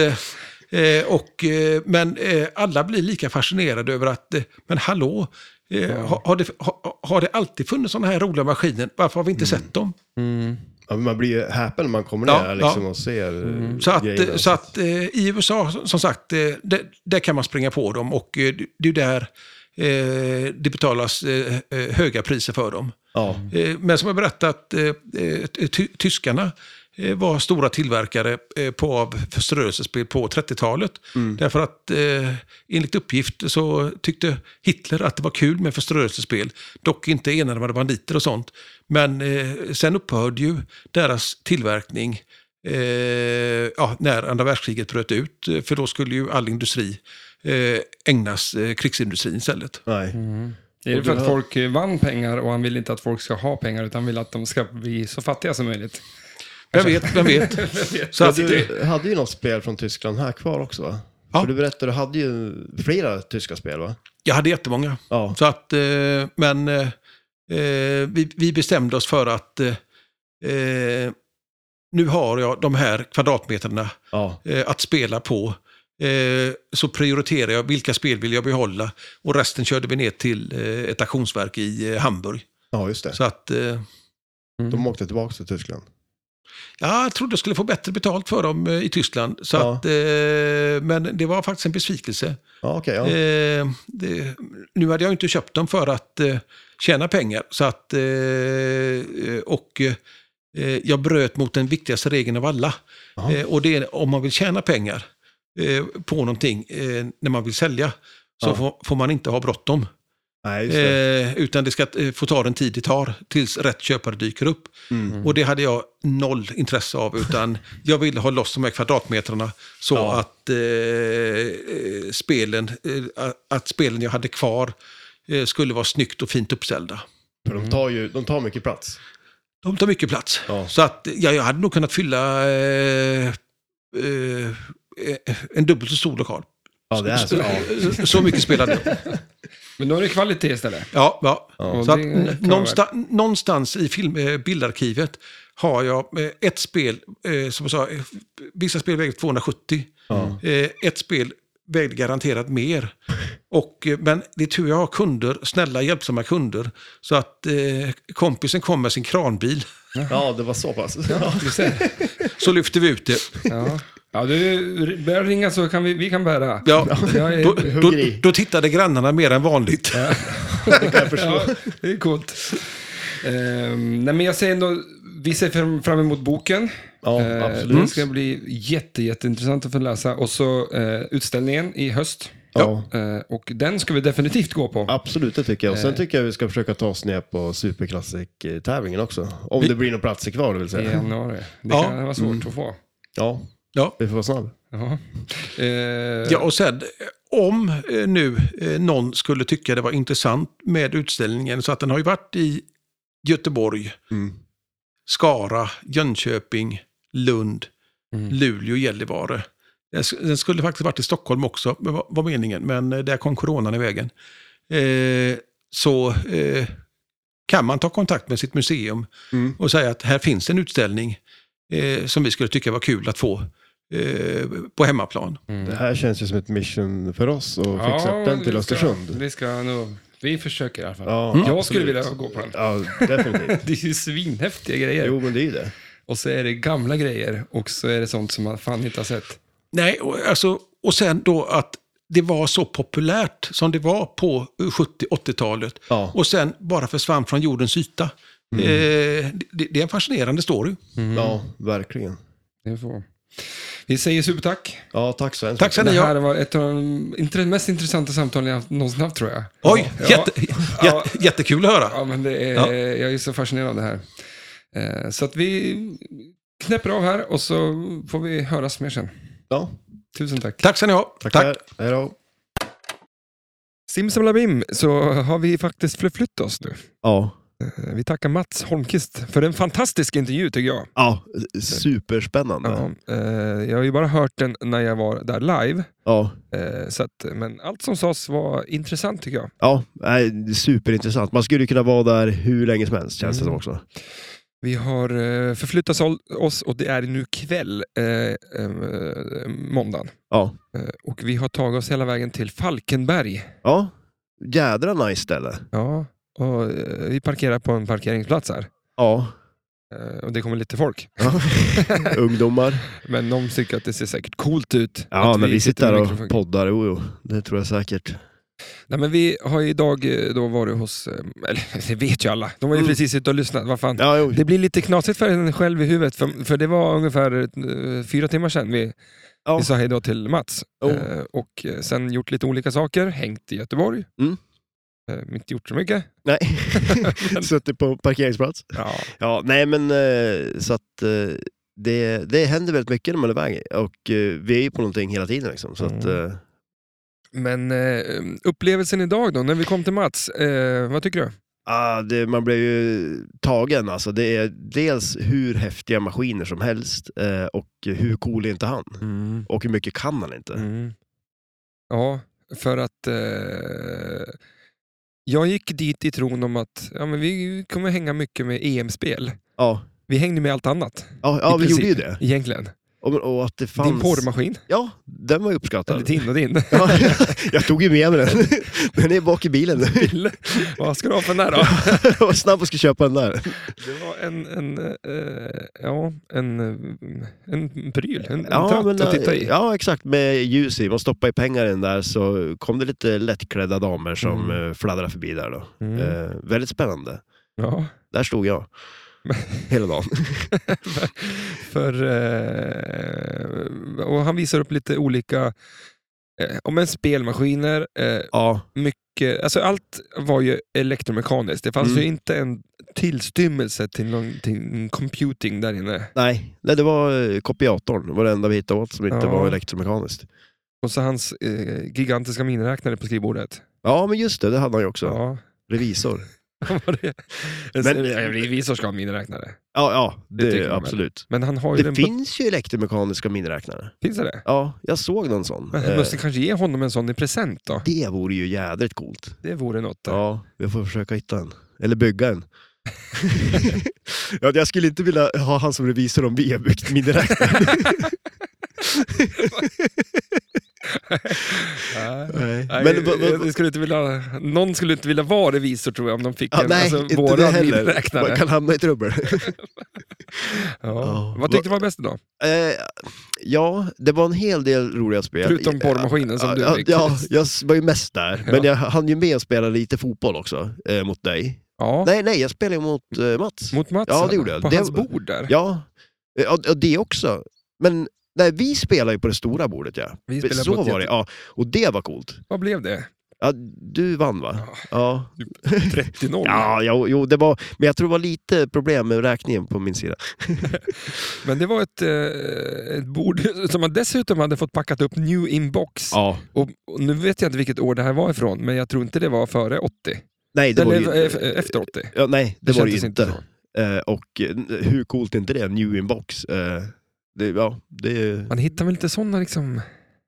och, men alla blir lika fascinerade över att, men hallå, eh, har, har, det, har, har det alltid funnits sådana här roliga maskiner? Varför har vi inte sett dem? Mm. Ja, man blir häpen när man kommer Ja, ner liksom, ja. och ser eh, Så att, grejerna. så att eh, i USA, som sagt, eh, där, där kan man springa på dem och eh, det är där eh, det betalas höga priser för dem. Ja, Men som jag berättat, ty tyskarna var stora tillverkare eh, på av förstörelsespel på 30-talet. Därför att eh, enligt uppgift så tyckte Hitler att det var kul med förstörelsespel. Dock inte enarmade banditer och sånt. Men eh, sen upphörde ju deras tillverkning eh, ja, när andra världskriget bröt ut. eh, För då skulle ju all industri eh, ägnas eh, krigsindustrin istället. nej. Det är för att folk eh, vann pengar och han vill inte att folk ska ha pengar utan vill att de ska bli så fattiga som möjligt. Vem vet, vem vet. [laughs] Så att, du hade ju något spel från Tyskland här kvar också va? Ja. För du berättade, du hade ju flera tyska spel va? jag hade jättemånga. Ja. Så att, eh, men eh, eh, vi, vi bestämde oss för att nu har jag de här kvadratmetrarna Ja, att spela på. Så prioriterar jag vilka spel vill jag behålla och resten körde vi ner till ett auktionsverk i Hamburg. ja just det. Så att, eh, De åkte tillbaka till Tyskland. Ja, jag trodde jag skulle få bättre betalt för dem eh, i Tyskland. Så Ja. att, eh, men det var faktiskt en besvikelse. Ja, okej. ja. Eh, det, nu hade jag inte köpt dem för att eh, tjäna pengar. Så att, eh, och eh, jag bröt mot den viktigaste regeln av alla. Eh, och det är om man vill tjäna pengar på någonting när man vill sälja. Så får, får man inte ha bråttom. Nej, just det. Eh, utan det ska eh, få ta den tid det tar tills rätt köpare dyker upp. Mm. Och det hade jag noll intresse av, utan [laughs] jag ville ha loss de här kvadratmetrarna så Ja. att, eh, eh, spelen, eh, att spelen jag hade kvar eh, skulle vara snyggt och fint uppställda. För de tar ju de tar mycket plats. De tar mycket plats. Ja. Så att ja, jag hade nog kunnat fylla eh, eh, en dubbelt så stor lokal. Ja, det är så. Så, [laughs] så mycket spelade jag. [laughs] Men då är det kvalitet istället. Ja, ja. Och Så att, någonstans, någonstans i film, eh, bildarkivet har jag eh, ett spel, eh, som jag sa, vissa spel väger 270. Ja. Ett spel vägde garanterat mer. Och, men det är tur jag har kunder, snälla hjälpsamma kunder. Så att eh, kompisen kom med sin kranbil. ja, det var så pass. Ja. [laughs] Så lyfter vi ut det. Ja. Ja, du börjar ringa så kan vi, vi kan bära. Ja, [laughs] Jag är, då, då, i. då tittade grannarna mer än vanligt. [laughs] Det kan jag förstå. Ja, det är coolt. Ehm, nej, men jag säger ändå, vi ser fram, emot boken. Ja, Eh, absolut. Det ska bli jätte, jätteintressant att få läsa. Och så eh, utställningen i höst. Ja. Eh, och den ska vi definitivt gå på. Absolut, det tycker jag. Och sen Eh. tycker jag vi ska försöka ta oss ner på Superklassik-tävlingen också. Om Vi- det blir några platser kvar, det vill I säga. januari. Det Ja. kan vara svårt Mm. att få. Ja, Ja. vi får vara snabb. Ja. Eh, Ja, och sen om eh, nu eh, någon skulle tycka det var intressant med utställningen, så att den har ju varit i Göteborg, Mm. Skara, Jönköping, Lund, Mm. Luleå, Gällivare. Den skulle faktiskt varit i Stockholm också, var meningen, men eh, där kom coronan i vägen. Eh, så eh, kan man ta kontakt med sitt museum Mm. och säga att här finns en utställning eh, som vi skulle tycka var kul att få eh, på hemmaplan. Mm. Det här känns ju som ett mission för oss att Ja, fixa upp den till vi ska- Östersund. Vi ska nog, vi försöker i alla fall. Ja, Mm. Jag absolut. skulle vilja gå på den. Ja, definitivt. [laughs] Det är ju svinhäftiga grejer. Jo, men det är det. Och så är det gamla grejer och så är det sånt som man fan inte har sett. Nej, och, alltså, och sen då att det var så populärt som det var på 70-80-talet Ja, och sen bara försvann från jordens yta. Eh, det, det är en fascinerande story. ja verkligen. Det får. Vi säger supertack. Ja, tack så hemskt Tack så Det här var ett av de mest intressanta samtalen jag någonsin haft tror jag. Oj, Ja. jätte, Ja. jätte, jättekul att höra. Ja, men det är, Ja. jag är så fascinerad av det här. Eh, Så att vi knäpper av här och så får vi höras mer sen. Ja, Tusen tack. Tack ska ni ha. tackar. Hej då. Simsalabim så har vi faktiskt förflyttat oss nu. Ja. Eh, Vi tackar Mats Holmqvist för en fantastisk intervju tycker jag. Ja, superspännande. Ja, eh, jag har ju bara hört den när jag var där live. Ja, Eh, Så att, men allt som sades var intressant tycker jag. ja superintressant. Man skulle kunna vara där hur länge som helst, känns det som Mm. också. Vi har förflyttat oss och det är nu kväll, eh, måndagen. Ja. Och vi har tagit oss hela vägen till Falkenberg. Ja, jädra nice ställe. Ja, och eh, vi parkerar på en parkeringsplats här. Ja, Eh, och det kommer lite folk. ja. [laughs] ungdomar. Men de tycker att det ser säkert coolt ut. Ja, att när vi sitter där och mikrofon. poddar, jo, jo, det tror jag säkert. Nej, men vi har idag eh, då varit hos, eller [laughs] det vet ju alla, de har ju Mm. precis ute och lyssnat. Vad fan. Ja. Det blir lite knasigt för en själv i huvudet, för, för det var ungefär fyra timmar sedan vi, Ja. vi sa hej då till Mats. Oh. Och sen gjort lite olika saker, hängt i Göteborg. Mm. Eh, inte gjort så mycket. Nej, [laughs] [laughs] suttit på parkeringsplats. Ja. Ja, nej men eh, så att eh, det, det händer väldigt mycket när man är iväg och eh, vi är ju på någonting hela tiden liksom. Så att, Mm. eh, Men eh, upplevelsen idag då, när vi kom till Mats, vad tycker du? ah, det, man blir ju tagen alltså. Det är dels hur häftiga maskiner som helst eh, och hur cool är inte han? Och hur mycket kan han inte? Mm. Ja, för att eh, jag gick dit i tron om att ja, men vi kommer hänga mycket med EM-spel. Ja, Vi hängde med allt annat ja, ja vi gjorde ju princip. det. egentligen. Och, och att det fanns... Din porrmaskin, Ja, den var ju uppskattad. eller din och din. [laughs] Ja, jag tog ju med mig den. [laughs] Den är bak i [laughs] bilen. Vad ska du ha för den där då? Jag var snabb och skulle köpa den där. Det var en, en, eh, ja, en, eh, en pryl, en, en Ja, tratt men, att titta i. ja, exakt. Med ljus i. Man stoppade i pengar i den där så kom det lite lättklädda damer som Mm. mm. fladdrade förbi där. Då. Mm. Eh, väldigt spännande. Ja. Där stod jag. [laughs] Hela dagen. [laughs] för, eh, och han visar upp lite olika Eh, och men spelmaskiner, eh, Ja, mycket, alltså allt var ju elektromekaniskt. Det fanns Mm. ju inte en tillstymmelse till någonting computing där inne. nej, nej det var kopiatorn. Det var det enda vi hittade åt som inte Ja. var elektromekaniskt. Och så hans eh, gigantiska miniräknare på skrivbordet. Ja, men just det, det hade han ju också. Ja. Revisor. Men- ja, revisor ska ha miniräknare. Ja, ja Det det, absolut. Men han har ju Det finns ju elektromekaniska miniräknare. Finns det det? Ja, jag såg någon sån. Men Eh, måste kanske ge honom en sån i present då? Det vore ju jädrigt coolt. Det vore något. Ja, jag får försöka hitta en. Eller bygga en. [laughs] ja, jag skulle inte vilja ha han som revisor om vi har byggt miniräknare. [laughs] Nej. Nej. Men jag skulle inte vilja, någon skulle inte vilja vara revisor tror jag om de fick Ja, en nej, alltså, inte våran miniräknare. Man kan hamna i trubbel. [laughs] Ja. Ja. Vad tyckte du var bäst då? Eh, ja, det var en hel del roliga spel. Förutom porrmaskinen som du fick. Ja, jag var ju mest där. Men jag hann ju med att spela lite fotboll också, eh, mot dig. Ja, Nej, nej, jag spelade mot eh, Mats. mot Mats Ja, det gjorde jag. på Det hans bord där. Ja, eh, ja, det också. Men nej, vi spelar ju på det stora bordet ja. Vi spelade Så på ett var det, jätte- ja. Och det var coolt. Vad blev det? Ja, du vann va? Ja. 30-0? Ja, jo, jo, det var, men jag tror det var lite problem med räkningen på min sida. [laughs] Men det var ett, eh, ett bord [laughs] som man dessutom hade fått packat upp new inbox. Ja. Och, och nu vet jag inte vilket år det här var ifrån, men jag tror inte det var före 80. Nej, det var Eller ju, eh, efter 80. ja, nej, det, var det ju kändes inte. så. Eh, och eh, hur coolt är inte det? New inbox. Eh, det, ja, det, Man hittar väl lite sådana liksom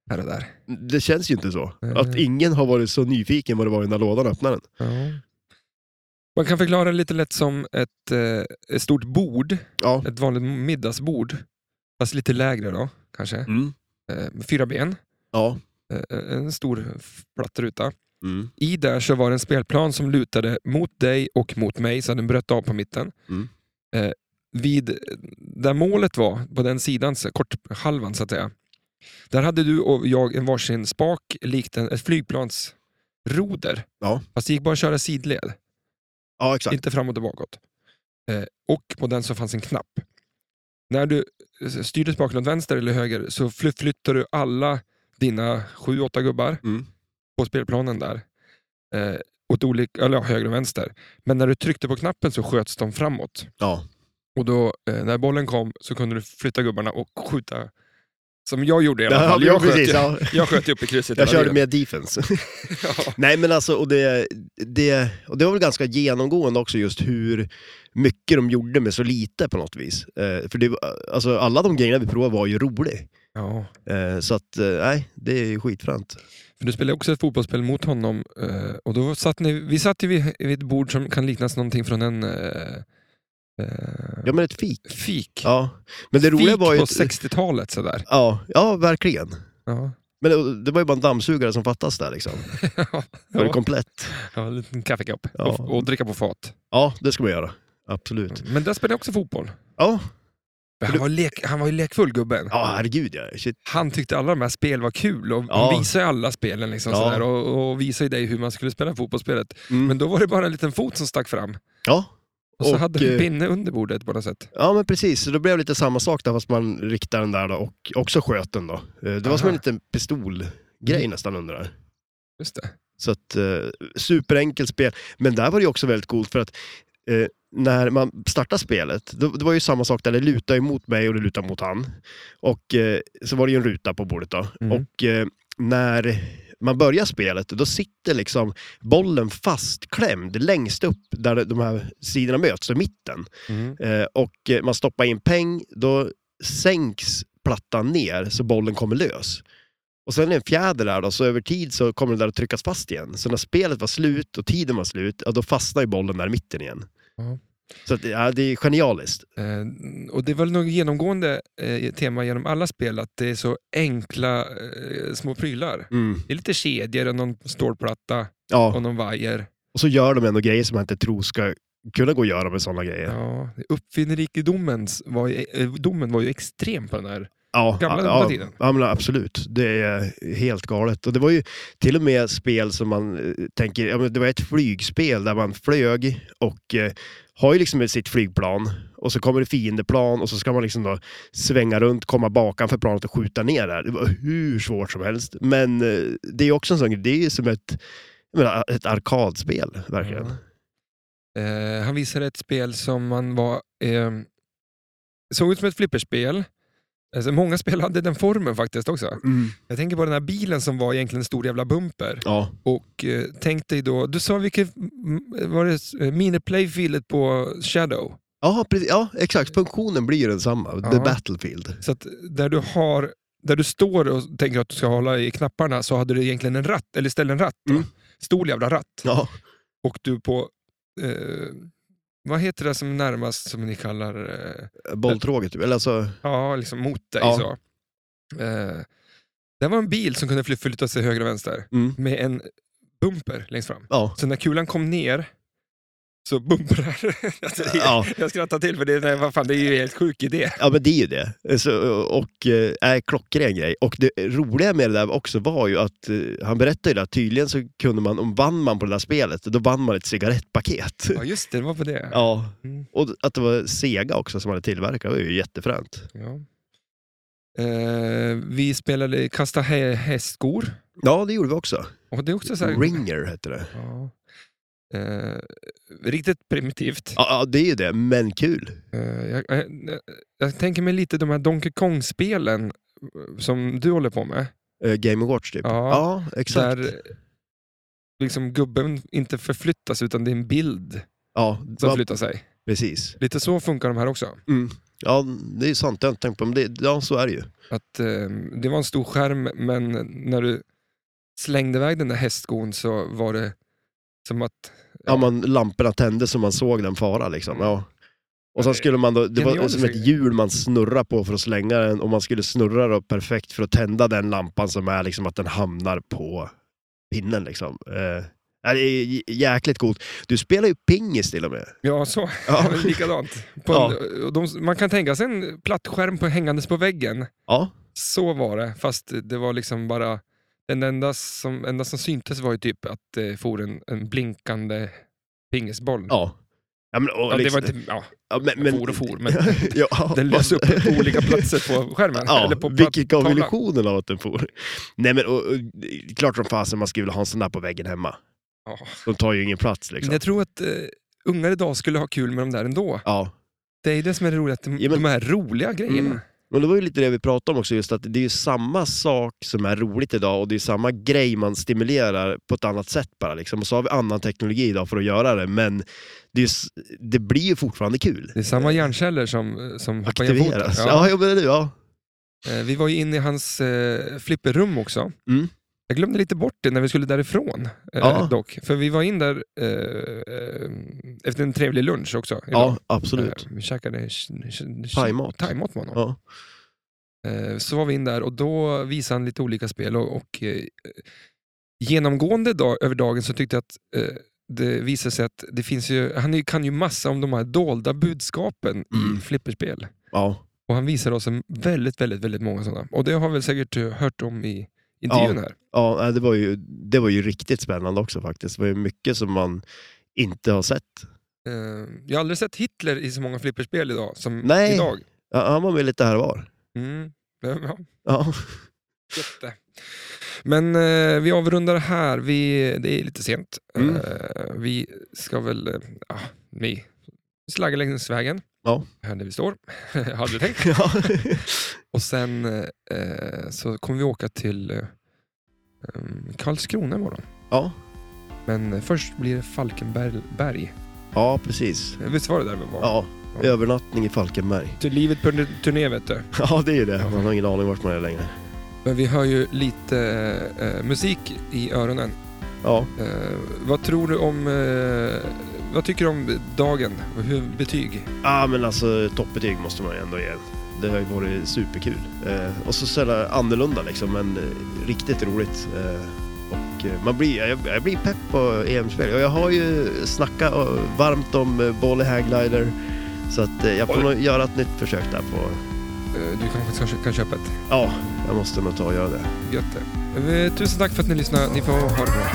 här och där. det känns ju inte så. Mm. Att ingen har varit så nyfiken vad det var i när lådan öppnade den. Ja. Man kan förklara det lite lätt som ett, eh, ett stort bord, Ja. ett vanligt middagsbord. Fast lite lägre då, kanske. Mm. Eh, med fyra ben, Ja. eh, en stor f- platt ruta. Mm. I där så var det en spelplan som lutade mot dig och mot mig, så den bröt av på mitten. Mm. Eh, vid där målet var, på den sidan, korthalvan så att säga, där hade du och jag en varsin spak likt en, ett flygplansroder. Ja. Fast det gick bara att köra sidled, ja, exakt. inte framåt och bakåt. Eh, och på den så fanns en knapp. När du eh, styrde spaken åt vänster eller höger så fly- flyttar du alla dina sju, åtta gubbar Mm. på spelplanen där. Eh, åt olika, eller ja, höger och vänster. Men när du tryckte på knappen så sköts de framåt. Ja. Och då, eh, när bollen kom så kunde du flytta gubbarna och skjuta. Som jag gjorde i alla fall. ja, Jag sköt, precis, ja. [laughs] jag sköt ju upp i krysset Jag körde med defense. [laughs] Ja. [laughs] Nej men alltså, och det, det, och det var väl ganska genomgående också just hur mycket de gjorde med så lite på något vis. Eh, för det, alltså, alla de grejerna vi provade var ju roliga. Ja. Eh, så att, eh, nej, det är ju skitfränt. För du spelade också ett fotbollsspel mot honom. Eh, och då satt ni, vi satt ju vid, vid ett bord som kan liknas någonting från en eh, Ja men ett fik. fik. Ja. Men det roliga fik var ju... på ett- 60-talet sådär. Ja, ja, verkligen. Ja. Men det, det var ju bara en dammsugare som fattas där liksom. [laughs] Det var det ja. komplett. ja, en liten kaffekopp. Ja. Och, och dricka på fat. Ja, det ska man göra. Absolut. Men där spelade jag också fotboll. Ja, Men Han var, lek, han var ju lekfull gubben. ja herregud ja. Shit. Han tyckte alla de här spel var kul och Ja. visade ju alla spelen liksom Ja. sådär, och, och visade ju dig hur man skulle spela fotbollsspelet. Mm. Men då var det bara en liten fot som stack fram. Ja. Och så Och, hade du eh, pinne under bordet på något sätt. Ja men precis, så då blev det lite samma sak där fast man riktade den där då och också sköt den då. Eh, Det var som Aha. en liten pistolgrej nästan under där. Just det. Så att, eh, superenkelt spel. Men där var det också väldigt coolt för att eh, när man startade spelet, då, det var ju samma sak där, det lutade emot mig och det lutade mot han. Och eh, så var det ju en ruta på bordet då. Mm. Och eh, när man börjar spelet, då sitter liksom bollen fastklämd längst upp där de här sidorna möts, i mitten. Mm. Eh, och man stoppar in peng, då sänks plattan ner så bollen kommer lös. Och sen är det en fjäder där då, så över tid så kommer den där att tryckas fast igen. Så när spelet var slut och tiden var slut, ja, då fastnar ju bollen där i mitten igen. Ja. Så att, ja, det är genialiskt. Eh, och det är väl något genomgående eh, tema genom alla spel, att det är så enkla eh, små prylar. Mm. Det är lite kedjor och någon stålplatta Ja, och någon vajer. och så gör de ändå grejer som man inte tror ska kunna gå att göra med sådana grejer. Ja, uppfinnerikedomen var, ju- eh, domen var ju extrem på den här. Ja, Gamla ja, ja, tiden. ja men absolut. Det är helt galet. Och det var ju till och med spel som man eh, tänker, ja, men det var ett flygspel där man flög och eh, har ju liksom sitt flygplan och så kommer det fiendeplan och så ska man liksom då svänga runt, komma bakom för planet och skjuta ner det. Det var hur svårt som helst. Men eh, det är också en sån grej, det är ju som ett, menar, ett arkadspel, verkligen. Ja. Eh, han visade ett spel som man var... Eh, såg ut som ett flipperspel. Alltså, många spel hade den formen faktiskt också. Mm. Jag tänker på den här bilen som var egentligen en stor jävla bumper. Ja, Och eh, tänk dig då, du sa vilket var det eh, miniplayfieldet på Shadow? ja, precis, ja, exakt. Funktionen blir densamma. The Ja. Battlefield. Så att där du har där du står och tänker att du ska hålla i knapparna så hade du egentligen en ratt, eller istället en ratt. Mm. Stor jävla ratt. Ja, Och du på, eh, vad heter det som närmast som ni kallar, eh, bolltråget. typ. Eller alltså, ja liksom mot dig Ja. så. Eh, det var en bil som kunde fly- flytta sig höger och vänster mm, med en bumper längst fram. ja. Så när kulan kom ner så bumprar [laughs] alltså, det- Ja. Jag skrattar till för det, vad fan, det är ju en helt sjuk idé. Ja men det är ju det. Så, och äh, klockren grej. Och det roliga med det där också var ju att eh, han berättade ju det, att tydligen så kunde man, om vann man på det där spelet, då vann man ett cigarettpaket. Ja just det, det var på det. Ja, Mm. och att det var Sega också som hade tillverkat var ju jättefränt. Ja. Eh, vi spelade kasta hä- hästskor. Ja, det gjorde vi också. Och det är också så här, Ringer hette det. Ja. Eh, riktigt primitivt. Ja, ja, det är ju det, men kul. Eh, jag, jag, jag tänker mig lite de här Donkey Kong-spelen eh, som du håller på med. Uh, Game Watch typ. Ja, ja exakt. Där liksom gubben inte förflyttas utan det är en bild Ja, som flyttar sig. precis. Lite så funkar de här också. Mm. Ja, det är sant. Jag har inte tänkt på men det. Ja, så är det ju. Att eh, Det var en stor skärm men när du slängde iväg den där hästskon så var det som att... Ja, man, lamporna tändes så man såg den fara liksom. Ja. Och sen skulle man då, det var som ett hjul man snurrar på för att slänga den och man skulle snurra då perfekt för att tända den lampan som är liksom att den hamnar på pinnen liksom. Eh, det är jäkligt coolt. Du spelar ju pingis till och med. Ja, så. Ja. [laughs] Likadant. På Ja. och de, man kan tänka sig en plattskärm på, hängandes på väggen. Ja, Så var det, fast det var liksom bara... Den enda som, enda som syntes var ju typ att det for en, en blinkande pingisboll. ja. Ja, men, Ja, det liksom, var inte, ja, ja, men, men, for och for, men [laughs] ja, den lös upp på olika platser på skärmen. Ja, eller på vilket gav illusionen av att den for. Nej men, och, och, klart som fasen man skulle vilja ha en sån där på väggen hemma. Ja. De tar ju ingen plats Men liksom. jag tror att eh, ungar idag skulle ha kul med de där ändå. Ja, Det är det som är det roliga, de, Ja, men- de här roliga grejerna. Mm. Men det var ju lite det vi pratade om också, just att det är ju samma sak som är roligt idag och det är samma grej man stimulerar på ett annat sätt bara. Liksom. Och så har vi annan teknologi idag för att göra det, men det, är, det blir ju fortfarande kul. Det är samma hjärnceller som, som hoppar. Aktiveras. Ja. Ja, ja, men, ja. Vi var ju inne i hans eh, flipperrum också. Mm. Jag glömde lite bort det när vi skulle därifrån eh, Ja. dock. För vi var in där eh, eh, efter en trevlig lunch också. idag. ja absolut. Eh, vi käkade Thaimat. det nog. Ja. Eh, Så var vi in där och då visade han lite olika spel. Och, och eh, genomgående dag, över dagen så tyckte jag att eh, det visade sig att det finns ju, han kan ju massa om de här dolda budskapen Mm. i flipperspel. Ja. Och han visade oss en väldigt, väldigt, väldigt många sådana. Och det har väl säkert eh, hört om i intervjun här. Ja, det var, ju, det var ju riktigt spännande också faktiskt. Det var ju mycket som man inte har sett. Eh, jag har aldrig sett Hitler i så många flipperspel idag som Nej. idag. Ja, han var med lite här och var. Mm. Ja, Ja. jätte. Men eh, vi avrundar här. Vi, det är lite sent. Mm. Eh, vi ska väl... Eh, ja, vi slaggar längs vägen. Ja. Här där vi står. [laughs] Hade vi tänkt. [laughs] ja. [laughs] Och sen eh, så kommer vi åka till eh, um, Karlskrona imorgon. ja. Men först blir det Falkenberg. ja, precis. Eh, Visst var det där vi var? Ja. Övernattning i Falkenberg. Till livet på turné vet du. Ja, det är det. Man har ingen aning vart man är längre. Men vi hör ju lite eh, musik i öronen. Ja. Eh, vad tror du om... Eh, vad tycker du om dagen? Och Hur, betyg? Ja, men alltså toppbetyg måste man ju ändå ge. Det har ju varit superkul. Eh, och så sådär annorlunda liksom, men eh, riktigt roligt. Eh, och eh, man blir, jag, jag blir pepp på EM-spel. Och jag har ju snackat eh, varmt om eh, Bolly Haglider. Så att jag får nog göra ett nytt försök där på... Du kanske kan köpa ett. Ja, jag måste nog ta och göra det. Gött det. Tusen tack för att ni lyssnade. Ni får ha det bra.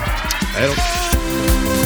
Hej då!